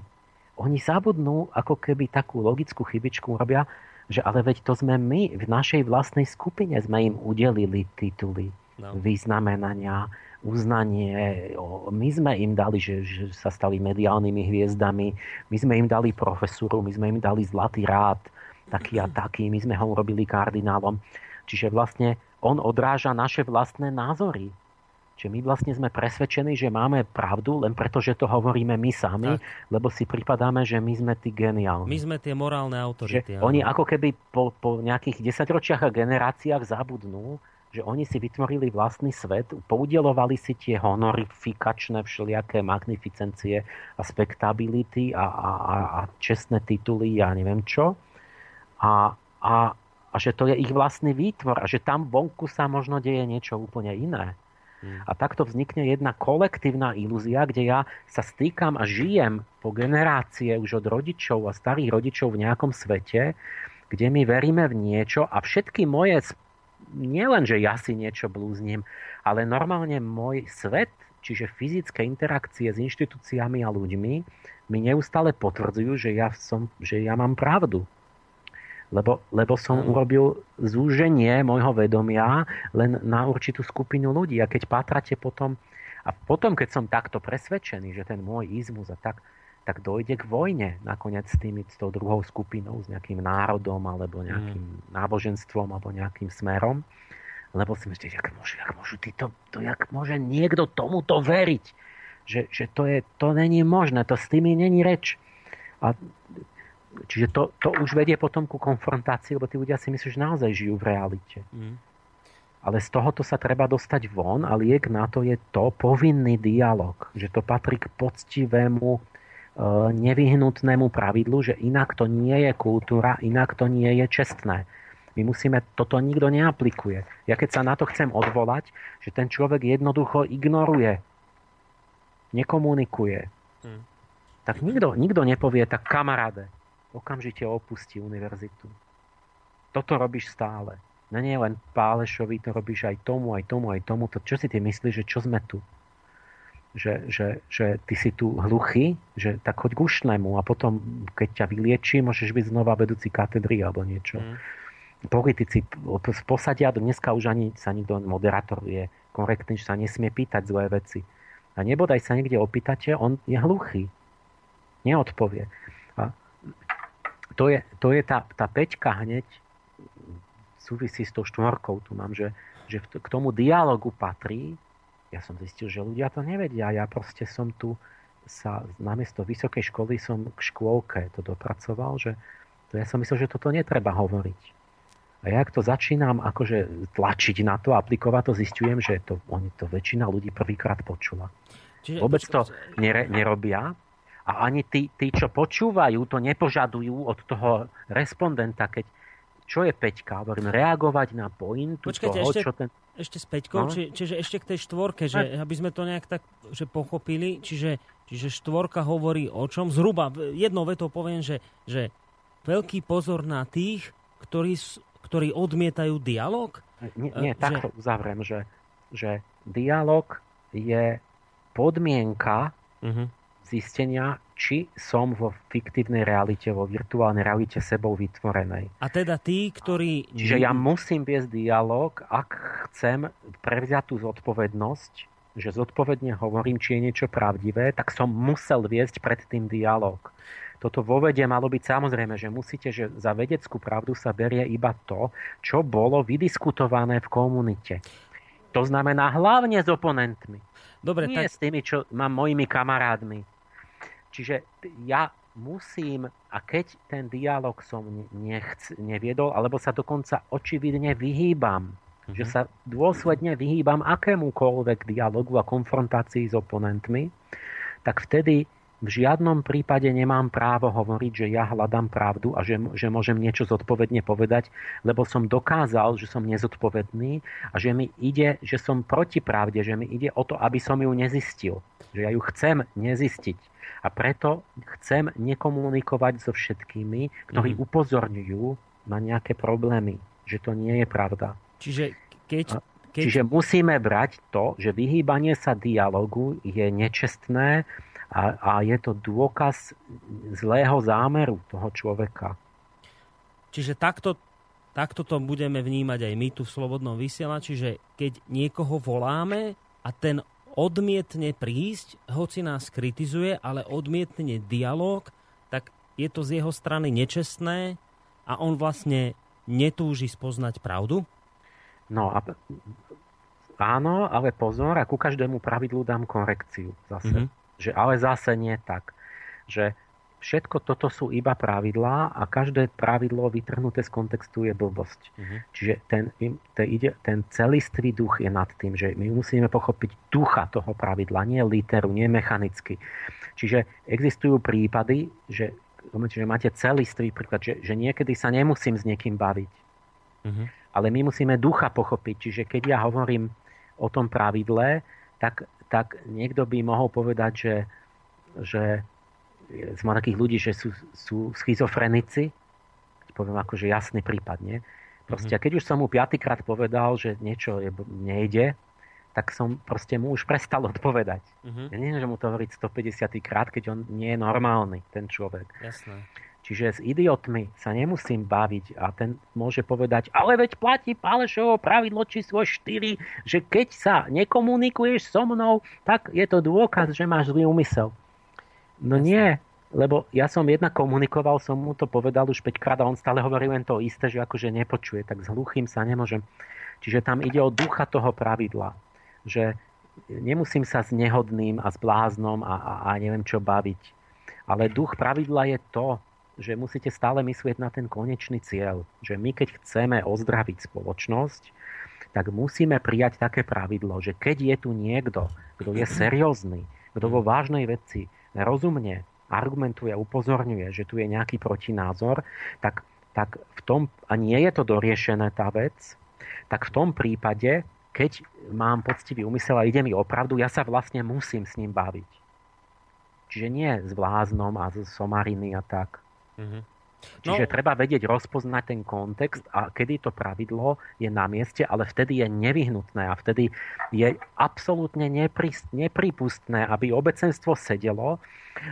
Oni zabudnú, ako keby takú logickú chybičku robia, že ale veď to sme my, v našej vlastnej skupine sme im udelili tituly, no. vyznamenania, uznanie. My sme im dali, že, že sa stali mediálnymi hviezdami, my sme im dali profesúru, my sme im dali zlatý rád, taký a taký, my sme ho urobili kardinálom. Čiže vlastne on odráža naše vlastné názory. Čiže my vlastne sme presvedčení, že máme pravdu, len preto, že to hovoríme my sami, tak. lebo si pripadáme, že my sme tí geniálni. My sme tie morálne autority. Oni ako keby po, po nejakých desaťročiach a generáciách zabudnú, že oni si vytvorili vlastný svet, poudielovali si tie honorifikačné všelijaké magnificencie a spektability a, a, a, a čestné tituly, ja neviem čo. A, a, a že to je ich vlastný výtvor a že tam vonku sa možno deje niečo úplne iné. Hmm. A takto vznikne jedna kolektívna ilúzia, kde ja sa stýkam a žijem po generácie už od rodičov a starých rodičov v nejakom svete, kde my veríme v niečo a všetky moje nielen, že ja si niečo blúznim, ale normálne môj svet, čiže fyzické interakcie s inštitúciami a ľuďmi, mi neustále potvrdzujú, že ja, som, že ja mám pravdu. Lebo, lebo som urobil zúženie môjho vedomia len na určitú skupinu ľudí. A keď pátrate potom, a potom, keď som takto presvedčený, že ten môj izmus a tak, tak dojde k vojne nakoniec s, tými, s tou druhou skupinou, s nejakým národom alebo nejakým mm. náboženstvom alebo nejakým smerom. Lebo si myslíte, jak môže, jak môžu títo, to, jak môže niekto tomuto veriť? Že, že to, je, to není možné, to s tými není reč. A, čiže to, to už vedie potom ku konfrontácii, lebo tí ľudia si myslí, že naozaj žijú v realite. Mm. Ale z tohoto sa treba dostať von a liek na to je to povinný dialog, že to patrí k poctivému nevyhnutnému pravidlu, že inak to nie je kultúra, inak to nie je čestné. My musíme, toto nikto neaplikuje. Ja keď sa na to chcem odvolať, že ten človek jednoducho ignoruje, nekomunikuje, hmm. tak nikto, nikto nepovie, tak kamaráde, okamžite opustí univerzitu. Toto robíš stále. No nie len Pálešovi, to robíš aj tomu, aj tomu, aj tomu. To, čo si ty myslíš, že čo sme tu? že, že, že ty si tu hluchý, že tak choď k ušnému a potom, keď ťa vylieči, môžeš byť znova vedúci katedry alebo niečo. Mm. Politici posadia, dneska už ani sa nikto, moderátor je korektný, že sa nesmie pýtať zlé veci. A nebodaj sa niekde opýtate, on je hluchý. Neodpovie. To je, to je tá, tá peťka hneď súvisí s tou štvorkou. Tu mám, že, že k tomu dialogu patrí, ja som zistil, že ľudia to nevedia. Ja proste som tu sa namiesto vysokej školy som k škôlke to dopracoval, že to ja som myslel, že toto netreba hovoriť. A ja ak to začínam akože tlačiť na to, aplikovať to, zistujem, že to, oni to väčšina ľudí prvýkrát počula. Čiže, Vôbec to nere, nerobia. A ani tí, tí, čo počúvajú, to nepožadujú od toho respondenta, keď čo je Peťka? Hovorím, reagovať na pointu Počkajte, toho, ešte, čo ten... ešte s Peťkou, no? či, čiže ešte k tej štvorke, že, aby sme to nejak tak že pochopili, čiže, čiže štvorka hovorí o čom? Zhruba jednou vetou poviem, že, že veľký pozor na tých, ktorí, ktorí odmietajú dialog? Nie, nie že... takto uzavriem, že, že dialog je podmienka uh-huh. Zistenia, či som vo fiktívnej realite, vo virtuálnej realite sebou vytvorenej. A teda tí, ktorí... Čiže ja musím viesť dialog, ak chcem prevziať tú zodpovednosť, že zodpovedne hovorím, či je niečo pravdivé, tak som musel viesť predtým dialog. Toto vo vede malo byť samozrejme, že musíte, že za vedeckú pravdu sa berie iba to, čo bolo vydiskutované v komunite. To znamená hlavne s oponentmi. Dobre, Nie tak... s tými, čo mám mojimi kamarádmi. Čiže ja musím, a keď ten dialog som nechc, neviedol, alebo sa dokonca očividne vyhýbam, mm-hmm. že sa dôsledne vyhýbam akémukoľvek dialogu a konfrontácii s oponentmi, tak vtedy v žiadnom prípade nemám právo hovoriť, že ja hľadám pravdu a že, že môžem niečo zodpovedne povedať, lebo som dokázal, že som nezodpovedný a že mi ide, že som proti pravde, že mi ide o to, aby som ju nezistil. Že ja ju chcem nezistiť. A preto chcem nekomunikovať so všetkými, ktorí mm. upozorňujú na nejaké problémy, že to nie je pravda. Čiže keď, keď... Čiže musíme brať to, že vyhýbanie sa dialogu je nečestné a, a je to dôkaz zlého zámeru toho človeka. Čiže takto, takto to budeme vnímať aj my tu v Slobodnom vysielači, že keď niekoho voláme a ten odmietne prísť, hoci nás kritizuje, ale odmietne dialog, tak je to z jeho strany nečestné a on vlastne netúži spoznať pravdu? No a áno, ale pozor, a ku každému pravidlu dám korekciu zase. Mm-hmm. Že ale zase nie tak. Že všetko toto sú iba pravidlá a každé pravidlo vytrhnuté z kontextu je blbosť. Uh-huh. Čiže ten, ten, ide, ten celistvý duch je nad tým, že my musíme pochopiť ducha toho pravidla, nie literu, nie mechanicky. Čiže existujú prípady, že, že máte celistvý príklad, že, že niekedy sa nemusím s niekým baviť. Uh-huh. Ale my musíme ducha pochopiť. Čiže keď ja hovorím o tom pravidle, tak tak niekto by mohol povedať, že, že sme takých ľudí, že sú, sú schizofrenici, poviem akože jasný prípad, nie? Proste, mm-hmm. keď už som mu piatýkrát povedal, že niečo je, nejde, tak som proste mu už prestal odpovedať. Mm-hmm. Ja neviem, že mu to hovoriť 150 krát, keď on nie je normálny, ten človek. Jasné. Čiže s idiotmi sa nemusím baviť a ten môže povedať, ale veď platí Pálešovo pravidlo číslo 4, že keď sa nekomunikuješ so mnou, tak je to dôkaz, že máš zlý úmysel. No nie, lebo ja som jednak komunikoval, som mu to povedal už 5 krát a on stále hovorí len to isté, že akože nepočuje, tak s hluchým sa nemôžem. Čiže tam ide o ducha toho pravidla, že nemusím sa s nehodným a s bláznom a, a, a neviem čo baviť. Ale duch pravidla je to, že musíte stále myslieť na ten konečný cieľ. Že my keď chceme ozdraviť spoločnosť, tak musíme prijať také pravidlo, že keď je tu niekto, kto je seriózny, kto vo vážnej veci rozumne argumentuje, upozorňuje, že tu je nejaký protinázor, tak, tak v tom, a nie je to doriešené tá vec, tak v tom prípade, keď mám poctivý úmysel a ide mi opravdu, ja sa vlastne musím s ním baviť. Čiže nie s bláznom a s somariny a tak. Mm-hmm. Čiže no, treba vedieť rozpoznať ten kontext a kedy to pravidlo je na mieste, ale vtedy je nevyhnutné a vtedy je absolútne nepripustné, aby obecenstvo sedelo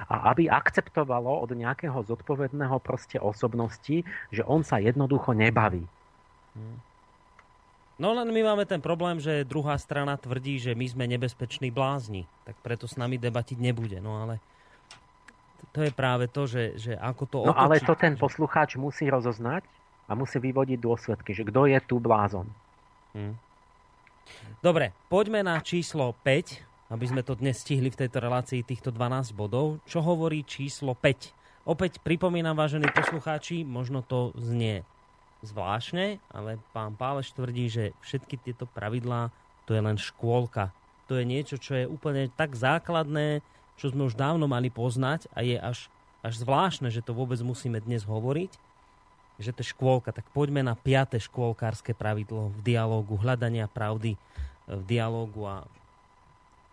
a aby akceptovalo od nejakého zodpovedného proste osobnosti, že on sa jednoducho nebaví. Mhm. No len my máme ten problém, že druhá strana tvrdí, že my sme nebezpeční blázni, tak preto s nami debatiť nebude. No ale to je práve to, že, že ako to No otočiť. ale to ten poslucháč musí rozoznať a musí vyvodiť dôsledky, že kto je tu blázon. Hmm. Dobre, poďme na číslo 5, aby sme to dnes stihli v tejto relácii týchto 12 bodov. Čo hovorí číslo 5? Opäť pripomínam, vážení poslucháči, možno to znie zvláštne, ale pán Páleš tvrdí, že všetky tieto pravidlá to je len škôlka. To je niečo, čo je úplne tak základné, čo sme už dávno mali poznať a je až, až zvláštne, že to vôbec musíme dnes hovoriť, že to je škôlka. Tak poďme na piaté škôlkárske pravidlo v dialógu hľadania pravdy v dialógu a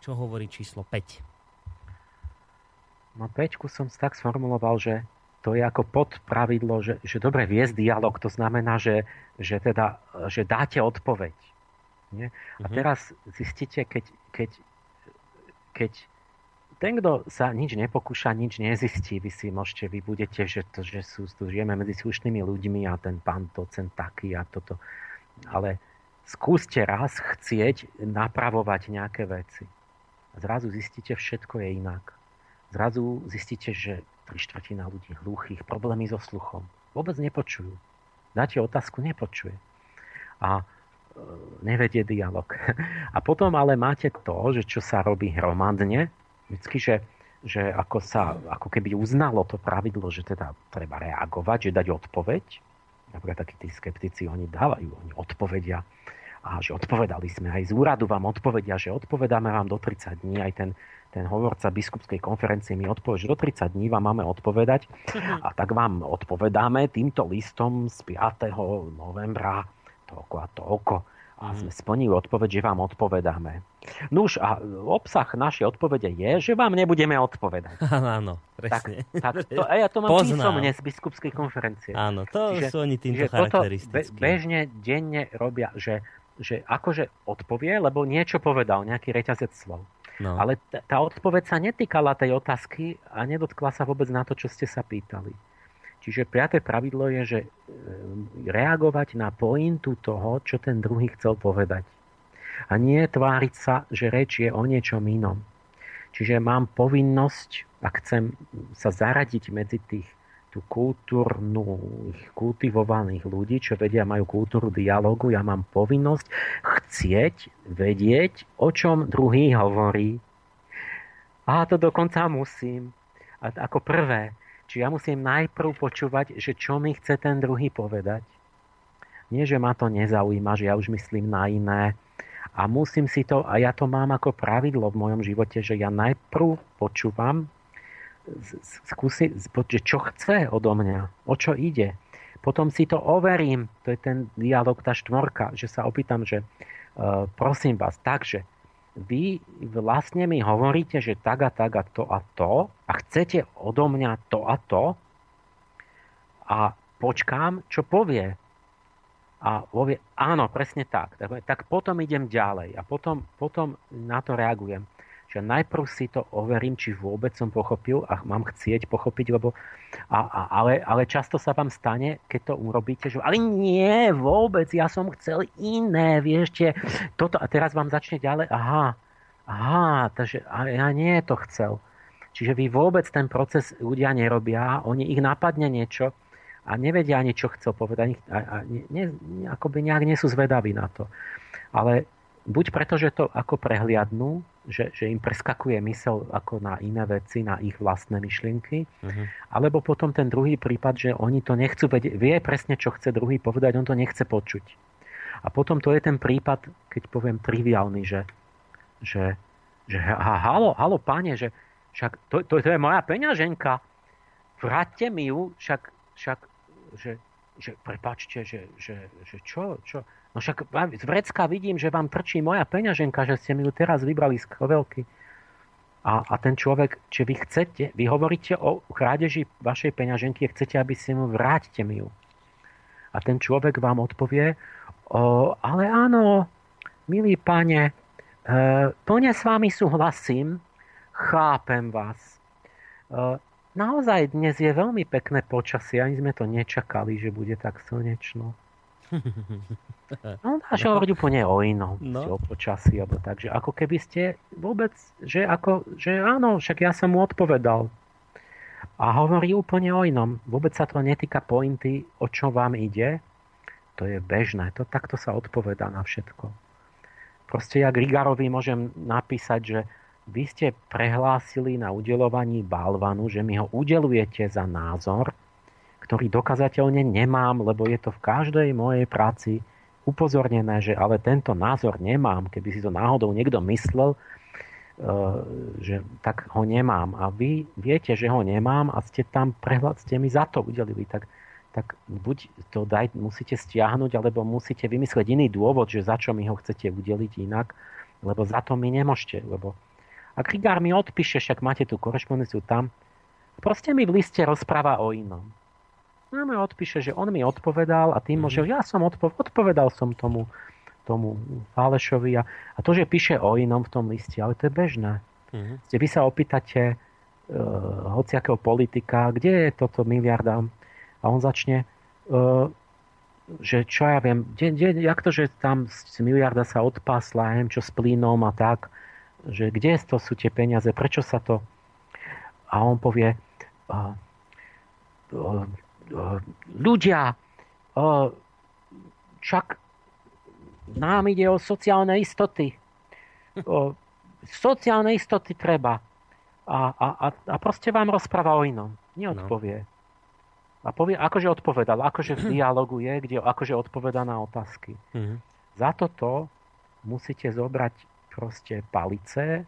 čo hovorí číslo 5? No 5 som tak sformuloval, že to je ako podpravidlo, že, že dobre viesť dialog, to znamená, že, že, teda, že dáte odpoveď. Nie? A uh-huh. teraz zistíte, keď, keď, keď ten, kto sa nič nepokúša, nič nezistí, vy si môžete, vy budete, že, to, že sú, tu žijeme medzi slušnými ľuďmi a ten pán to, ten taký a toto. Ale skúste raz chcieť napravovať nejaké veci. Zrazu zistíte, všetko je inak. Zrazu zistíte, že tri štvrtina ľudí hluchých, problémy so sluchom. Vôbec nepočujú. Dáte otázku, nepočuje. A e, nevedie dialog. *laughs* A potom ale máte to, že čo sa robí hromadne, vždycky, že, že ako sa, ako keby uznalo to pravidlo, že teda treba reagovať, že dať odpoveď. Napríklad takí tí skeptici, oni dávajú, oni odpovedia a že odpovedali sme aj z úradu vám odpovedia, že odpovedáme vám do 30 dní, aj ten, ten hovorca biskupskej konferencie mi odpovie, že do 30 dní vám máme odpovedať a tak vám odpovedáme týmto listom z 5. novembra toľko a toľko. A mhm. sme splnili odpoveď, že vám odpovedáme. Nuž a obsah našej odpovede je, že vám nebudeme odpovedať. *laughs* Áno, presne. Tak, tak *laughs* to, ja to mám písomne z biskupskej konferencie. Áno, to Čiže, sú oni týmto charakteristickí. bežne, denne robia, že že akože odpovie, lebo niečo povedal, nejaký reťazec slov. No. Ale t- tá odpoveď sa netýkala tej otázky a nedotkla sa vôbec na to, čo ste sa pýtali. Čiže piaté pravidlo je, že e, reagovať na pointu toho, čo ten druhý chcel povedať. A nie tváriť sa, že reč je o niečom inom. Čiže mám povinnosť, ak chcem sa zaradiť medzi tých tú kultúrnu, kultivovaných ľudí, čo vedia, majú kultúru dialogu, ja mám povinnosť chcieť vedieť, o čom druhý hovorí. A to dokonca musím. A ako prvé, či ja musím najprv počúvať, že čo mi chce ten druhý povedať. Nie, že ma to nezaujíma, že ja už myslím na iné. A musím si to, a ja to mám ako pravidlo v mojom živote, že ja najprv počúvam, skúsi, že čo chce odo mňa, o čo ide. Potom si to overím, to je ten dialog, tá štvorka, že sa opýtam, že uh, prosím vás, takže vy vlastne mi hovoríte, že tak a tak a to a to a chcete odo mňa to a to a počkám, čo povie. A povie, áno, presne tak. Tak, potom idem ďalej a potom, potom na to reagujem že najprv si to overím, či vôbec som pochopil a mám chcieť pochopiť, lebo a, a, ale, ale často sa vám stane, keď to urobíte, že ale nie, vôbec, ja som chcel iné, vieš, toto a teraz vám začne ďalej, aha, aha, takže a ja nie to chcel. Čiže vy vôbec ten proces ľudia nerobia, oni ich napadne niečo a nevedia ani, čo chcel povedať, a, a ne, ne, akoby nejak nie sú zvedaví na to. Ale buď preto, že to ako prehliadnú, že, že im preskakuje mysel ako na iné veci, na ich vlastné myšlienky. Uh-huh. Alebo potom ten druhý prípad, že oni to nechcú vedieť, vie presne, čo chce druhý povedať, on to nechce počuť. A potom to je ten prípad, keď poviem triviálny, že, že, že ha, halo, halo, páne, že však to, to, to je moja peňaženka, vráťte mi ju, však, však že, že prepačte, že, že, že čo, čo, No však z vrecka vidím, že vám trčí moja peňaženka, že ste mi ju teraz vybrali z krovelky. A, a ten človek, či vy chcete, vy hovoríte o krádeži vašej peňaženky a chcete, aby ste mu vráťte mi ju. A ten človek vám odpovie, o, ale áno, milý pane, e, plne s vami súhlasím, chápem vás. E, naozaj dnes je veľmi pekné počasie, ani sme to nečakali, že bude tak slnečno. *laughs* No, dá sa no. hovoriť úplne o inom, no. o počasí, alebo tak, že ako keby ste vôbec, že, ako, že áno, však ja som mu odpovedal. A hovorí úplne o inom. Vôbec sa to netýka pointy, o čo vám ide. To je bežné. To, takto sa odpovedá na všetko. Proste ja Grigarovi môžem napísať, že vy ste prehlásili na udelovaní balvanu, že mi ho udelujete za názor, ktorý dokazateľne nemám, lebo je to v každej mojej práci upozornené, že ale tento názor nemám, keby si to náhodou niekto myslel, že tak ho nemám a vy viete, že ho nemám a ste tam prehľad, ste mi za to udelili, tak, tak buď to daj, musíte stiahnuť, alebo musíte vymyslieť iný dôvod, že za čo mi ho chcete udeliť inak, lebo za to mi nemôžete, lebo ak Rigár mi odpíše, však máte tú korešpondenciu tam, proste mi v liste rozpráva o inom. Mi odpíše, že on mi odpovedal a tým môže, mm-hmm. ja som odpo- odpovedal som tomu, tomu Fálešovi a, a to, že píše o inom v tom liste, ale to je bežné. Mm-hmm. Ste vy sa opýtate uh, hociakého politika, kde je toto miliarda a on začne uh, že čo ja viem, de, de, jak to, že tam miliarda sa odpásla, neviem čo s plynom a tak, že kde to sú tie peniaze, prečo sa to... A on povie, uh, uh, ľudia, však nám ide o sociálne istoty. O, sociálne istoty treba. A, a, a, a proste vám rozpráva o inom. Neodpovie. No. A povie, akože odpovedal, akože v dialogu je, kde akože odpovedá na otázky. Mm-hmm. Za toto musíte zobrať proste palice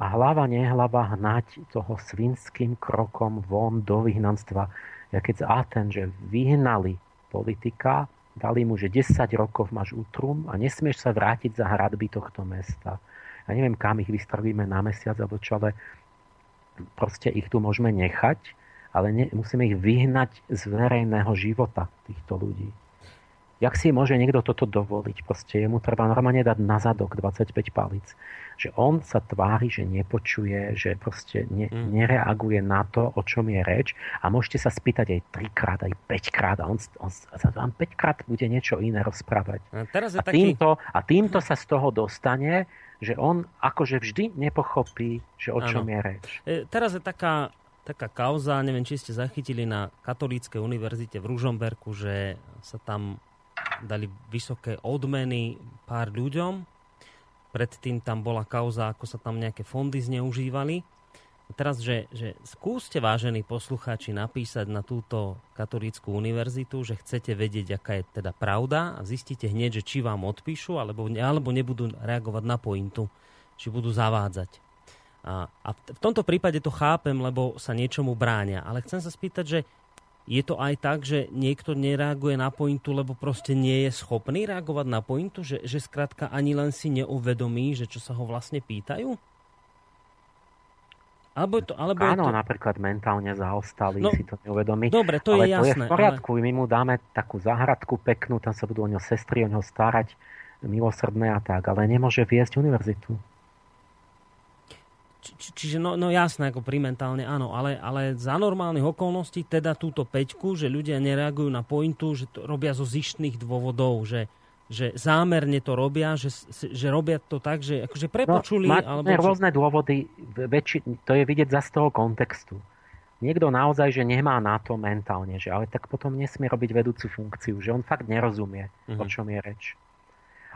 a hlava nehlava hnať toho svinským krokom von do vyhnanstva keď Aten, že vyhnali politika, dali mu, že 10 rokov máš útrum a nesmieš sa vrátiť za hradby tohto mesta. Ja neviem, kam ich vystrelíme na mesiac alebo čo, ale proste ich tu môžeme nechať, ale ne, musíme ich vyhnať z verejného života týchto ľudí. Jak si môže niekto toto dovoliť? Proste jemu treba normálne dať na zadok 25 palic že on sa tvári, že nepočuje, že proste ne, mm. nereaguje na to, o čom je reč a môžete sa spýtať aj trikrát, aj 5 krát a on, on sa vám 5 krát bude niečo iné rozprávať. A, teraz je a, taký... týmto, a týmto sa z toho dostane, že on akože vždy nepochopí, že o čom ano. je reč. E, teraz je taká, taká kauza, neviem, či ste zachytili na Katolíckej univerzite v Ružomberku, že sa tam dali vysoké odmeny pár ľuďom Predtým tam bola kauza, ako sa tam nejaké fondy zneužívali. Teraz, že, že skúste, vážení poslucháči, napísať na túto katolícku univerzitu, že chcete vedieť, aká je teda pravda a zistíte hneď, že či vám odpíšu, alebo, alebo nebudú reagovať na pointu, či budú zavádzať. A, a v tomto prípade to chápem, lebo sa niečomu bránia. Ale chcem sa spýtať, že je to aj tak, že niekto nereaguje na pointu, lebo proste nie je schopný reagovať na pointu, že, že skrátka ani len si neuvedomí, že čo sa ho vlastne pýtajú? Alebo to, alebo Áno, to... napríklad mentálne zaostali, no, si to neuvedomí. Dobre, to ale je jasné. to je v poriadku, ale... my mu dáme takú záhradku peknú, tam sa budú o ňo sestry, o ňo starať, milosrdné a tak, ale nemôže viesť univerzitu. Či, čiže no, no jasné, ako primentálne áno, ale, ale za normálnych okolností teda túto peťku, že ľudia nereagujú na pointu, že to robia zo zištných dôvodov, že, že zámerne to robia, že, že robia to tak, že akože prepočuli. No, alebo, rôzne že... dôvody, väčši, to je vidieť za z toho kontextu. Niekto naozaj, že nemá na to mentálne, že ale tak potom nesmie robiť vedúcu funkciu, že on fakt nerozumie, mm-hmm. o čom je reč.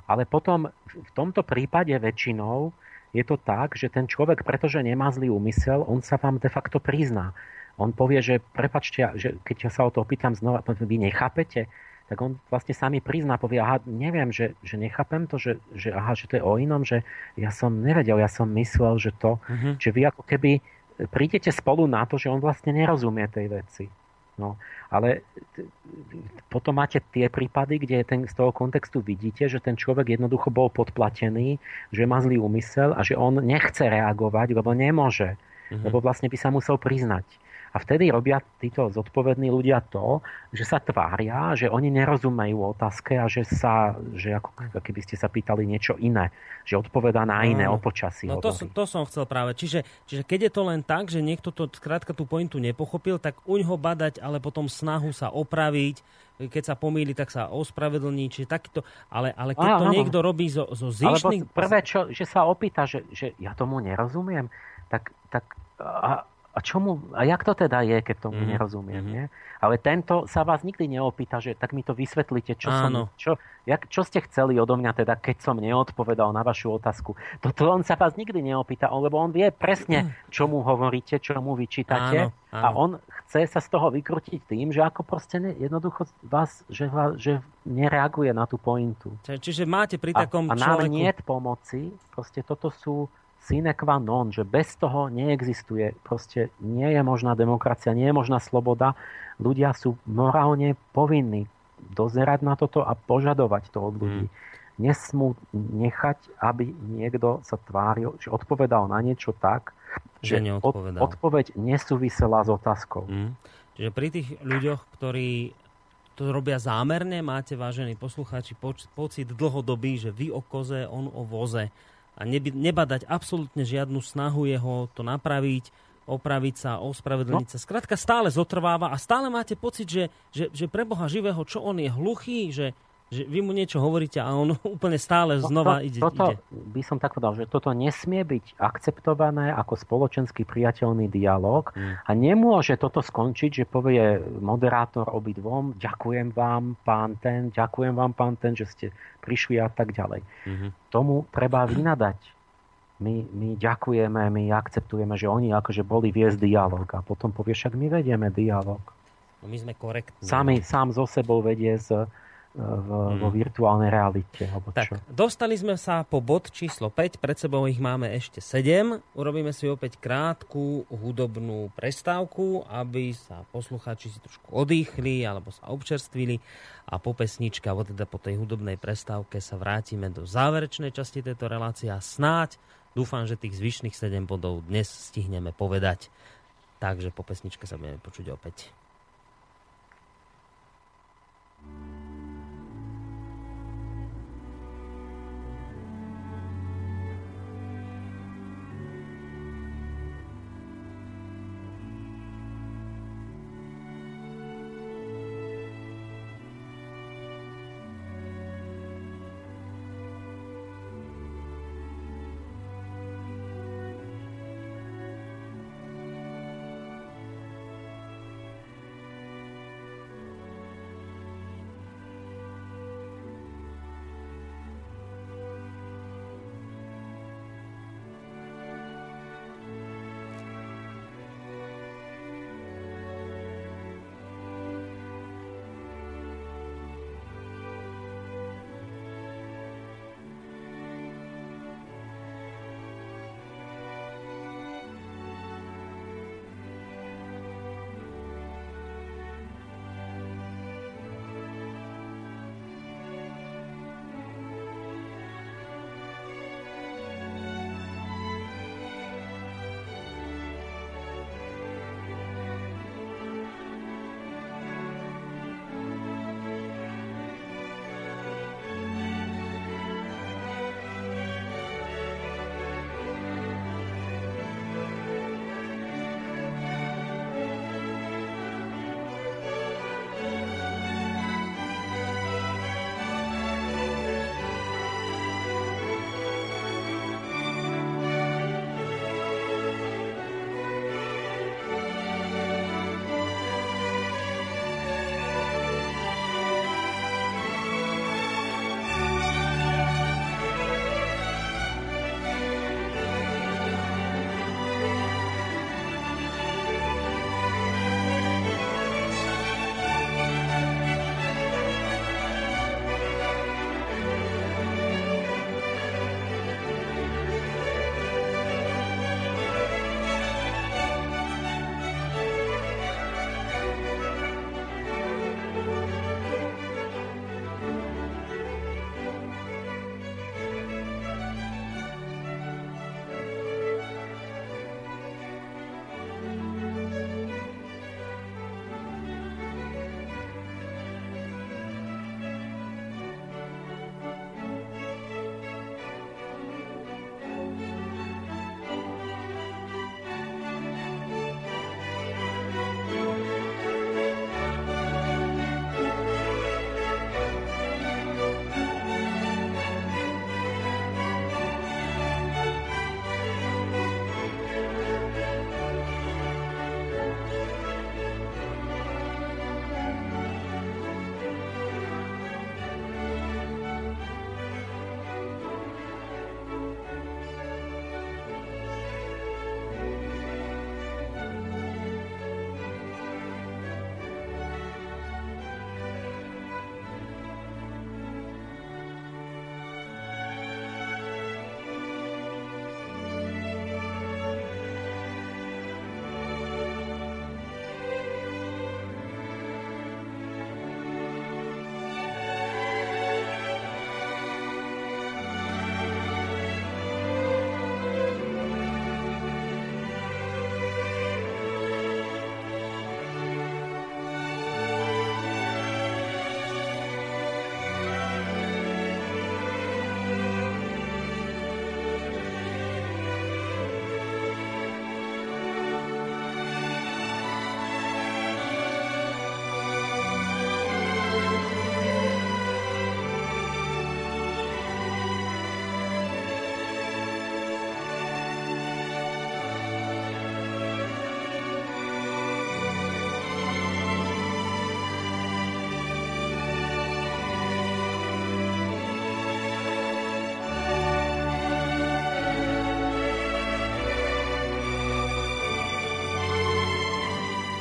Ale potom v tomto prípade väčšinou je to tak, že ten človek, pretože nemá zlý úmysel, on sa vám de facto prizná. On povie, že prepačte, že keď sa o to opýtam znova, vy nechápete, tak on vlastne sami prizná, povie, aha, neviem, že, že nechápem to, že, že, aha, že to je o inom, že ja som nevedel, ja som myslel, že to, uh-huh. že vy ako keby prídete spolu na to, že on vlastne nerozumie tej veci. No, ale potom máte tie prípady, kde ten, z toho kontextu vidíte, že ten človek jednoducho bol podplatený, že má zlý úmysel a že on nechce reagovať, lebo nemôže. Mm-hmm. Lebo vlastne by sa musel priznať. A vtedy robia títo zodpovední ľudia to, že sa tvária, že oni nerozumejú otázke a že sa, že ako keby ste sa pýtali niečo iné, že odpovedá na iné no, o počasí. No to som, to som chcel práve. Čiže, čiže keď je to len tak, že niekto to skrátka tú pointu nepochopil, tak uň ho badať, ale potom snahu sa opraviť, keď sa pomýli, tak sa ospravedlní, čiže takto, ale, ale keď Á, to áno. niekto robí zo, zo zištných... prvé, čo, že sa opýta, že, že ja tomu nerozumiem, tak, tak a, a, čomu, a jak to teda je, keď tomu mm. nerozumiem, mm. nie? Ale tento sa vás nikdy neopýta, že tak mi to vysvetlíte, čo, som, čo, jak, čo ste chceli odo mňa teda, keď som neodpovedal na vašu otázku. Toto on sa vás nikdy neopýta, lebo on vie presne, *clears throat* čo mu hovoríte, čo mu vyčítate áno, áno. a on chce sa z toho vykrutiť tým, že ako proste ne, jednoducho vás, že, že nereaguje na tú pointu. Čiže máte pri takom a, a nám človeku... nie pomoci, proste toto sú sine qua non, že bez toho neexistuje, proste nie je možná demokracia, nie je možná sloboda. Ľudia sú morálne povinní dozerať na toto a požadovať to od ľudí. Mm. Nesmú nechať, aby niekto sa tváril, že odpovedal na niečo tak, že, že od, odpoveď nesúvisela s otázkou. Mm. Čiže pri tých ľuďoch, ktorí to robia zámerne, máte, vážení poslucháči, poč- pocit dlhodobý, že vy o koze, on o voze a neby, nebadať absolútne žiadnu snahu jeho to napraviť, opraviť sa, ospravedlniť no. sa. Skrátka stále zotrváva a stále máte pocit, že, že, že pre Boha živého, čo on je hluchý, že, že vy mu niečo hovoríte a on *laughs* úplne stále znova to, ide. Toto ide. by som tak povedal, že toto nesmie byť akceptované ako spoločenský priateľný dialog mm. a nemôže toto skončiť, že povie moderátor obidvom, ďakujem vám pán ten, ďakujem vám pán ten, že ste prišli a tak ďalej. Mm-hmm. Tomu treba vynadať. My, my ďakujeme, my akceptujeme, že oni akože boli viesť dialog a potom povie, však my vedieme dialog. No my sme korektní. Sami, sám so sebou vedie z, v, hmm. vo virtuálnej realite. Alebo tak, čo? dostali sme sa po bod číslo 5, pred sebou ich máme ešte 7. Urobíme si opäť krátku hudobnú prestávku, aby sa poslucháči si trošku odýchli alebo sa občerstvili a po pesničke, alebo teda po tej hudobnej prestávke sa vrátime do záverečnej časti tejto relácie a snáď dúfam, že tých zvyšných 7 bodov dnes stihneme povedať. Takže po pesničke sa budeme počuť opäť.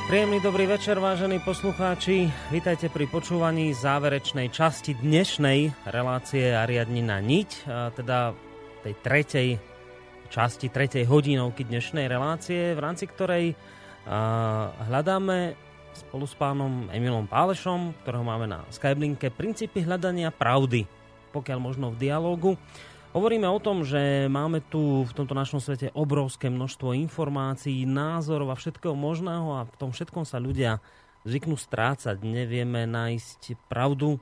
Príjemný dobrý večer, vážení poslucháči. Vítajte pri počúvaní záverečnej časti dnešnej relácie Ariadnina niť, teda tej tretej časti, tretej hodinovky dnešnej relácie, v rámci ktorej hľadáme spolu s pánom Emilom Pálešom, ktorého máme na Skyblinke, princípy hľadania pravdy, pokiaľ možno v dialogu. Hovoríme o tom, že máme tu v tomto našom svete obrovské množstvo informácií, názorov a všetkého možného a v tom všetkom sa ľudia zvyknú strácať. Nevieme nájsť pravdu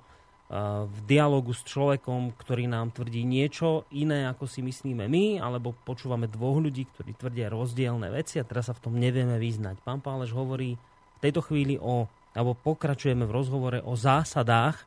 v dialogu s človekom, ktorý nám tvrdí niečo iné, ako si myslíme my, alebo počúvame dvoch ľudí, ktorí tvrdia rozdielne veci a teraz sa v tom nevieme vyznať. Pán Páleš hovorí v tejto chvíli o, alebo pokračujeme v rozhovore o zásadách,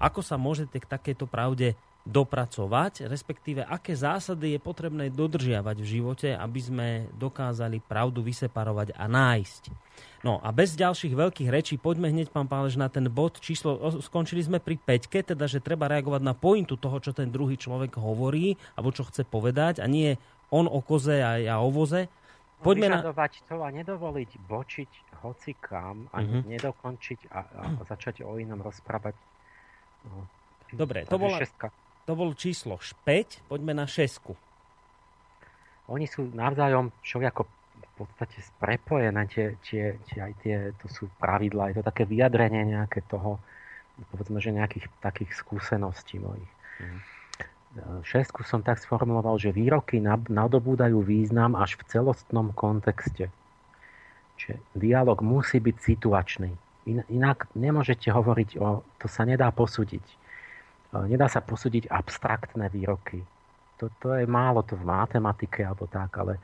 ako sa môžete k takéto pravde dopracovať, respektíve aké zásady je potrebné dodržiavať v živote, aby sme dokázali pravdu vyseparovať a nájsť. No a bez ďalších veľkých rečí poďme hneď, pán Pálež, na ten bod číslo, skončili sme pri peťke, teda že treba reagovať na pointu toho, čo ten druhý človek hovorí, alebo čo chce povedať a nie on o koze a ja o voze. Poďme na... to a nedovoliť bočiť hoci kam a uh-huh. nedokončiť a, a začať o inom rozprávať. No. Dobre, to bola... Šestka. To bol číslo 5, poďme na 6. Oni sú navzájom všelijako v podstate prepojené, tie, tie, tie, aj tie, to sú pravidlá, je to také vyjadrenie nejaké toho, povedzme, že nejakých takých skúseností mojich. Mm. Šestku som tak sformuloval, že výroky nadobúdajú význam až v celostnom kontexte. Čiže dialog musí byť situačný. Inak nemôžete hovoriť o... To sa nedá posúdiť nedá sa posúdiť abstraktné výroky. To, je málo to v matematike alebo tak, ale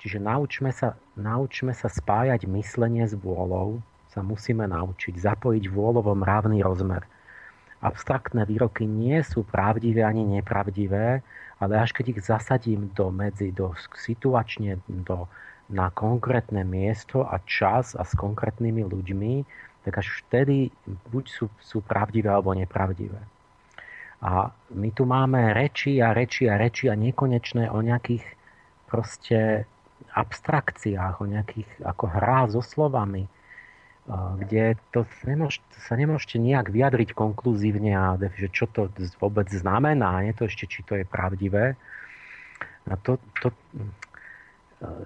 čiže naučme sa, naučme sa spájať myslenie s vôľou, sa musíme naučiť zapojiť vôľovo mravný rozmer. Abstraktné výroky nie sú pravdivé ani nepravdivé, ale až keď ich zasadím do medzi, do situačne do, na konkrétne miesto a čas a s konkrétnymi ľuďmi, tak až vtedy buď sú, sú pravdivé alebo nepravdivé. A my tu máme reči a reči a reči a nekonečné o nejakých proste abstrakciách, o nejakých ako hrá so slovami, kde to sa nemôžete nejak vyjadriť konkluzívne a že čo to vôbec znamená, nie to ešte, či to je pravdivé. A to, to,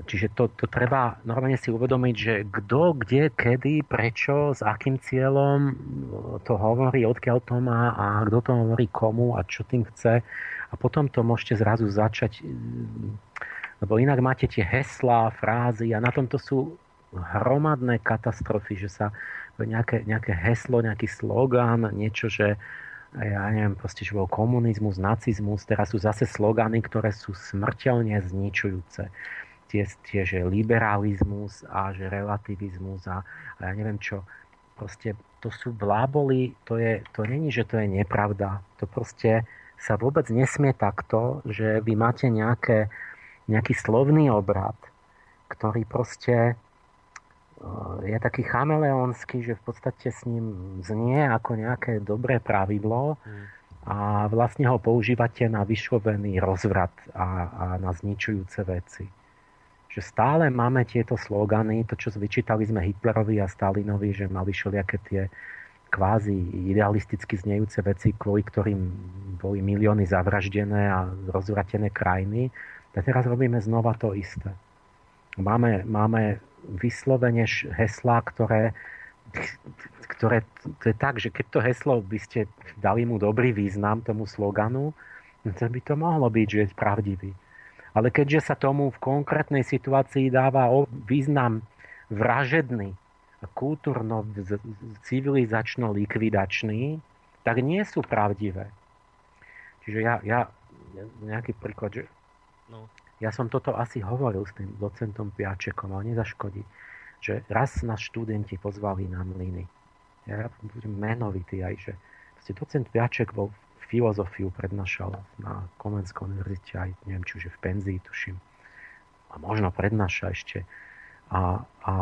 Čiže to, to treba normálne si uvedomiť, že kto, kde, kedy, prečo, s akým cieľom to hovorí, odkiaľ to má a kto to hovorí komu a čo tým chce. A potom to môžete zrazu začať, lebo inak máte tie heslá, frázy a na tomto sú hromadné katastrofy, že sa nejaké, nejaké heslo, nejaký slogán, niečo, že ja neviem, proste, že bol komunizmus, nacizmus, teraz sú zase slogany, ktoré sú smrteľne zničujúce tie, tie že liberalizmus a že relativizmus a, a ja neviem čo. Proste to sú bláboli, to, je, to není, že to je nepravda. To proste sa vôbec nesmie takto, že vy máte nejaké, nejaký slovný obrad, ktorý proste eh, je taký chameleonský, že v podstate s ním znie ako nejaké dobré pravidlo hmm. a vlastne ho používate na vyšlovený rozvrat a, a na zničujúce veci že stále máme tieto slogany, to čo vyčítali sme Hitlerovi a Stalinovi, že mali všelijaké tie kvázi idealisticky znejúce veci, kvôli ktorým boli milióny zavraždené a rozvratené krajiny. A teraz robíme znova to isté. Máme, máme vyslovene heslá, ktoré, ktoré to je tak, že keď to heslo by ste dali mu dobrý význam tomu sloganu, to by to mohlo byť, že je pravdivý. Ale keďže sa tomu v konkrétnej situácii dáva význam vražedný a kultúrno civilizačno likvidačný, tak nie sú pravdivé. Čiže ja, ja nejaký príklad, že no. ja som toto asi hovoril s tým docentom Piačekom, ale nezaškodí, že raz nás študenti pozvali na mlyny. Ja budem menovitý aj, že docent Piaček bol filozofiu prednášal na Komenskej univerzite aj, neviem, či už je v penzii, tuším. A možno prednáša ešte. A, a,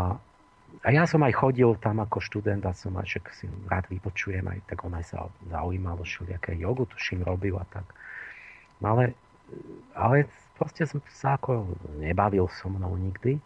a ja som aj chodil tam ako študent a som aj však si rád vypočujem aj, tak on aj sa zaujímal všelijaké jogu, tuším, robil a tak. No ale, ale proste som sa ako nebavil so mnou nikdy.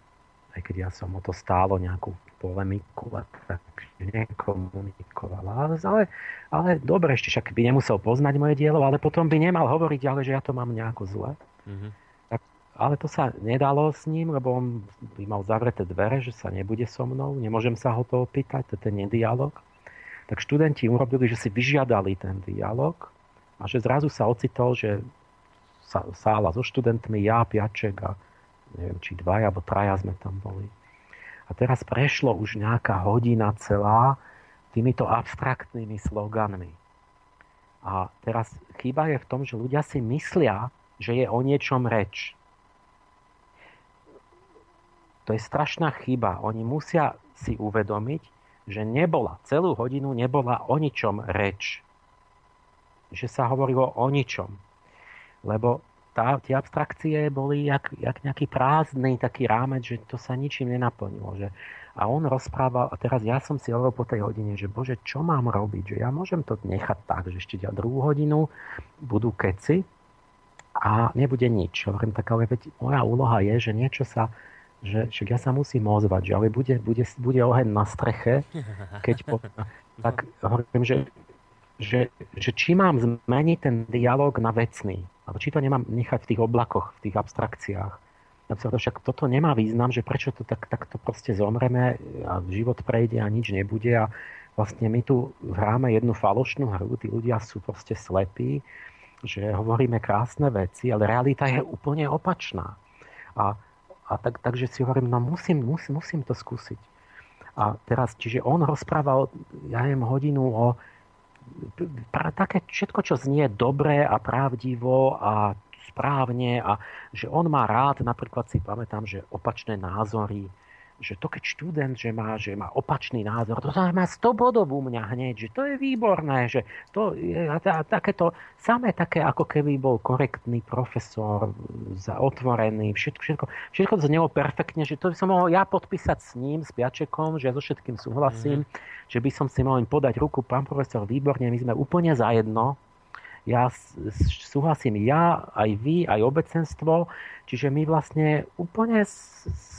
Aj keď ja som o to stálo nejakú polemiku, tak nekomunikovala. Ale, ale dobre, ešte však by nemusel poznať moje dielo, ale potom by nemal hovoriť ale že ja to mám nejako zle. Mm-hmm. Tak, ale to sa nedalo s ním, lebo on by mal zavreté dvere, že sa nebude so mnou, nemôžem sa ho to opýtať, to je ten nedialog. Tak študenti urobili, že si vyžiadali ten dialog a že zrazu sa ocitol, že sa, sála so študentmi, ja, Piaček a neviem, či dvaja alebo traja sme tam boli. A teraz prešlo už nejaká hodina celá týmito abstraktnými sloganmi. A teraz chyba je v tom, že ľudia si myslia, že je o niečom reč. To je strašná chyba. Oni musia si uvedomiť, že nebola, celú hodinu nebola o ničom reč. Že sa hovorilo o ničom. Lebo tá, tie abstrakcie boli jak, jak nejaký prázdny taký rámec, že to sa ničím nenaplnilo. Že, a on rozprával, a teraz ja som si hovoril po tej hodine, že bože, čo mám robiť? Že ja môžem to nechať tak, že ešte druhú hodinu budú keci a nebude nič. Hovorím tak, ale veď moja úloha je, že niečo sa že však ja sa musím ozvať, že ale bude, bude, bude oheň na streche, keď po, *laughs* tak hovorím, že, že, že či mám zmeniť ten dialog na vecný. Ale či to nemám nechať v tých oblakoch, v tých abstrakciách. Však toto nemá význam, že prečo to tak, takto proste zomreme a život prejde a nič nebude a vlastne my tu hráme jednu falošnú hru, tí ľudia sú proste slepí, že hovoríme krásne veci, ale realita je úplne opačná. A, a tak, takže si hovorím, no musím, musím, musím to skúsiť. A teraz, čiže on rozprával, ja neviem, hodinu o také všetko, čo znie dobre a pravdivo a správne a že on má rád, napríklad si pamätám, že opačné názory, že to keď študent, že má, že má opačný názor, to má 100 bodov u mňa hneď, že to je výborné, že to je takéto, samé také, ako keby bol korektný profesor, za otvorený, všetko, všetko, všetko znelo perfektne, že to by som mohol ja podpísať s ním, s Piačekom, že ja so všetkým súhlasím, mm. že by som si mohol podať ruku, pán profesor, výborne, my sme úplne zajedno, ja súhlasím ja, aj vy, aj obecenstvo, čiže my vlastne úplne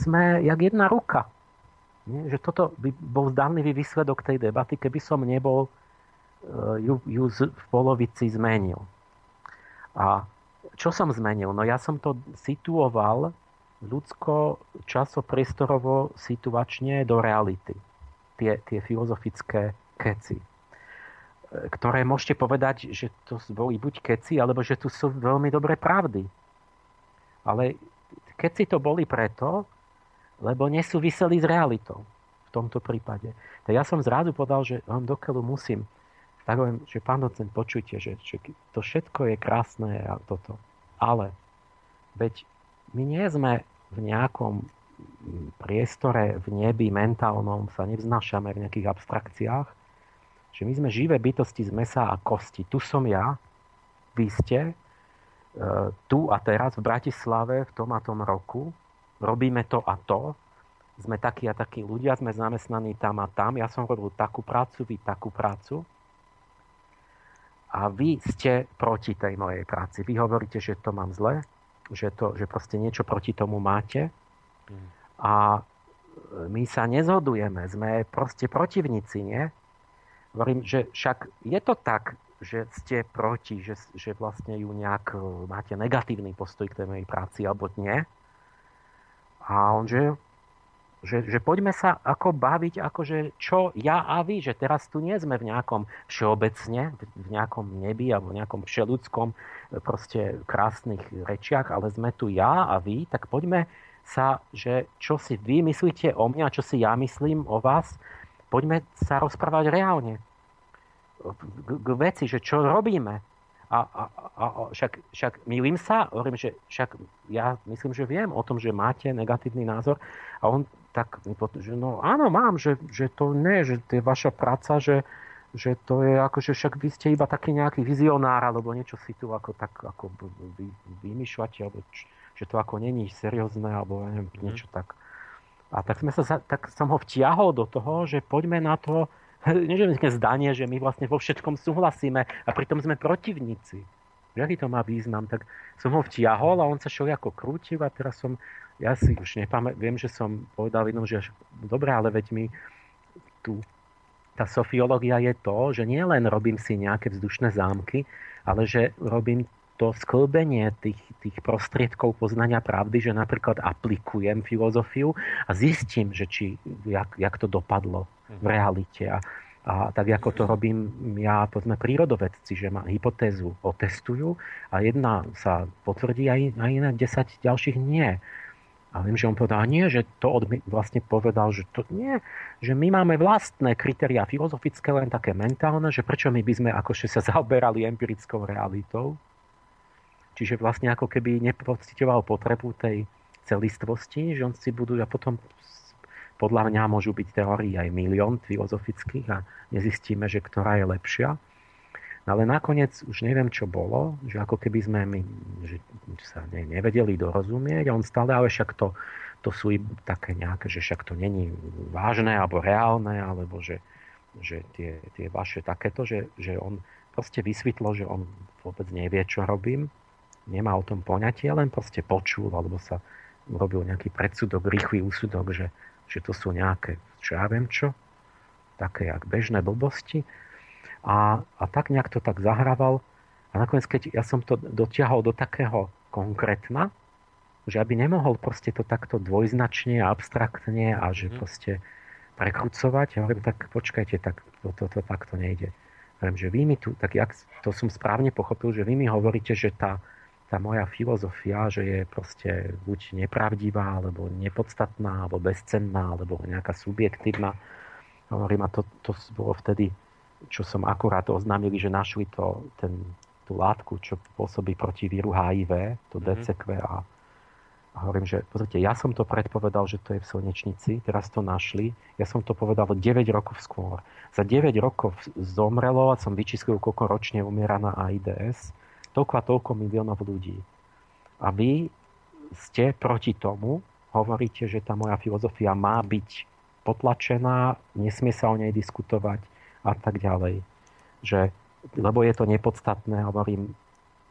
sme jak jedna ruka. Nie? Že toto by bol zdanlivý výsledok tej debaty, keby som nebol e, ju, ju v polovici zmenil. A čo som zmenil? No ja som to situoval ľudsko, časopriestorovo, situačne do reality. Tie, tie filozofické keci ktoré môžete povedať, že to boli buď keci, alebo že tu sú veľmi dobré pravdy. Ale keci to boli preto, lebo nesúviseli s realitou v tomto prípade. Tak ja som zrazu povedal, že vám dokeľu musím. Tak hovorím, že pán docent, počujte, že, že to všetko je krásne a toto. Ale veď my nie sme v nejakom priestore v nebi mentálnom, sa nevznášame v nejakých abstrakciách, že my sme živé bytosti z mesa a kosti. Tu som ja, vy ste, e, tu a teraz v Bratislave v tom a tom roku, robíme to a to, sme takí a takí ľudia, sme zamestnaní tam a tam, ja som robil takú prácu, vy takú prácu a vy ste proti tej mojej práci. Vy hovoríte, že to mám zle, že, to, že proste niečo proti tomu máte hmm. a my sa nezhodujeme, sme proste protivníci, nie? Hovorím, že však je to tak, že ste proti, že, že vlastne ju nejak e, máte negatívny postoj k tej mojej práci, alebo nie. A on, že, že, že poďme sa ako baviť, akože čo ja a vy, že teraz tu nie sme v nejakom všeobecne, v nejakom nebi alebo v nejakom všeludskom e, proste krásnych rečiach, ale sme tu ja a vy, tak poďme sa, že čo si vy myslíte o mňa, čo si ja myslím o vás, poďme sa rozprávať reálne k, k veci, že čo robíme. A, a, a však, však milím sa, hovorím, že však ja myslím, že viem o tom, že máte negatívny názor a on tak mi potom, že no áno, mám, že, že to nie, že to je vaša práca, že, že to je ako, že však vy ste iba taký nejaký vizionár, alebo niečo si tu ako tak ako vy, vymýšľate, alebo č, že to ako není seriózne, alebo neviem, mm. niečo tak. A tak, sme sa, tak som ho vtiahol do toho, že poďme na to, *laughs* nie zdanie, že my vlastne vo všetkom súhlasíme a pritom sme protivníci. aký to má význam, tak som ho vtiahol a on sa ako krútil a teraz som, ja si už nepamätám, viem, že som povedal jednom, že dobré, ale veď mi tu tá sofiológia je to, že nie len robím si nejaké vzdušné zámky, ale že robím to sklbenie tých, tých prostriedkov poznania pravdy, že napríklad aplikujem filozofiu a zistím, že či, jak, jak to dopadlo v realite. A, a tak ako to robím ja, povedzme, prírodovedci, že ma hypotézu otestujú a jedna sa potvrdí a iné 10 ďalších nie. A viem, že on povedal, nie, že to odmi- vlastne povedal, že to nie, že my máme vlastné kritéria filozofické, len také mentálne, že prečo my by sme akože sa *laughs* zaoberali empirickou realitou, Čiže vlastne ako keby nepocitoval potrebu tej celistvosti, že on si budú a potom podľa mňa môžu byť teórií aj milión filozofických a nezistíme, že ktorá je lepšia. Ale nakoniec už neviem, čo bolo, že ako keby sme my že sa ne, nevedeli dorozumieť a on stále, ale však to, to sú také nejaké, že však to není vážne alebo reálne, alebo že, že tie, tie vaše takéto, že, že on proste vysvetlo, že on vôbec nevie, čo robím nemá o tom poňatie, len proste počul, alebo sa robil nejaký predsudok, rýchly úsudok, že, že to sú nejaké, čo ja viem čo, také jak bežné blbosti. A, a tak nejak to tak zahrával. A nakoniec, keď ja som to dotiahol do takého konkrétna, že aby nemohol proste to takto dvojznačne a abstraktne a že mm. proste prekrucovať, ja hovorím, tak počkajte, tak to, to, to takto nejde. Hovorím, že vy mi tu, tak jak to som správne pochopil, že vy mi hovoríte, že tá, tá moja filozofia, že je proste buď nepravdivá, alebo nepodstatná, alebo bezcenná, alebo nejaká subjektívna. Hovorím, a to, to bolo vtedy, čo som akurát oznámili, že našli to, ten, tú látku, čo pôsobí proti víru HIV, to mm-hmm. DCQA. A hovorím, že pozrite, ja som to predpovedal, že to je v slnečnici, teraz to našli, ja som to povedal 9 rokov skôr. Za 9 rokov zomrelo a som vyčíslil, koľko ročne umiera na AIDS toľko a toľko miliónov ľudí. A vy ste proti tomu, hovoríte, že tá moja filozofia má byť potlačená, nesmie sa o nej diskutovať a tak ďalej. Že, lebo je to nepodstatné, hovorím,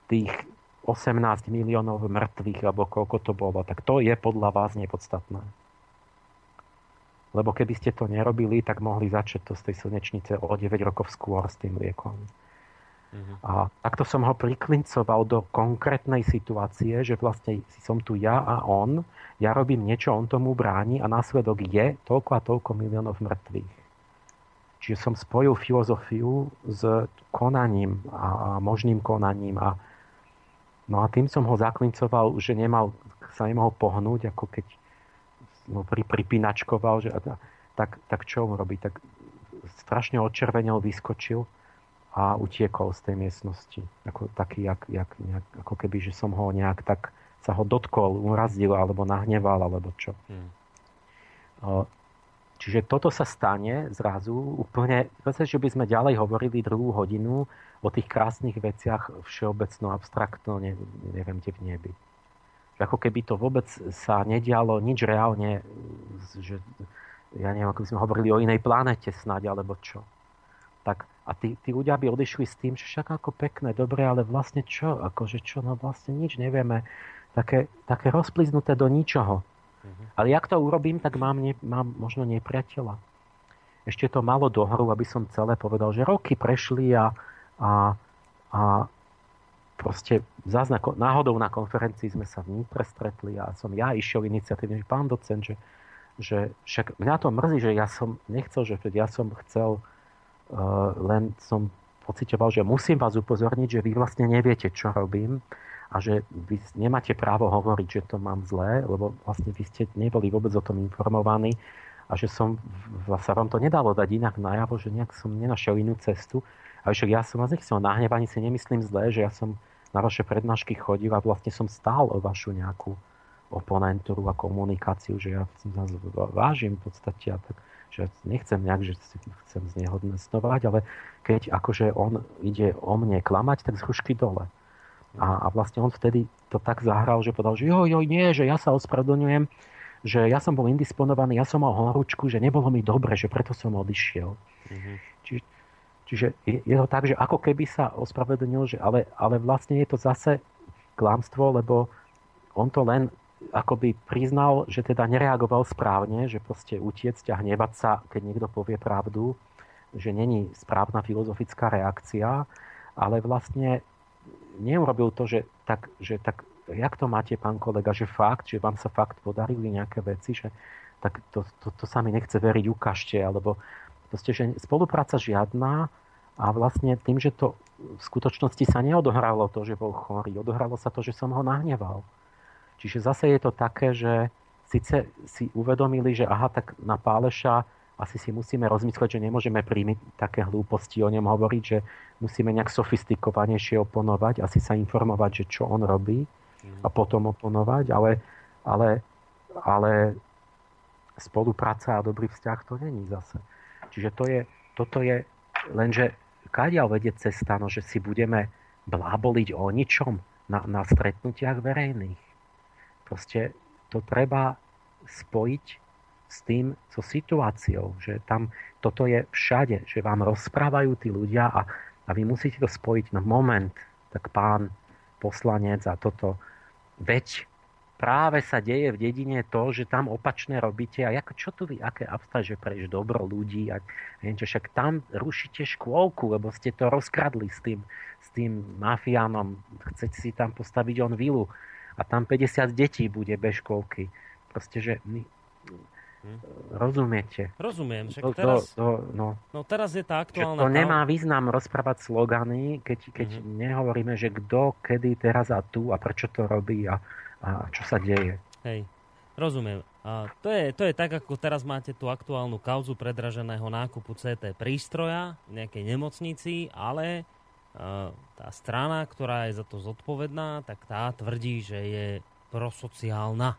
tých 18 miliónov mŕtvych, alebo koľko to bolo, tak to je podľa vás nepodstatné. Lebo keby ste to nerobili, tak mohli začať to z tej slnečnice o 9 rokov skôr s tým liekom. Uh-huh. A takto som ho priklincoval do konkrétnej situácie, že vlastne som tu ja a on, ja robím niečo, on tomu bráni a následok je toľko a toľko miliónov mŕtvych. Čiže som spojil filozofiu s konaním a, možným konaním a No a tým som ho zaklincoval, že nemal, sa nemohol pohnúť, ako keď no, pri, pripínačkoval, že, tak, tak čo on robí? Tak strašne odčervenil, vyskočil a utiekol z tej miestnosti. Ako, taký, jak, jak, nejak, ako keby, že som ho nejak tak sa ho dotkol, urazil alebo nahneval, alebo čo. Hmm. Čiže toto sa stane zrazu úplne, že by sme ďalej hovorili druhú hodinu o tých krásnych veciach všeobecno, abstraktno, ne, neviem, kde v nebi. Ako keby to vôbec sa nedialo nič reálne, že ja neviem, ako by sme hovorili o inej planete snáď, alebo čo. Tak a tí, tí ľudia by odišli s tým, že však ako pekné, dobre, ale vlastne čo? Akože čo? No vlastne nič nevieme. Také, také rozpliznuté do ničoho. Uh-huh. Ale jak to urobím, tak mám, ne, mám možno nepriateľa. Ešte to malo dohru, aby som celé povedal, že roky prešli a, a, a proste zás na, náhodou na konferencii sme sa v Nitre stretli a som ja išiel iniciatívne, že pán docent, že, že však mňa to mrzí, že ja som nechcel, že ja som chcel len som pocitoval, že musím vás upozorniť, že vy vlastne neviete, čo robím a že vy nemáte právo hovoriť, že to mám zlé, lebo vlastne vy ste neboli vôbec o tom informovaní a že som, sa vám to nedalo dať inak najavo, že nejak som nenašiel inú cestu. A však ja som vás nechcel nahnevať, si nemyslím zlé, že ja som na vaše prednášky chodil a vlastne som stál o vašu nejakú oponentúru a komunikáciu, že ja vás vážim v podstate a tak že nechcem nejak, že si chcem znehodnestovať, ale keď akože on ide o mne klamať, tak z hrušky dole. A, a vlastne on vtedy to tak zahral, že povedal, že jo, jo, nie, že ja sa ospravedlňujem, že ja som bol indisponovaný, ja som mal horúčku, že nebolo mi dobre, že preto som odišiel. Mm-hmm. Či, Čiže je, je to tak, že ako keby sa ospravedlnil, že ale, ale vlastne je to zase klamstvo, lebo on to len akoby priznal, že teda nereagoval správne, že proste utiecť a hnevať sa, keď niekto povie pravdu, že není správna filozofická reakcia, ale vlastne neurobil to, že tak, že tak jak to máte, pán kolega, že fakt, že vám sa fakt podarili nejaké veci, že tak to, to, to sa mi nechce veriť, ukážte, alebo proste, že spolupráca žiadna a vlastne tým, že to v skutočnosti sa neodohralo to, že bol chorý, odohralo sa to, že som ho nahneval. Čiže zase je to také, že síce si uvedomili, že aha, tak na Páleša asi si musíme rozmyslieť, že nemôžeme príjmiť také hlúposti o ňom hovoriť, že musíme nejak sofistikovanejšie oponovať, asi sa informovať, že čo on robí a potom oponovať, ale, ale, ale spolupráca a dobrý vzťah to není zase. Čiže to je, toto je, lenže kadiaľ vedie cesta, no, že si budeme bláboliť o ničom na, na stretnutiach verejných. Proste to treba spojiť s tým, so situáciou, že tam toto je všade, že vám rozprávajú tí ľudia a, a vy musíte to spojiť na moment, tak pán poslanec a toto. Veď práve sa deje v dedine to, že tam opačné robíte a ako, čo tu vy, aké abstá, že prejš dobro ľudí a neviem čo, však tam rušíte škôlku, lebo ste to rozkradli s tým, s tým mafiánom, chcete si tam postaviť on vilu a tam 50 detí bude bez školky. Proste, že my, hm. Rozumiete? Rozumiem. Však teraz, to, to, no, no teraz je tá aktuálna... To nemá význam rozprávať slogany, keď, keď mm-hmm. nehovoríme, že kto, kedy, teraz a tu a prečo to robí a, a čo sa deje. Hej, rozumiem. A to, je, to je tak, ako teraz máte tú aktuálnu kauzu predraženého nákupu CT prístroja v nejakej nemocnici, ale tá strana, ktorá je za to zodpovedná, tak tá tvrdí, že je prosociálna.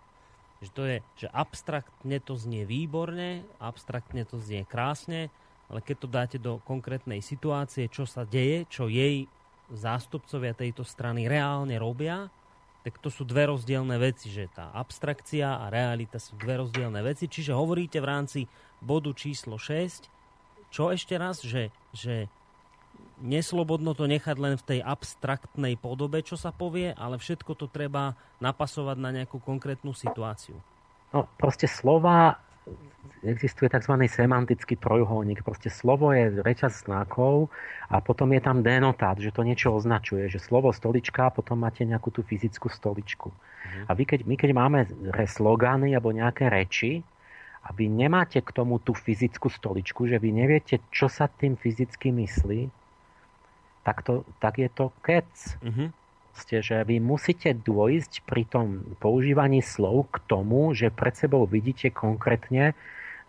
Že to je, že abstraktne to znie výborne, abstraktne to znie krásne, ale keď to dáte do konkrétnej situácie, čo sa deje, čo jej zástupcovia tejto strany reálne robia, tak to sú dve rozdielne veci, že tá abstrakcia a realita sú dve rozdielne veci. Čiže hovoríte v rámci bodu číslo 6, čo ešte raz, že, že neslobodno to nechať len v tej abstraktnej podobe, čo sa povie, ale všetko to treba napasovať na nejakú konkrétnu situáciu. No, proste slova, existuje tzv. semantický trojuholník. Proste slovo je reťaz znakov a potom je tam denotát, že to niečo označuje. Že slovo stolička a potom máte nejakú tú fyzickú stoličku. Mhm. A vy keď, my keď máme slogany alebo nejaké reči, a vy nemáte k tomu tú fyzickú stoličku, že vy neviete, čo sa tým fyzicky myslí, tak, to, tak je to kec. Mm-hmm. Ste, že vy musíte dôjsť pri tom používaní slov k tomu, že pred sebou vidíte konkrétne,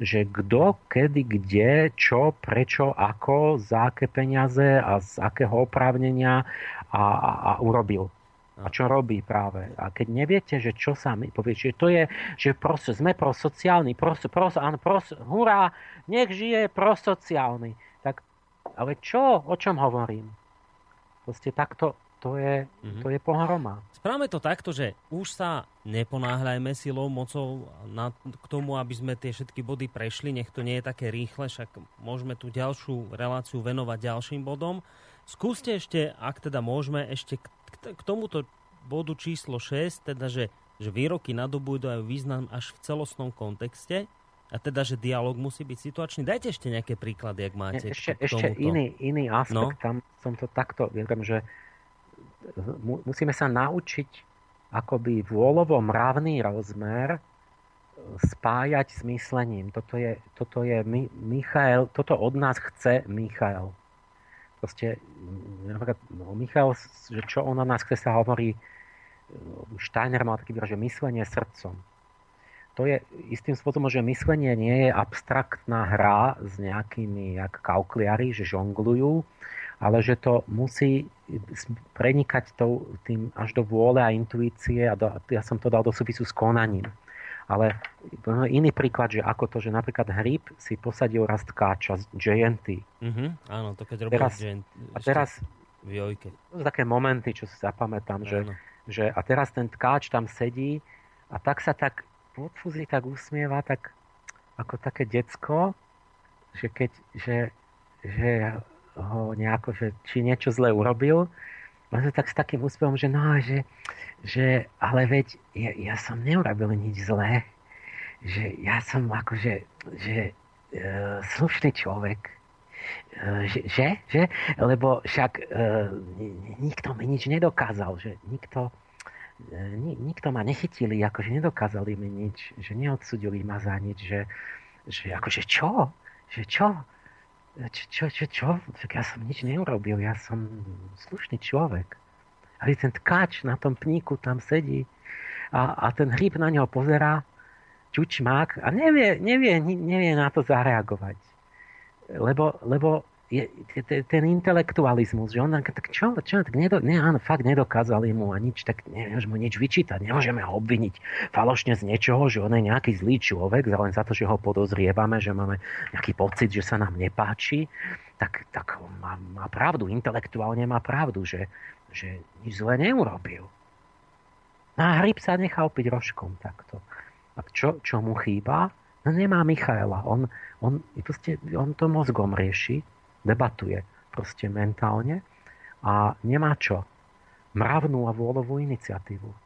že kto, kedy, kde, čo, prečo, ako, za aké peniaze a z akého oprávnenia a, a, a urobil. A čo robí práve. A keď neviete, že čo sa mi povie, že to je, že proste, sme prosociálni, pros, pros, pros, hurá, nech žije prosociálny. Tak, ale čo, o čom hovorím? Proste takto, to je, mm-hmm. to je pohroma. Správame to takto, že už sa neponáhľajme silou, mocou na, k tomu, aby sme tie všetky body prešli. Nech to nie je také rýchle, však môžeme tú ďalšiu reláciu venovať ďalším bodom. Skúste ešte, ak teda môžeme, ešte k, k, k tomuto bodu číslo 6, teda, že, že výroky nadobúdajú význam až v celostnom kontexte, a teda, že dialog musí byť situačný. Dajte ešte nejaké príklady, ak máte. Ešte, k ešte iný, iný aspekt. No? Tam som to takto, viem, že musíme sa naučiť akoby vôľovo mravný rozmer e, spájať s myslením. Toto je, toto je Michael, toto od nás chce Michael. Proste, napríklad, no, Michal, že čo on od nás chce, sa hovorí, e, Steiner mal taký výraz, že myslenie srdcom to je istým spôsobom, že myslenie nie je abstraktná hra s nejakými jak kaukliari, že žonglujú, ale že to musí prenikať to, tým až do vôle a intuície a do, ja som to dal do súvisu s konaním. Ale iný príklad, že ako to, že napríklad hryb si posadil rast káča z JNT. Mm-hmm, áno, to keď robí teraz, A teraz v jojke. To sú také momenty, čo si zapamätám, že, že a teraz ten tkáč tam sedí a tak sa tak podfúzi tak usmieva, tak ako také decko, že keď, že, že ho nejako, že či niečo zle urobil. On tak s takým úspevom, že no, že, že ale veď ja, ja som neurobil nič zlé. Že ja som akože že, e, slušný človek. E, že, že, že? Lebo však e, nikto mi nič nedokázal. Že nikto, nikto ma nechytili, akože nedokázali mi nič. Že neodsudili ma za nič. Že, že akože čo? Že čo? Čo, čo, čo, čo? Ja som nič neurobil, ja som slušný človek. Ale ten tkač na tom pníku tam sedí a, a ten hryb na neho pozerá, čučmák a nevie, nevie, nevie na to zareagovať. Lebo, lebo je, ten intelektualizmus, že on tak čo, čo tak nedo, ne, áno, fakt nedokázali mu a nič, tak nemôžeme mu nič vyčítať, nemôžeme ho obviniť falošne z niečoho, že on je nejaký zlý človek, len za to, že ho podozrievame, že máme nejaký pocit, že sa nám nepáči, tak, tak má, má pravdu, intelektuálne má pravdu, že, že nič zle neurobil. No a hryb sa nechá opiť rožkom takto. A čo, čo mu chýba? No nemá Michaela. On, on, proste, on to mozgom rieši debatuje proste mentálne a nemá čo. Mravnú a vôľovú iniciatívu. E,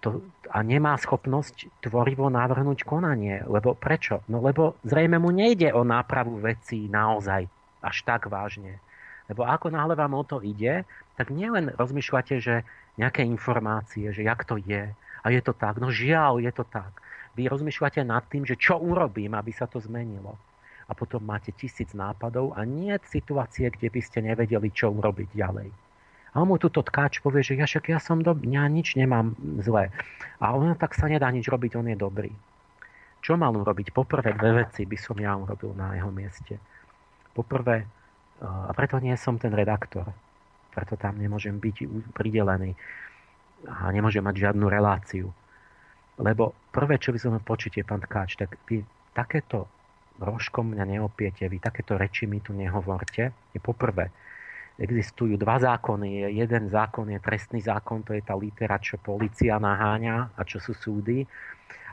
to, a nemá schopnosť tvorivo navrhnúť konanie. Lebo prečo? No lebo zrejme mu nejde o nápravu vecí naozaj až tak vážne. Lebo ako náhle vám o to ide, tak nielen rozmýšľate, že nejaké informácie, že jak to je, a je to tak. No žiaľ, je to tak. Vy rozmýšľate nad tým, že čo urobím, aby sa to zmenilo a potom máte tisíc nápadov a nie situácie, kde by ste nevedeli, čo urobiť ďalej. A on mu túto tkáč povie, že ja však ja som dobrý, ja nič nemám zlé. A on tak sa nedá nič robiť, on je dobrý. Čo mal urobiť? Poprvé dve veci by som ja urobil na jeho mieste. Poprvé, a preto nie som ten redaktor, preto tam nemôžem byť pridelený a nemôžem mať žiadnu reláciu. Lebo prvé, čo by som počutie, pán Tkáč, tak vy takéto rožkom mňa neopiete, vy takéto reči mi tu nehovorte. Je poprvé, existujú dva zákony. Jeden zákon je trestný zákon, to je tá litera, čo policia naháňa a čo sú súdy.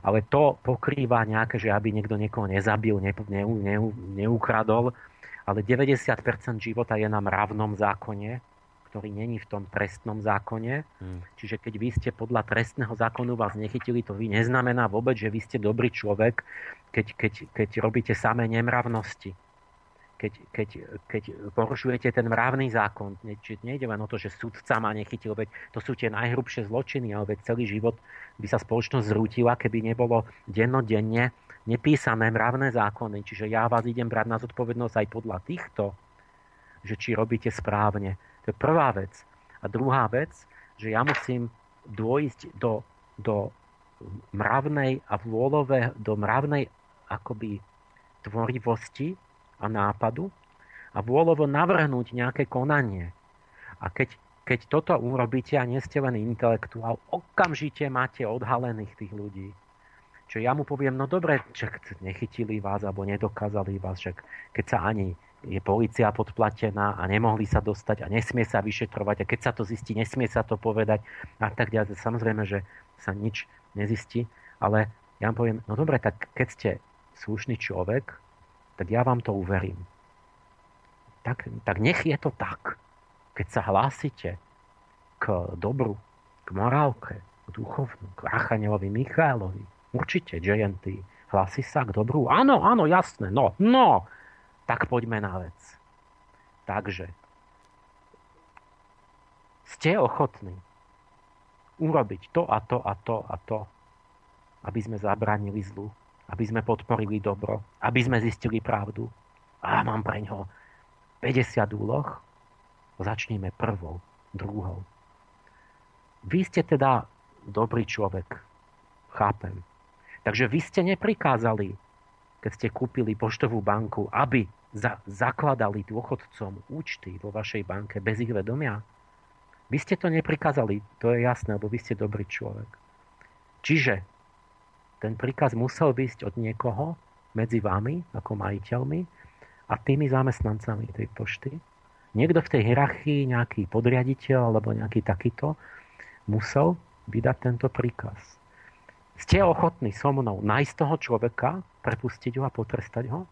Ale to pokrýva nejaké, že aby niekto niekoho nezabil, ne, ne, ne, neukradol. Ale 90% života je na mravnom zákone, ktorý není v tom trestnom zákone. Hmm. Čiže keď vy ste podľa trestného zákonu vás nechytili, to vy neznamená vôbec, že vy ste dobrý človek, keď, keď, keď robíte samé nemravnosti. Keď, keď, keď porušujete ten mravný zákon, čiže nejde len o to, že sudca ma nechytil, veď to sú tie najhrubšie zločiny, ale veď celý život by sa spoločnosť zrútila, keby nebolo dennodenne nepísané mravné zákony. Čiže ja vás idem brať na zodpovednosť aj podľa týchto, že či robíte správne to je prvá vec. A druhá vec, že ja musím dôjsť do, do mravnej a vôľové, do mravnej akoby tvorivosti a nápadu a vôľovo navrhnúť nejaké konanie. A keď, keď toto urobíte a nie ste len intelektuál, okamžite máte odhalených tých ľudí. Čo ja mu poviem, no dobre, že nechytili vás alebo nedokázali vás, že keď sa ani je policia podplatená a nemohli sa dostať a nesmie sa vyšetrovať a keď sa to zistí, nesmie sa to povedať a tak ďalej. Samozrejme, že sa nič nezistí, ale ja vám poviem, no dobre, tak keď ste slušný človek, tak ja vám to uverím. Tak, tak nech je to tak. Keď sa hlásite k dobru, k morálke, k duchovnu, k Archanelovi Michailovi, určite, JNT, hlási sa k dobru? Áno, áno, jasné, no, no, tak poďme na vec. Takže ste ochotní urobiť to a to a to a to, aby sme zabránili zlu, aby sme podporili dobro, aby sme zistili pravdu. A mám pre ňo 50 úloh. Začneme prvou, druhou. Vy ste teda dobrý človek. Chápem. Takže vy ste neprikázali keď ste kúpili poštovú banku, aby za, zakladali dôchodcom účty vo vašej banke bez ich vedomia? Vy ste to neprikázali, to je jasné, lebo vy ste dobrý človek. Čiže ten príkaz musel byť od niekoho medzi vami, ako majiteľmi, a tými zamestnancami tej pošty. Niekto v tej hierarchii, nejaký podriaditeľ alebo nejaký takýto, musel vydať tento príkaz. Ste ochotní so mnou nájsť toho človeka, prepustiť ho a potrestať ho?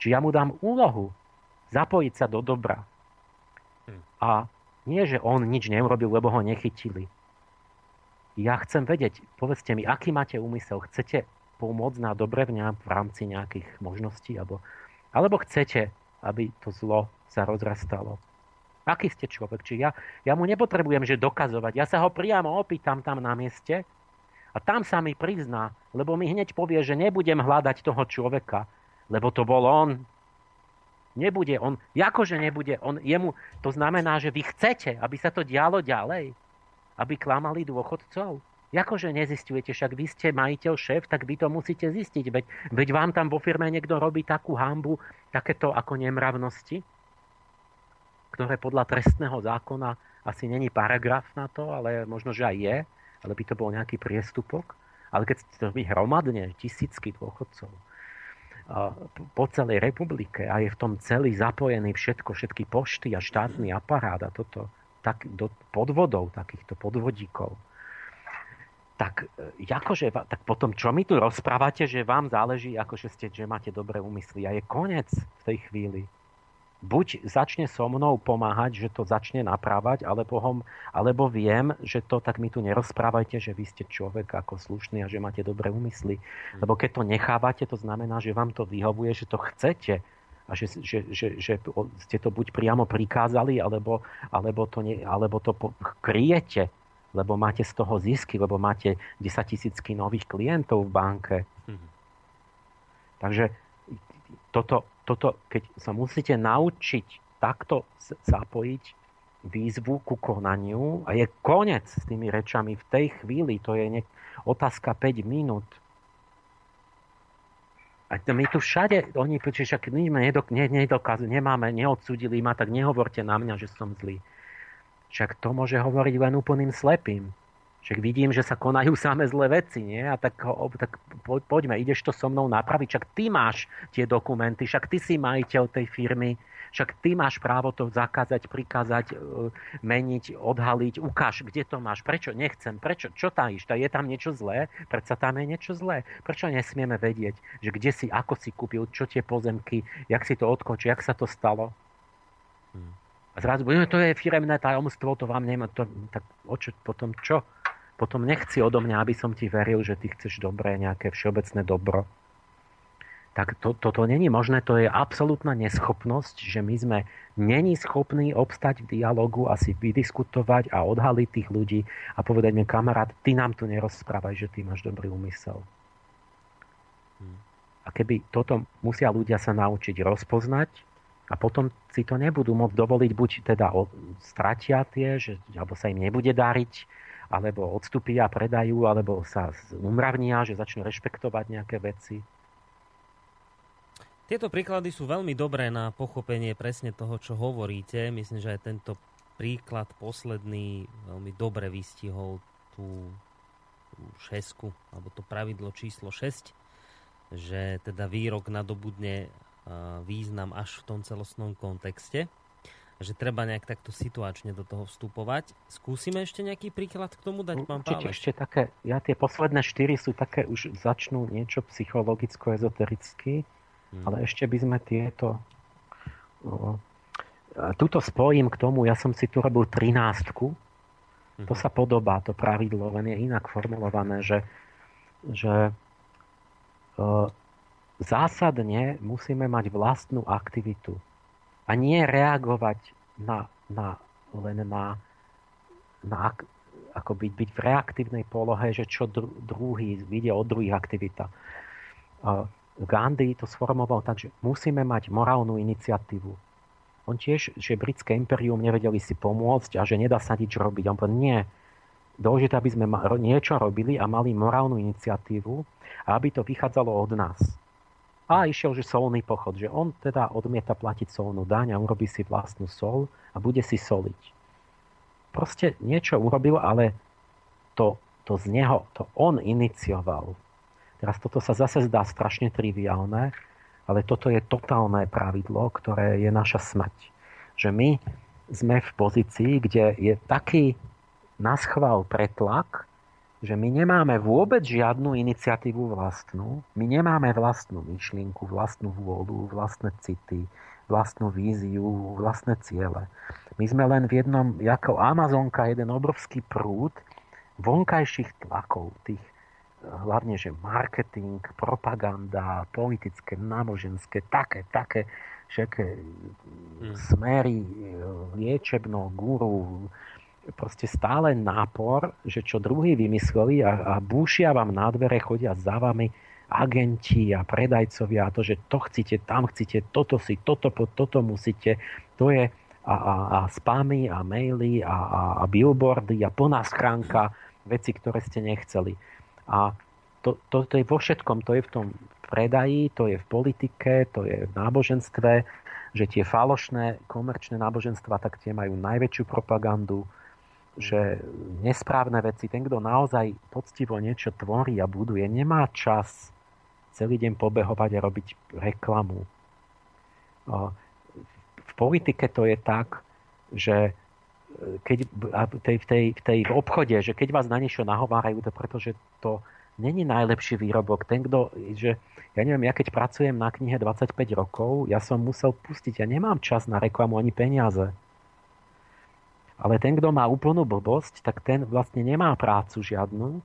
Či ja mu dám úlohu Zapojiť sa do dobra. Hm. A nie, že on nič neurobil, lebo ho nechytili. Ja chcem vedieť, povedzte mi, aký máte úmysel? Chcete pomôcť na dobre v, v rámci nejakých možností? Alebo, alebo chcete, aby to zlo sa rozrastalo? Aký ste človek? Či ja, ja mu nepotrebujem, že dokazovať. Ja sa ho priamo opýtam tam na mieste a tam sa mi prizná, lebo mi hneď povie, že nebudem hľadať toho človeka, lebo to bol on. Nebude on, akože nebude on, jemu, to znamená, že vy chcete, aby sa to dialo ďalej, aby klamali dôchodcov. Akože nezistujete, však vy ste majiteľ, šéf, tak vy to musíte zistiť. Veď, veď vám tam vo firme niekto robí takú hambu, takéto ako nemravnosti, ktoré podľa trestného zákona asi není paragraf na to, ale možno, že aj je, ale by to bol nejaký priestupok. Ale keď to robí hromadne, tisícky dôchodcov, po celej republike a je v tom celý zapojený všetko, všetky pošty a štátny aparát a toto, tak do podvodov, takýchto podvodíkov, tak, akože, tak potom čo mi tu rozprávate, že vám záleží, akože ste, že máte dobré úmysly a je koniec v tej chvíli buď začne so mnou pomáhať, že to začne naprávať, alebo, hom, alebo viem, že to tak mi tu nerozprávajte, že vy ste človek ako slušný a že máte dobré úmysly. Lebo keď to nechávate, to znamená, že vám to vyhovuje, že to chcete a že, že, že, že ste to buď priamo prikázali, alebo, alebo to, ne, alebo to kryjete, lebo máte z toho zisky, lebo máte 10 tisícky nových klientov v banke. Mhm. Takže toto, toto, keď sa musíte naučiť takto zapojiť výzvu ku konaniu a je koniec s tými rečami v tej chvíli, to je ne, otázka 5 minút. A my tu všade, oni však my nedok, ne, nedokaz, nemáme, neodsudili ma, tak nehovorte na mňa, že som zlý. Však to môže hovoriť len úplným slepým. Však vidím, že sa konajú samé zlé veci, nie? A tak, tak poďme, ideš to so mnou napraviť. Však ty máš tie dokumenty, však ty si majiteľ tej firmy, však ty máš právo to zakázať, prikázať, e, meniť, odhaliť. Ukáž, kde to máš, prečo nechcem, prečo, čo tajíš, je tam niečo zlé, predsa tam je niečo zlé. Prečo nesmieme vedieť, že kde si, ako si kúpil, čo tie pozemky, jak si to odkočil, jak sa to stalo? Hmm. A zrazu, to je firemné tajomstvo, to vám nemá, to, tak o čo, potom čo? Potom nechci odo mňa, aby som ti veril, že ty chceš dobré, nejaké všeobecné dobro. Tak to, toto není možné, to je absolútna neschopnosť, že my sme není schopní obstať v dialogu a si vydiskutovať a odhaliť tých ľudí a povedať mi, kamarát, ty nám tu nerozprávaj, že ty máš dobrý úmysel. Hmm. A keby toto musia ľudia sa naučiť rozpoznať a potom si to nebudú môcť dovoliť, buď teda stratia tie, že, alebo sa im nebude dariť, alebo odstúpia, predajú, alebo sa umravnia, že začnú rešpektovať nejaké veci. Tieto príklady sú veľmi dobré na pochopenie presne toho, čo hovoríte. Myslím, že aj tento príklad posledný veľmi dobre vystihol tú, šesku, alebo to pravidlo číslo 6, že teda výrok nadobudne význam až v tom celostnom kontexte že treba nejak takto situačne do toho vstupovať. Skúsime ešte nejaký príklad k tomu dať, pán Určite ešte také, ja tie posledné štyri sú také, už začnú niečo psychologicko-ezotericky, hmm. ale ešte by sme tieto... O, tuto spojím k tomu, ja som si tu robil trináctku, hmm. to sa podobá, to pravidlo, len je inak formulované, že, že o, zásadne musíme mať vlastnú aktivitu a nie reagovať na, na, len na, na ako byť, byť v reaktívnej polohe, že čo dru, druhý vidia od druhých aktivita. Gandhi to sformoval tak, že musíme mať morálnu iniciatívu. On tiež, že britské imperium nevedeli si pomôcť a že nedá sa nič robiť. On povedal, nie, dôležité, aby sme niečo robili a mali morálnu iniciatívu a aby to vychádzalo od nás. A išiel, že solný pochod, že on teda odmieta platiť solnú daň a urobí si vlastnú sol a bude si soliť. Proste niečo urobil, ale to, to z neho, to on inicioval. Teraz toto sa zase zdá strašne triviálne, ale toto je totálne pravidlo, ktoré je naša smrť. Že my sme v pozícii, kde je taký naschval pretlak, že my nemáme vôbec žiadnu iniciatívu vlastnú, my nemáme vlastnú myšlienku, vlastnú vôľu, vlastné city, vlastnú víziu, vlastné ciele. My sme len v jednom, ako Amazonka, jeden obrovský prúd vonkajších tlakov, tých hlavne, že marketing, propaganda, politické, náboženské, také, také, všetké hmm. smery, liečebno, guru, proste stále nápor, že čo druhý vymysleli a, a búšia vám na dvere, chodia za vami agenti a predajcovia a to, že to chcete, tam chcete, toto si, toto, toto musíte, to je a, a, a spamy a maily a, a, a billboardy a plná schránka veci, ktoré ste nechceli. A to, to, to je vo všetkom, to je v tom predaji, to je v politike, to je v náboženstve, že tie falošné komerčné náboženstva, tak tie majú najväčšiu propagandu, že nesprávne veci, ten, kto naozaj poctivo niečo tvorí a buduje, nemá čas celý deň pobehovať a robiť reklamu. V politike to je tak, že e, keď, tej, v, tej, v tej obchode, že keď vás na niečo nahovárajú, to pretože to není najlepší výrobok. Ten, kto, že ja neviem, ja keď pracujem na knihe 25 rokov, ja som musel pustiť, ja nemám čas na reklamu ani peniaze. Ale ten, kto má úplnú blbosť, tak ten vlastne nemá prácu žiadnu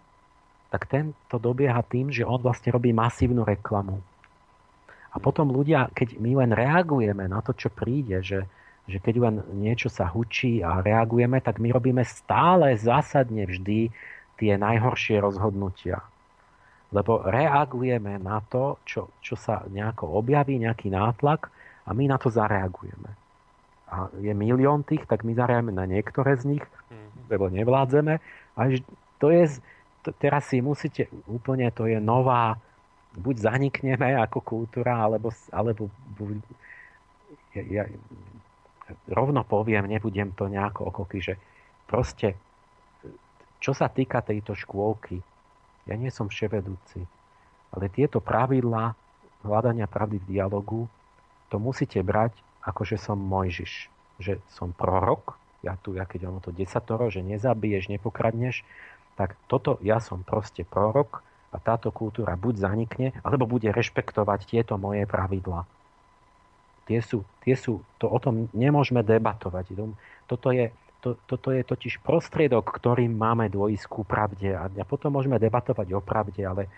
tak ten to dobieha tým, že on vlastne robí masívnu reklamu. A potom ľudia, keď my len reagujeme na to, čo príde, že, že keď len niečo sa hučí a reagujeme, tak my robíme stále zásadne vždy tie najhoršie rozhodnutia. Lebo reagujeme na to, čo, čo sa nejako objaví, nejaký nátlak a my na to zareagujeme. A je milión tých, tak my zareagujeme na niektoré z nich, mm-hmm. lebo nevládzeme. A to je, teraz si musíte úplne, to je nová, buď zanikneme ako kultúra, alebo, alebo buď, ja, ja, rovno poviem, nebudem to nejako okoky, že proste, čo sa týka tejto škôlky, ja nie som vševedúci, ale tieto pravidlá hľadania pravdy v dialogu, to musíte brať ako, že som Mojžiš, že som prorok, ja tu, ja keď ono to desatoro, že nezabiješ, nepokradneš, tak toto ja som proste prorok a táto kultúra buď zanikne, alebo bude rešpektovať tieto moje pravidlá. Tie sú, tie sú, to o tom nemôžeme debatovať. Toto je, to, toto je totiž prostriedok, ktorým máme dôjsť ku pravde a potom môžeme debatovať o pravde, ale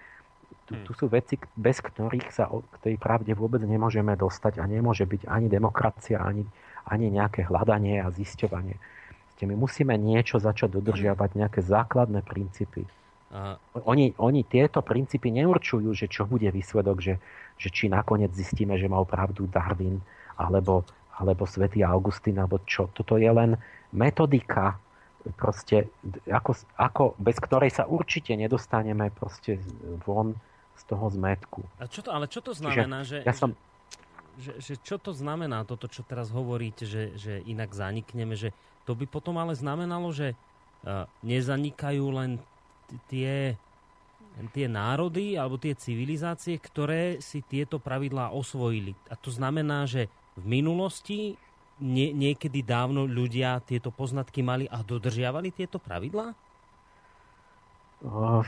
tu, tu sú veci, bez ktorých sa k tej pravde vôbec nemôžeme dostať a nemôže byť ani demokracia, ani, ani nejaké hľadanie a zisťovanie. My musíme niečo začať dodržiavať, nejaké základné princípy. Oni, oni tieto princípy neurčujú, že čo bude výsledok, že, že či nakoniec zistíme, že mal pravdu Darwin alebo, alebo svätý Augustín, alebo čo. Toto je len metodika, proste, ako, ako, bez ktorej sa určite nedostaneme proste von z toho zmetku. A čo to, ale čo to znamená, Čiže, že, ja som, že, že čo to znamená toto, čo teraz hovoríte, že, že inak zanikneme, že to by potom ale znamenalo, že uh, nezanikajú len tie, tie národy alebo tie civilizácie, ktoré si tieto pravidlá osvojili. A to znamená, že v minulosti nie, niekedy dávno ľudia tieto poznatky mali a dodržiavali tieto pravidlá? Uh,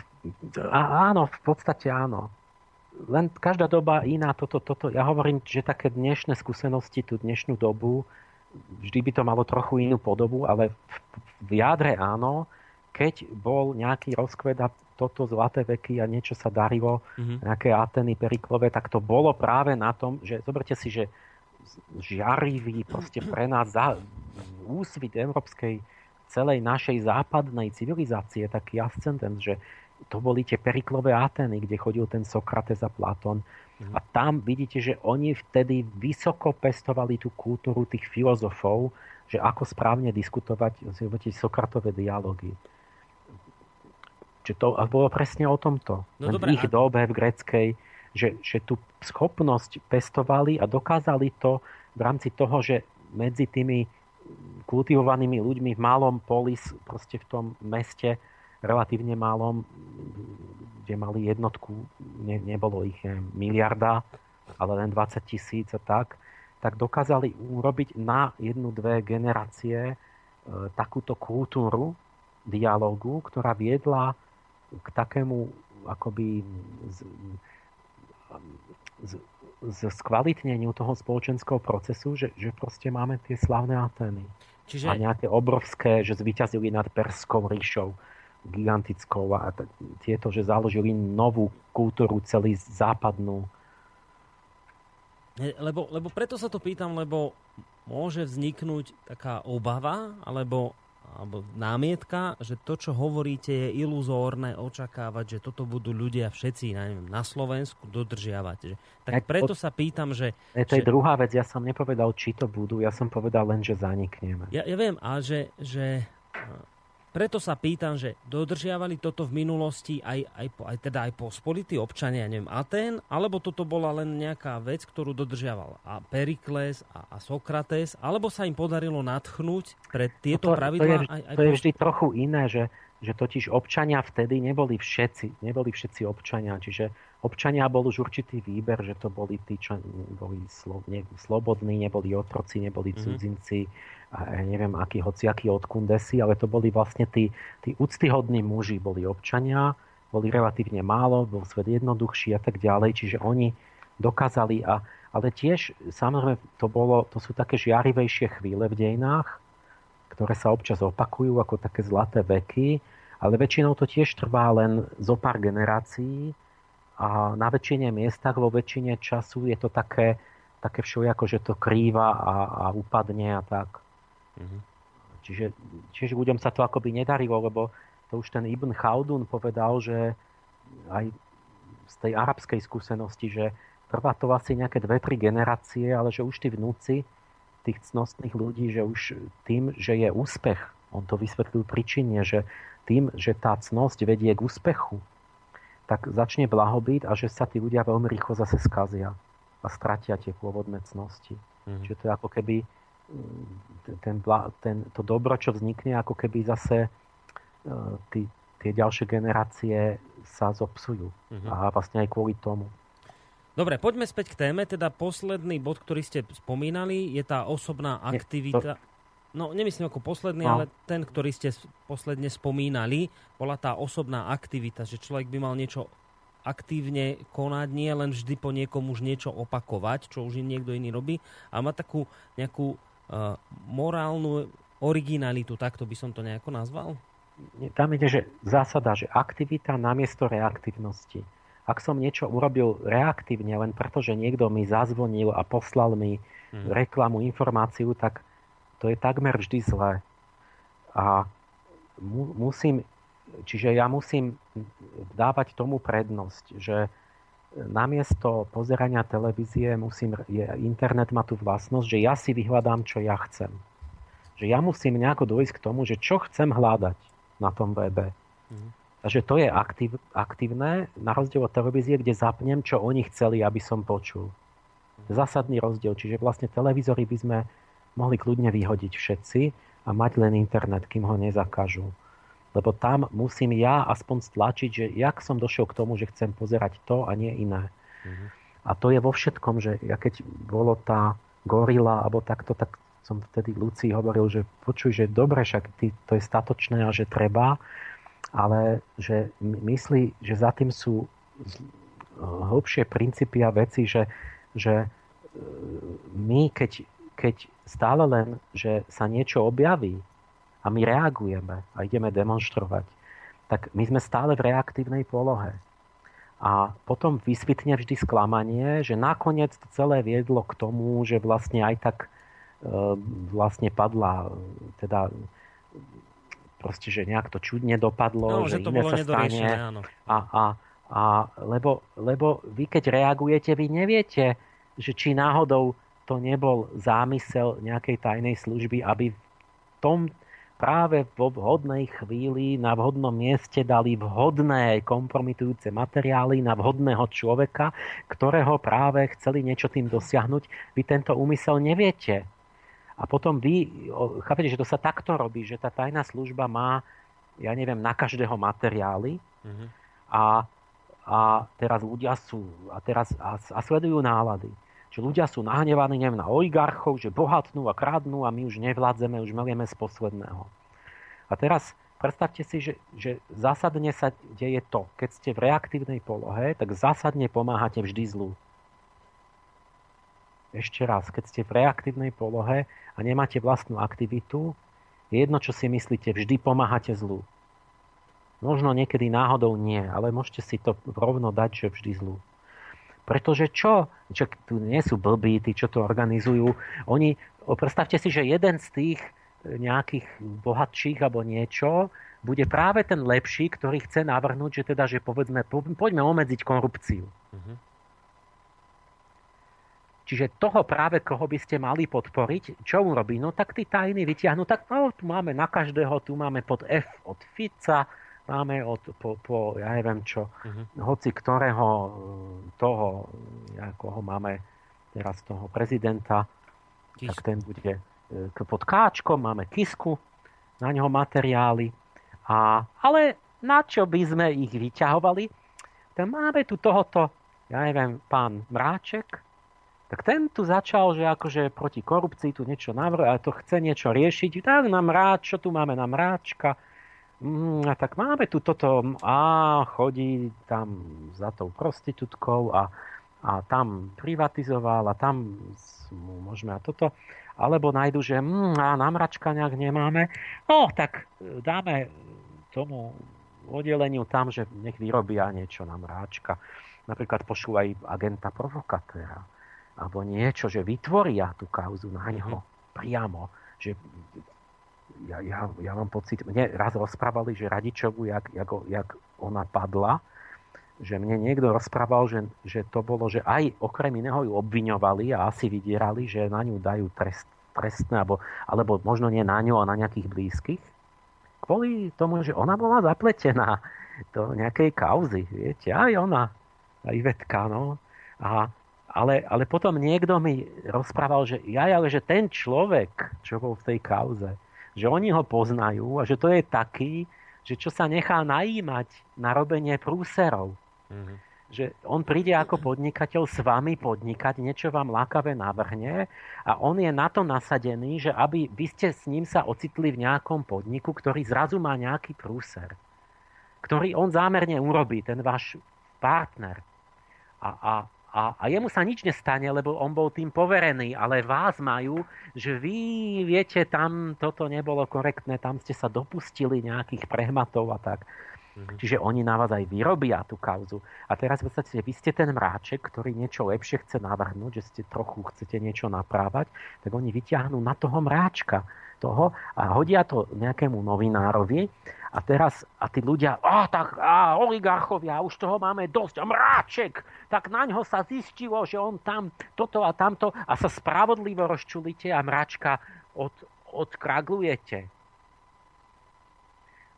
áno, v podstate áno len každá doba iná. Toto, toto. Ja hovorím, že také dnešné skúsenosti, tú dnešnú dobu, vždy by to malo trochu inú podobu, ale v, v jadre áno. Keď bol nejaký rozkvet a toto zlaté veky a niečo sa darilo, mm-hmm. nejaké Ateny, Periklové, tak to bolo práve na tom, že zoberte si, že žiarivý proste pre nás za, úsvit európskej celej našej západnej civilizácie taký ascendent, že to boli tie Periklové Ateny, kde chodil ten Sokrates a Platón. Mm. A tam vidíte, že oni vtedy vysoko pestovali tú kultúru tých filozofov, že ako správne diskutovať tie Sokratové dialógy. Čiže to bolo presne o tomto. No, v ich a... dobe v greckej, že, že tú schopnosť pestovali a dokázali to v rámci toho, že medzi tými kultivovanými ľuďmi v malom polis, proste v tom meste, relatívne malom, kde mali jednotku, ne, nebolo ich neviem, miliarda, ale len 20 tisíc a tak, tak dokázali urobiť na jednu, dve generácie e, takúto kultúru dialogu, ktorá viedla k takému akoby z, z, z skvalitneniu toho spoločenského procesu, že, že proste máme tie slavné Atény. Čiže... A nejaké obrovské, že zvyťazili nad Perskou ríšou gigantickou a t- tieto, že založili novú kultúru, celý západnú. Lebo, lebo preto sa to pýtam, lebo môže vzniknúť taká obava, alebo alebo námietka, že to, čo hovoríte, je iluzórne očakávať, že toto budú ľudia všetci neviem, na Slovensku dodržiavať. Že, tak preto sa pýtam, že... To je že, druhá vec, ja som nepovedal, či to budú, ja som povedal len, že zanikneme. Ja, ja viem, ale že, že preto sa pýtam, že dodržiavali toto v minulosti aj, aj, aj, teda aj pospolití občania, neviem, Atén, alebo toto bola len nejaká vec, ktorú dodržiaval a Perikles a, a Sokrates, alebo sa im podarilo natchnúť pre tieto no to, pravidlá? To je, aj, aj to je vždy trochu iné, že, že totiž občania vtedy neboli všetci, neboli všetci občania, čiže občania bol už určitý výber, že to boli tí, čo boli slo, ne, slobodní, neboli otroci, neboli mhm. cudzinci, mm-hmm a ja neviem, aký hociaký od kundesy, ale to boli vlastne tí, tí úctyhodní muži, boli občania, boli relatívne málo, bol svet jednoduchší a tak ďalej, čiže oni dokázali a ale tiež, samozrejme, to, bolo, to sú také žiarivejšie chvíle v dejinách, ktoré sa občas opakujú ako také zlaté veky, ale väčšinou to tiež trvá len zo pár generácií a na väčšine miestach vo väčšine času je to také, také všelijako, že to krýva a, a upadne a tak. Mm-hmm. Čiže, čiže ľuďom sa to akoby nedarilo, lebo to už ten Ibn Khaldun povedal, že aj z tej arabskej skúsenosti, že trvá to asi nejaké dve, tri generácie, ale že už tí vnúci tých cnostných ľudí, že už tým, že je úspech, on to vysvetlil príčine, že tým, že tá cnosť vedie k úspechu, tak začne blahobyt a že sa tí ľudia veľmi rýchlo zase skazia a stratia tie pôvodné cnosti. Mm. Čiže to je ako keby ten, ten, to dobro, čo vznikne, ako keby zase e, tí, tie ďalšie generácie sa zopsujú. Uh-huh. A vlastne aj kvôli tomu. Dobre, poďme späť k téme. Teda posledný bod, ktorý ste spomínali, je tá osobná aktivita. To... No, nemyslím ako posledný, no. ale ten, ktorý ste posledne spomínali, bola tá osobná aktivita, že človek by mal niečo aktívne konať, nie len vždy po niekom už niečo opakovať, čo už niekto iný robí, a má takú nejakú morálnu originalitu, takto by som to nejako nazval? Tam ide, že zásada, že aktivita namiesto reaktivnosti. Ak som niečo urobil reaktívne len preto, že niekto mi zazvonil a poslal mi hmm. reklamu, informáciu, tak to je takmer vždy zlé. A mu, musím, čiže ja musím dávať tomu prednosť, že namiesto pozerania televízie musím, je, internet má tú vlastnosť, že ja si vyhľadám, čo ja chcem. Že ja musím nejako dojsť k tomu, že čo chcem hľadať na tom webe. Mm. Takže to je aktiv, aktívne, na rozdiel od televízie, kde zapnem, čo oni chceli, aby som počul. Zásadný rozdiel. Čiže vlastne televízory by sme mohli kľudne vyhodiť všetci a mať len internet, kým ho nezakážu lebo tam musím ja aspoň stlačiť, že jak som došiel k tomu, že chcem pozerať to a nie iné. Mm-hmm. A to je vo všetkom, že ja keď bolo tá gorila alebo takto, tak som vtedy Luci hovoril, že počuj, že dobre, však ty, to je statočné a že treba, ale že myslí, že za tým sú hlbšie princípy a veci, že, že e, my keď, keď stále len, že sa niečo objaví, a my reagujeme a ideme demonstrovať, tak my sme stále v reaktívnej polohe. A potom vysvytne vždy sklamanie, že nakoniec to celé viedlo k tomu, že vlastne aj tak e, vlastne padla teda proste, že nejak to čudne dopadlo, no, že, že to iné sa stane. Áno. A, a, a lebo, lebo vy keď reagujete, vy neviete, že či náhodou to nebol zámysel nejakej tajnej služby, aby v tom práve vo vhodnej chvíli na vhodnom mieste dali vhodné kompromitujúce materiály na vhodného človeka, ktorého práve chceli niečo tým dosiahnuť. Vy tento úmysel neviete. A potom vy, chápete, že to sa takto robí, že tá tajná služba má, ja neviem, na každého materiály mm-hmm. a, a teraz ľudia sú a, teraz, a, a sledujú nálady že ľudia sú nahnevaní neviem, na oligarchov, že bohatnú a kradnú a my už nevládzeme, už melieme z posledného. A teraz predstavte si, že, že zásadne sa deje to, keď ste v reaktívnej polohe, tak zásadne pomáhate vždy zlu. Ešte raz, keď ste v reaktívnej polohe a nemáte vlastnú aktivitu, jedno, čo si myslíte, vždy pomáhate zlu. Možno niekedy náhodou nie, ale môžete si to rovno dať, že vždy zlu. Pretože čo? Čo tu nie sú blbí, tí, čo to organizujú. Oni, predstavte si, že jeden z tých e, nejakých bohatších alebo niečo bude práve ten lepší, ktorý chce navrhnúť, že teda, že povedzme, poďme omedziť korupciu. Uh-huh. Čiže toho práve, koho by ste mali podporiť, čo urobí? No tak tí tajní vytiahnu, tak no, tu máme na každého, tu máme pod F od Fica, máme od, po, po ja neviem čo, uh-huh. hoci ktorého e, toho, ako ho máme teraz toho prezidenta, Kisku. tak ten bude e, pod káčkom, máme kisku, na ňoho materiály. A, ale na čo by sme ich vyťahovali? Tak máme tu tohoto, ja neviem, pán Mráček, tak ten tu začal, že akože proti korupcii tu niečo navrhuje, ale to chce niečo riešiť. Tak na mráč, čo tu máme na mráčka? Mm, tak máme tu toto a chodí tam za tou prostitútkou a, a tam privatizoval a tam môžeme a toto. Alebo nájdu, že mm, a na mračka nejak nemáme. No, tak e, dáme tomu oddeleniu tam, že nech vyrobia niečo na mráčka. Napríklad pošlú aj agenta provokatéra. Alebo niečo, že vytvoria tú kauzu na ňo priamo. Že ja, ja, ja mám pocit, mne raz rozprávali, že Radičovu, jak, jak, jak ona padla, že mne niekto rozprával, že, že to bolo, že aj okrem iného ju obviňovali a asi vydierali, že na ňu dajú trest, trestné, alebo, alebo možno nie na ňu, a na nejakých blízkych. Kvôli tomu, že ona bola zapletená do nejakej kauzy, viete, aj ona, aj Ivetka, no. A, ale, ale potom niekto mi rozprával, že ja, ale že ten človek, čo bol v tej kauze, že oni ho poznajú a že to je taký, že čo sa nechá najímať na robenie prúserov. Mm-hmm. Že on príde ako podnikateľ s vami podnikať, niečo vám lákavé navrhne a on je na to nasadený, že aby vy ste s ním sa ocitli v nejakom podniku, ktorý zrazu má nejaký prúser, ktorý on zámerne urobí, ten váš partner. A, a, a, a jemu sa nič nestane, lebo on bol tým poverený, ale vás majú, že vy viete, tam toto nebolo korektné, tam ste sa dopustili nejakých prehmatov a tak. Mm-hmm. Čiže oni na vás aj vyrobia tú kauzu. A teraz podstate, vy ste ten mráček, ktorý niečo lepšie chce navrhnúť, že ste trochu chcete niečo naprávať, tak oni vyťahnú na toho mráčka toho a hodia to nejakému novinárovi a teraz, a tí ľudia, a tak, a oligarchovia, už toho máme dosť, a mráček, tak na ňo sa zistilo, že on tam toto a tamto a sa spravodlivo rozčulíte a mráčka od, odkraglujete.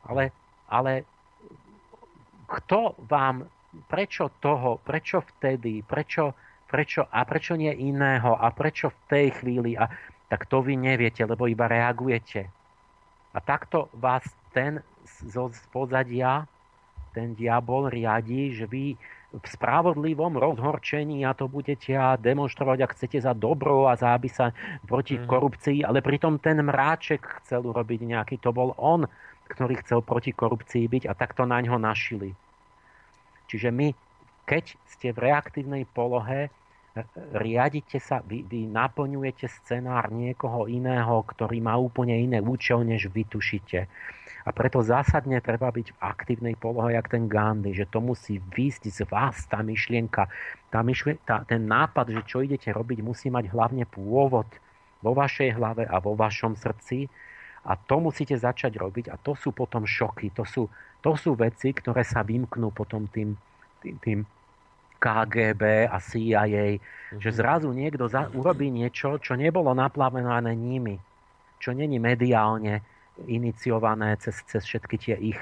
Ale, ale kto vám, prečo toho, prečo vtedy, prečo, prečo a prečo nie iného a prečo v tej chvíli a tak to vy neviete, lebo iba reagujete. A takto vás ten zo pozadia ten diabol riadi, že vy v spravodlivom rozhorčení a to budete demonstrovať, ak chcete za dobro a za aby sa proti mm-hmm. korupcii, ale pritom ten mráček chcel urobiť nejaký, to bol on, ktorý chcel proti korupcii byť a takto na ňo našili. Čiže my, keď ste v reaktívnej polohe, riadite sa, vy, vy naplňujete scenár niekoho iného, ktorý má úplne iné účel, než vy tušíte. A preto zásadne treba byť v aktívnej polohe, jak ten Gandhi, že to musí výsť z vás tá myšlienka. Tá myšlien- tá, ten nápad, že čo idete robiť, musí mať hlavne pôvod vo vašej hlave a vo vašom srdci. A to musíte začať robiť a to sú potom šoky. To sú, to sú veci, ktoré sa vymknú potom tým, tým, tým KGB a CIA, mm-hmm. že mhm. zrazu niekto za, urobí niečo, čo nebolo naplánované nimi, čo není mediálne iniciované cez, cez všetky tie ich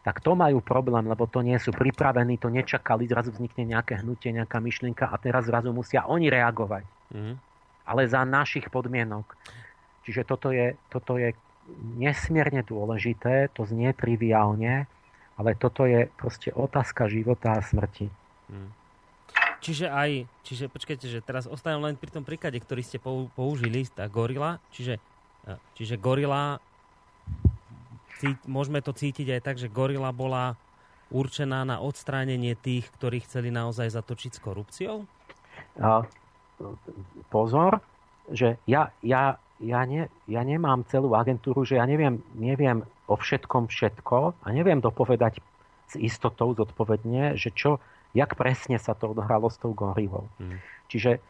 tak to majú problém, lebo to nie sú pripravení, to nečakali, zrazu vznikne nejaké hnutie, nejaká myšlienka a teraz zrazu musia oni reagovať. Mm. Ale za našich podmienok. Čiže toto je, toto je nesmierne dôležité, to znie triviálne, ale toto je proste otázka života a smrti. Mm. Čiže aj, čiže počkajte, že teraz ostanem len pri tom príklade, ktorý ste použili, tá gorila, čiže, čiže gorila môžeme to cítiť aj tak, že gorila bola určená na odstránenie tých, ktorí chceli naozaj zatočiť s korupciou? A, pozor, že ja, ja, ja, ne, ja nemám celú agentúru, že ja neviem, neviem o všetkom všetko a neviem dopovedať s istotou zodpovedne, že čo, jak presne sa to odhralo s tou gorilou. Hmm. Čiže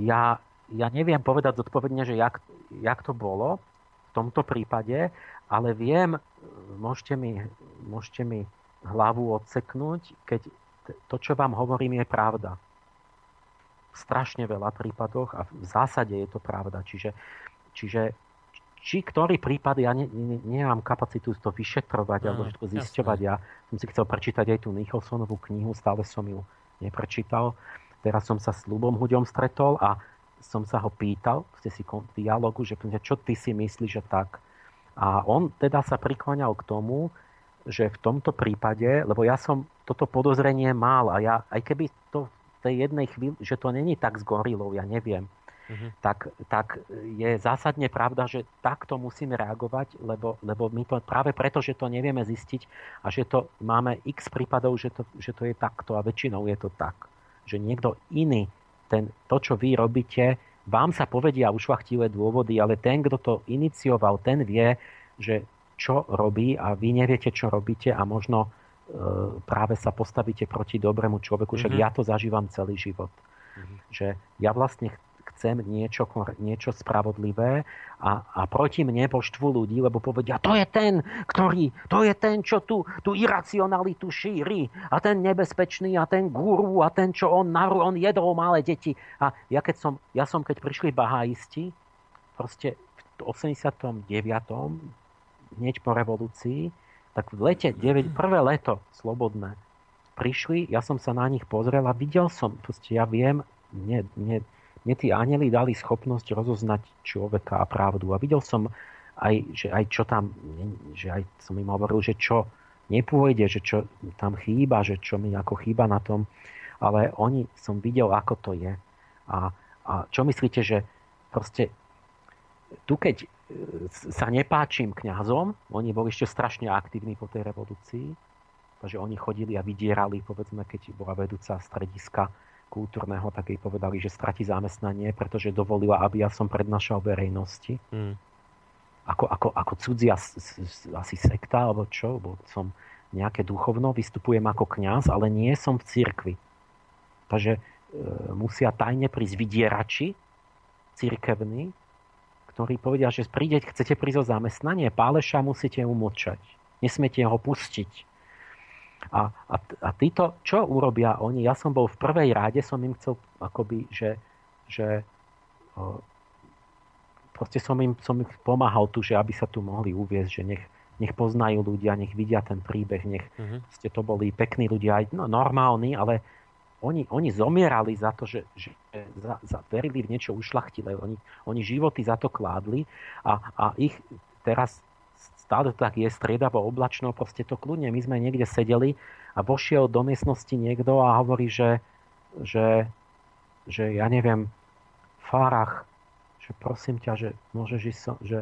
ja, ja neviem povedať zodpovedne, že jak, jak to bolo v tomto prípade, ale viem, môžete mi, môžete mi hlavu odseknúť, keď to, čo vám hovorím, je pravda. V strašne veľa prípadoch a v zásade je to pravda. Čiže, čiže či ktorý prípad, ja ne, ne, nemám kapacitu to vyšetrovať no, alebo to zisťovať. Ja som si chcel prečítať aj tú Nicholsonovú knihu, stále som ju neprečítal. Teraz som sa s Lubom Huďom stretol a som sa ho pýtal v si dialogu, že čo ty si myslíš, že tak. A on teda sa prikláňal k tomu, že v tomto prípade, lebo ja som toto podozrenie mal a ja, aj keby to v tej jednej chvíli, že to není tak s gorilou, ja neviem, uh-huh. tak, tak je zásadne pravda, že takto musíme reagovať, lebo, lebo my to práve preto, že to nevieme zistiť a že to máme x prípadov, že to, že to je takto a väčšinou je to tak, že niekto iný ten, to, čo vy robíte, vám sa povedia ušvachtivé dôvody, ale ten, kto to inicioval, ten vie, že čo robí a vy neviete, čo robíte a možno e, práve sa postavíte proti dobrému človeku. Však mm-hmm. ja to zažívam celý život. Mm-hmm. Že ja vlastne chcem niečo, niečo spravodlivé a, a proti mne poštvu ľudí, lebo povedia, to je ten, ktorý, to je ten, čo tu, tú iracionalitu šíri a ten nebezpečný a ten guru a ten, čo on, on jedol malé deti. A ja, keď som, ja som, keď prišli bahaisti, proste v 89 hneď po revolúcii, tak v lete, 9, prvé leto slobodné, prišli, ja som sa na nich pozrel a videl som, proste ja viem, mne, mne, mne tí anieli dali schopnosť rozoznať človeka a pravdu. A videl som aj, že aj čo tam, že aj som im hovoril, že čo nepôjde, že čo tam chýba, že čo mi ako chýba na tom. Ale oni som videl, ako to je. A, a čo myslíte, že proste tu keď e, sa nepáčim kňazom, oni boli ešte strašne aktívni po tej revolúcii, takže oni chodili a vydierali, povedzme, keď bola vedúca strediska kultúrneho, tak jej povedali, že stratí zamestnanie, pretože dovolila, aby ja som prednášal verejnosti. Mm. Ako, ako, ako cudzia asi sekta, alebo čo, bo som nejaké duchovno, vystupujem ako kňaz, ale nie som v cirkvi. Takže e, musia tajne prísť vydierači cirkevní, ktorí povedia, že prídeť, chcete prísť o zamestnanie, páleša musíte umlčať. Nesmiete ho pustiť. A, a, a títo, čo urobia oni? Ja som bol v prvej ráde, som im chcel akoby, že, že proste som im, som im pomáhal tu, že aby sa tu mohli uviezť, že nech, nech poznajú ľudia, nech vidia ten príbeh, nech uh-huh. to boli pekní ľudia, aj no, normálni, ale oni, oni zomierali za to, že, že za, za, verili v niečo ušlachtilé. Oni, oni životy za to kládli a, a ich teraz stále to tak je striedavo oblačno, proste to kľudne. My sme niekde sedeli a vošiel do miestnosti niekto a hovorí, že, že, že ja neviem, Farach, že prosím ťa, že môžeš ísť, že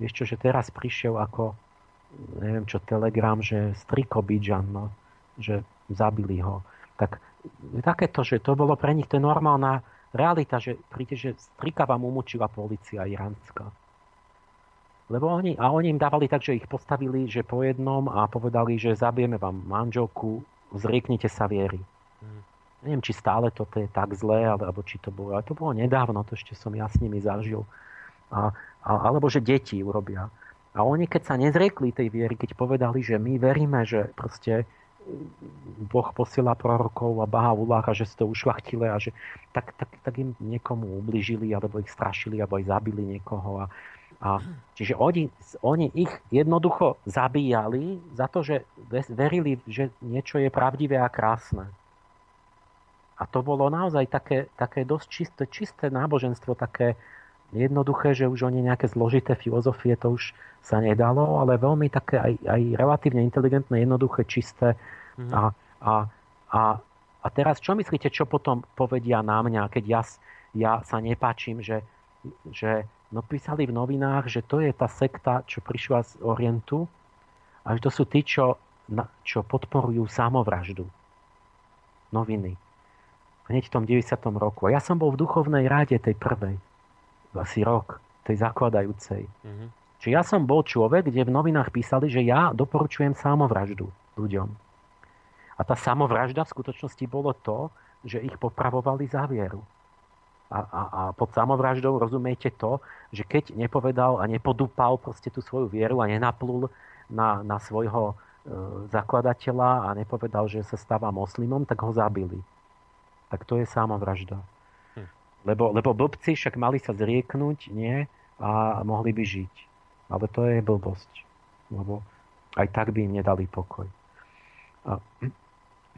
vieš čo, že teraz prišiel ako neviem čo, telegram, že striko Bidžan, no, že zabili ho. Tak takéto, že to bolo pre nich to je normálna realita, že príde, že strika vám umúčila policia iránska. Lebo oni, a oni im dávali tak, že ich postavili, že po jednom a povedali, že zabijeme vám manželku, zrieknite sa viery. Hmm. Neviem, či stále toto je tak zlé, alebo či to bolo, ale to bolo nedávno, to ešte som ja s nimi zažil. A, a, alebo že deti urobia. A oni, keď sa nezriekli tej viery, keď povedali, že my veríme, že proste Boh posiela prorokov a Bahá'uláh a že si to ušlachtile a že tak, tak, tak im niekomu ubližili alebo ich strašili alebo aj zabili niekoho. A, a, čiže oni, oni ich jednoducho zabíjali za to, že verili, že niečo je pravdivé a krásne. A to bolo naozaj také, také dosť čisté, čisté náboženstvo, také jednoduché, že už oni nejaké zložité filozofie to už sa nedalo, ale veľmi také aj, aj relatívne inteligentné, jednoduché, čisté. Mm-hmm. A, a, a, a teraz čo myslíte, čo potom povedia na mňa, keď ja, ja sa nepáčim, že, že No písali v novinách, že to je tá sekta, čo prišla z Orientu a že to sú tí, čo, na, čo podporujú samovraždu. Noviny. Hneď v tom 90. roku. A ja som bol v duchovnej ráde tej prvej. Asi rok. Tej zakladajúcej. Mm-hmm. Čiže ja som bol človek, kde v novinách písali, že ja doporučujem samovraždu ľuďom. A tá samovražda v skutočnosti bolo to, že ich popravovali za vieru. A, a, a pod samovraždou rozumiete to, že keď nepovedal a nepodúpal proste tú svoju vieru a nenaplul na, na svojho e, zakladateľa a nepovedal, že sa stáva moslimom, tak ho zabili. Tak to je samovražda. Hm. Lebo, lebo blbci však mali sa zrieknúť, nie? A mohli by žiť. Ale to je blbosť. Lebo aj tak by im nedali pokoj. A,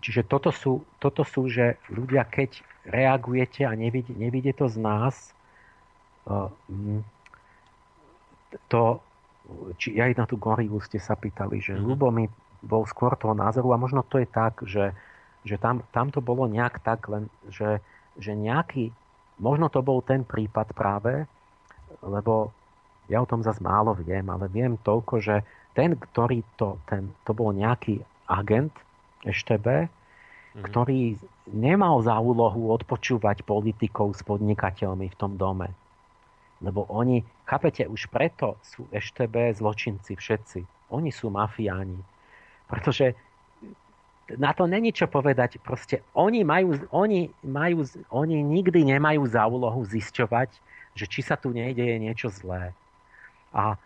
čiže toto sú, toto sú, že ľudia, keď reagujete a nevidie, nevidie to z nás, mm, to, či aj na tú gorilu ste sa pýtali, že mm-hmm. mi bol skôr toho názoru a možno to je tak, že, že tam, tam to bolo nejak tak, len, že, že nejaký, možno to bol ten prípad práve, lebo ja o tom zase málo viem, ale viem toľko, že ten, ktorý to, ten, to bol nejaký agent EŠTB, mm-hmm. ktorý nemal za úlohu odpočúvať politikov s podnikateľmi v tom dome. Lebo oni, chápete, už preto sú EŠTB zločinci všetci. Oni sú mafiáni. Pretože na to není čo povedať. Proste oni, majú, oni, majú, oni nikdy nemajú za úlohu zisťovať, že či sa tu nejdeje niečo zlé. A,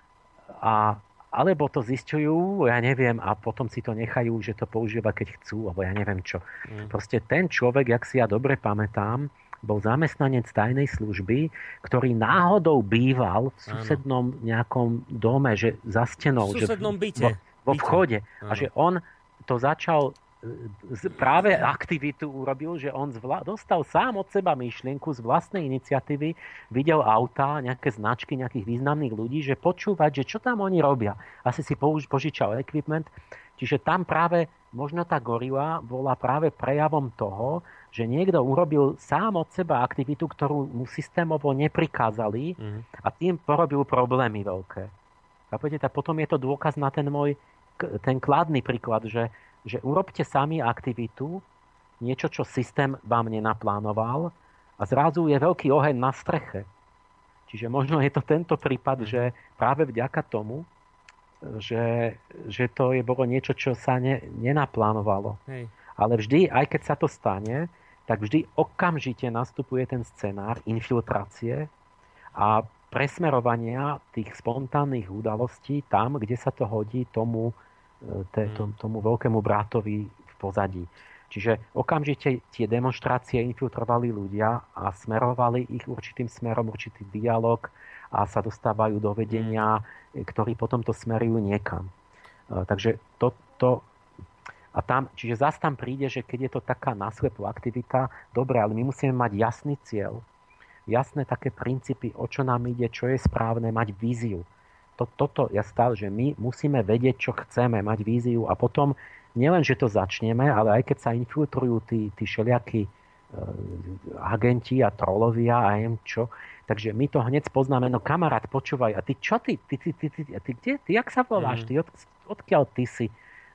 a alebo to zistujú, ja neviem, a potom si to nechajú, že to používa, keď chcú, alebo ja neviem čo. Mm. Proste ten človek, jak si ja dobre pamätám, bol zamestnanec tajnej služby, ktorý náhodou býval v susednom nejakom dome, že za stenou. V susednom byte. Vo, vo vchode. Áno. A že on to začal práve aktivitu urobil, že on zvla- dostal sám od seba myšlienku z vlastnej iniciatívy, videl auta, nejaké značky nejakých významných ľudí, že počúvať, že čo tam oni robia. Asi si použ- požičal equipment. Čiže tam práve možno tá gorila bola práve prejavom toho, že niekto urobil sám od seba aktivitu, ktorú mu systémovo neprikázali mm. a tým porobil problémy veľké. A potom je to dôkaz na ten môj ten kladný príklad, že že urobte sami aktivitu, niečo, čo systém vám nenaplánoval a zrazu je veľký oheň na streche. Čiže možno je to tento prípad, že práve vďaka tomu, že, že to je bolo niečo, čo sa ne, nenaplánovalo. Hej. Ale vždy, aj keď sa to stane, tak vždy okamžite nastupuje ten scenár infiltrácie a presmerovania tých spontánnych udalostí tam, kde sa to hodí tomu tomu, tomu veľkému brátovi v pozadí. Čiže okamžite tie demonstrácie infiltrovali ľudia a smerovali ich určitým smerom, určitý dialog a sa dostávajú do vedenia, ktorí potom to smerujú niekam. E, takže to, to a tam, čiže zase tam príde, že keď je to taká náslepú aktivita, dobre, ale my musíme mať jasný cieľ, jasné také princípy, o čo nám ide, čo je správne, mať víziu to, toto ja stále, že my musíme vedieť, čo chceme, mať víziu a potom nielen, že to začneme, ale aj keď sa infiltrujú tí, tí všelijakí e, agenti a trolovia a neviem čo, takže my to hneď poznáme, no kamarát, počúvaj, a ty čo ty, ty, ty, ty, ty, ty, ty kde, ty, jak sa voláš, mm. ty, od, odkiaľ ty si,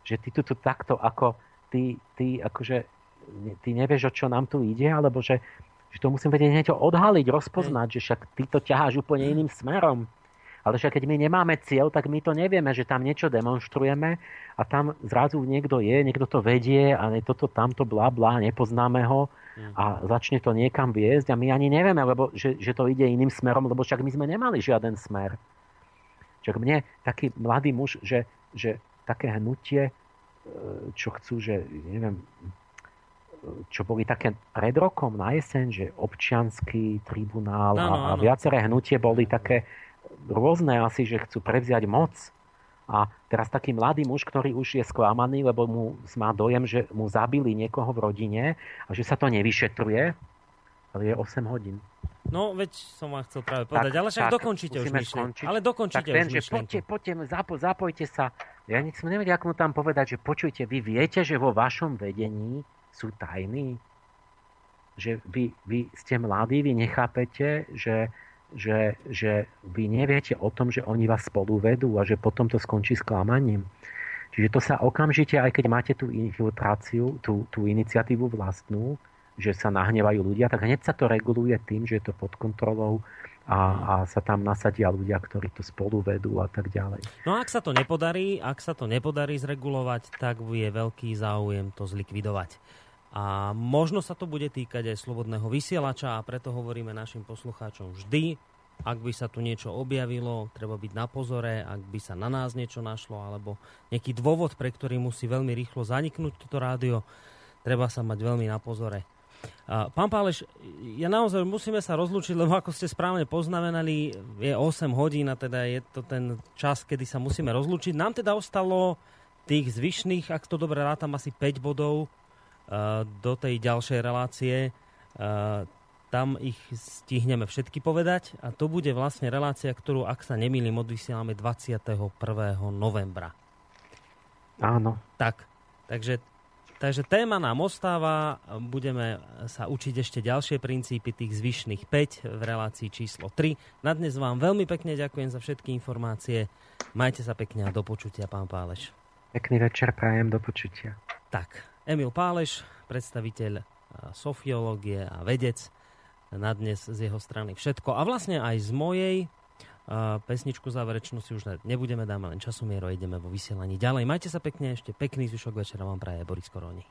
že ty tu, takto, ako ty, ty, akože, ty nevieš, o čo nám tu ide, alebo že, že to musím vedieť niečo odhaliť, rozpoznať, mm. že však ty to ťaháš úplne iným smerom. Ale však keď my nemáme cieľ, tak my to nevieme, že tam niečo demonstrujeme a tam zrazu niekto je, niekto to vedie a toto, tamto, bla, bla, nepoznáme ho a začne to niekam viesť a my ani nevieme, lebo, že, že to ide iným smerom, lebo však my sme nemali žiaden smer. Však mne taký mladý muž, že, že také hnutie, e, čo chcú, že neviem, čo boli také pred rokom na jeseň, že občianský tribunál no, no, a, a viaceré hnutie boli také, rôzne asi, že chcú prevziať moc. A teraz taký mladý muž, ktorý už je sklamaný, lebo mu má dojem, že mu zabili niekoho v rodine a že sa to nevyšetruje, ale je 8 hodín. No, veď som vám chcel práve povedať, tak, ale však tak, dokončíte už myšlienku. Ale dokončíte tak ten, už že poďte, poďte, zapo, zapojte sa. Ja nechcem neviem, ako mu tam povedať, že počujte, vy viete, že vo vašom vedení sú tajní? Že vy, vy ste mladí, vy nechápete, že že, že vy neviete o tom, že oni vás spolu vedú a že potom to skončí sklamaním. Čiže to sa okamžite, aj keď máte tú infiltráciu, tú, tú iniciatívu vlastnú, že sa nahnevajú ľudia, tak hneď sa to reguluje tým, že je to pod kontrolou a, a sa tam nasadia ľudia, ktorí to spolu vedú a tak ďalej. No ak sa to nepodarí, ak sa to nepodarí zregulovať, tak je veľký záujem to zlikvidovať. A možno sa to bude týkať aj slobodného vysielača a preto hovoríme našim poslucháčom vždy, ak by sa tu niečo objavilo, treba byť na pozore, ak by sa na nás niečo našlo, alebo nejaký dôvod, pre ktorý musí veľmi rýchlo zaniknúť toto rádio, treba sa mať veľmi na pozore. Pán Páleš, ja naozaj musíme sa rozlúčiť, lebo ako ste správne poznamenali, je 8 hodín a teda je to ten čas, kedy sa musíme rozlúčiť. Nám teda ostalo tých zvyšných, ak to dobre rátam, asi 5 bodov do tej ďalšej relácie. Uh, tam ich stihneme všetky povedať a to bude vlastne relácia, ktorú, ak sa nemýlim, odvysielame 21. novembra. Áno. Tak, takže Takže téma nám ostáva, budeme sa učiť ešte ďalšie princípy tých zvyšných 5 v relácii číslo 3. Na dnes vám veľmi pekne ďakujem za všetky informácie. Majte sa pekne a do počutia, pán Páleš. Pekný večer, prajem, do počutia. Tak, Emil Páleš, predstaviteľ sofiológie a vedec. Na dnes z jeho strany všetko. A vlastne aj z mojej pesničku záverečnú si už nebudeme, dáme len časomiero, ideme vo vysielaní ďalej. Majte sa pekne, ešte pekný zvyšok večera vám praje Boris Koroni.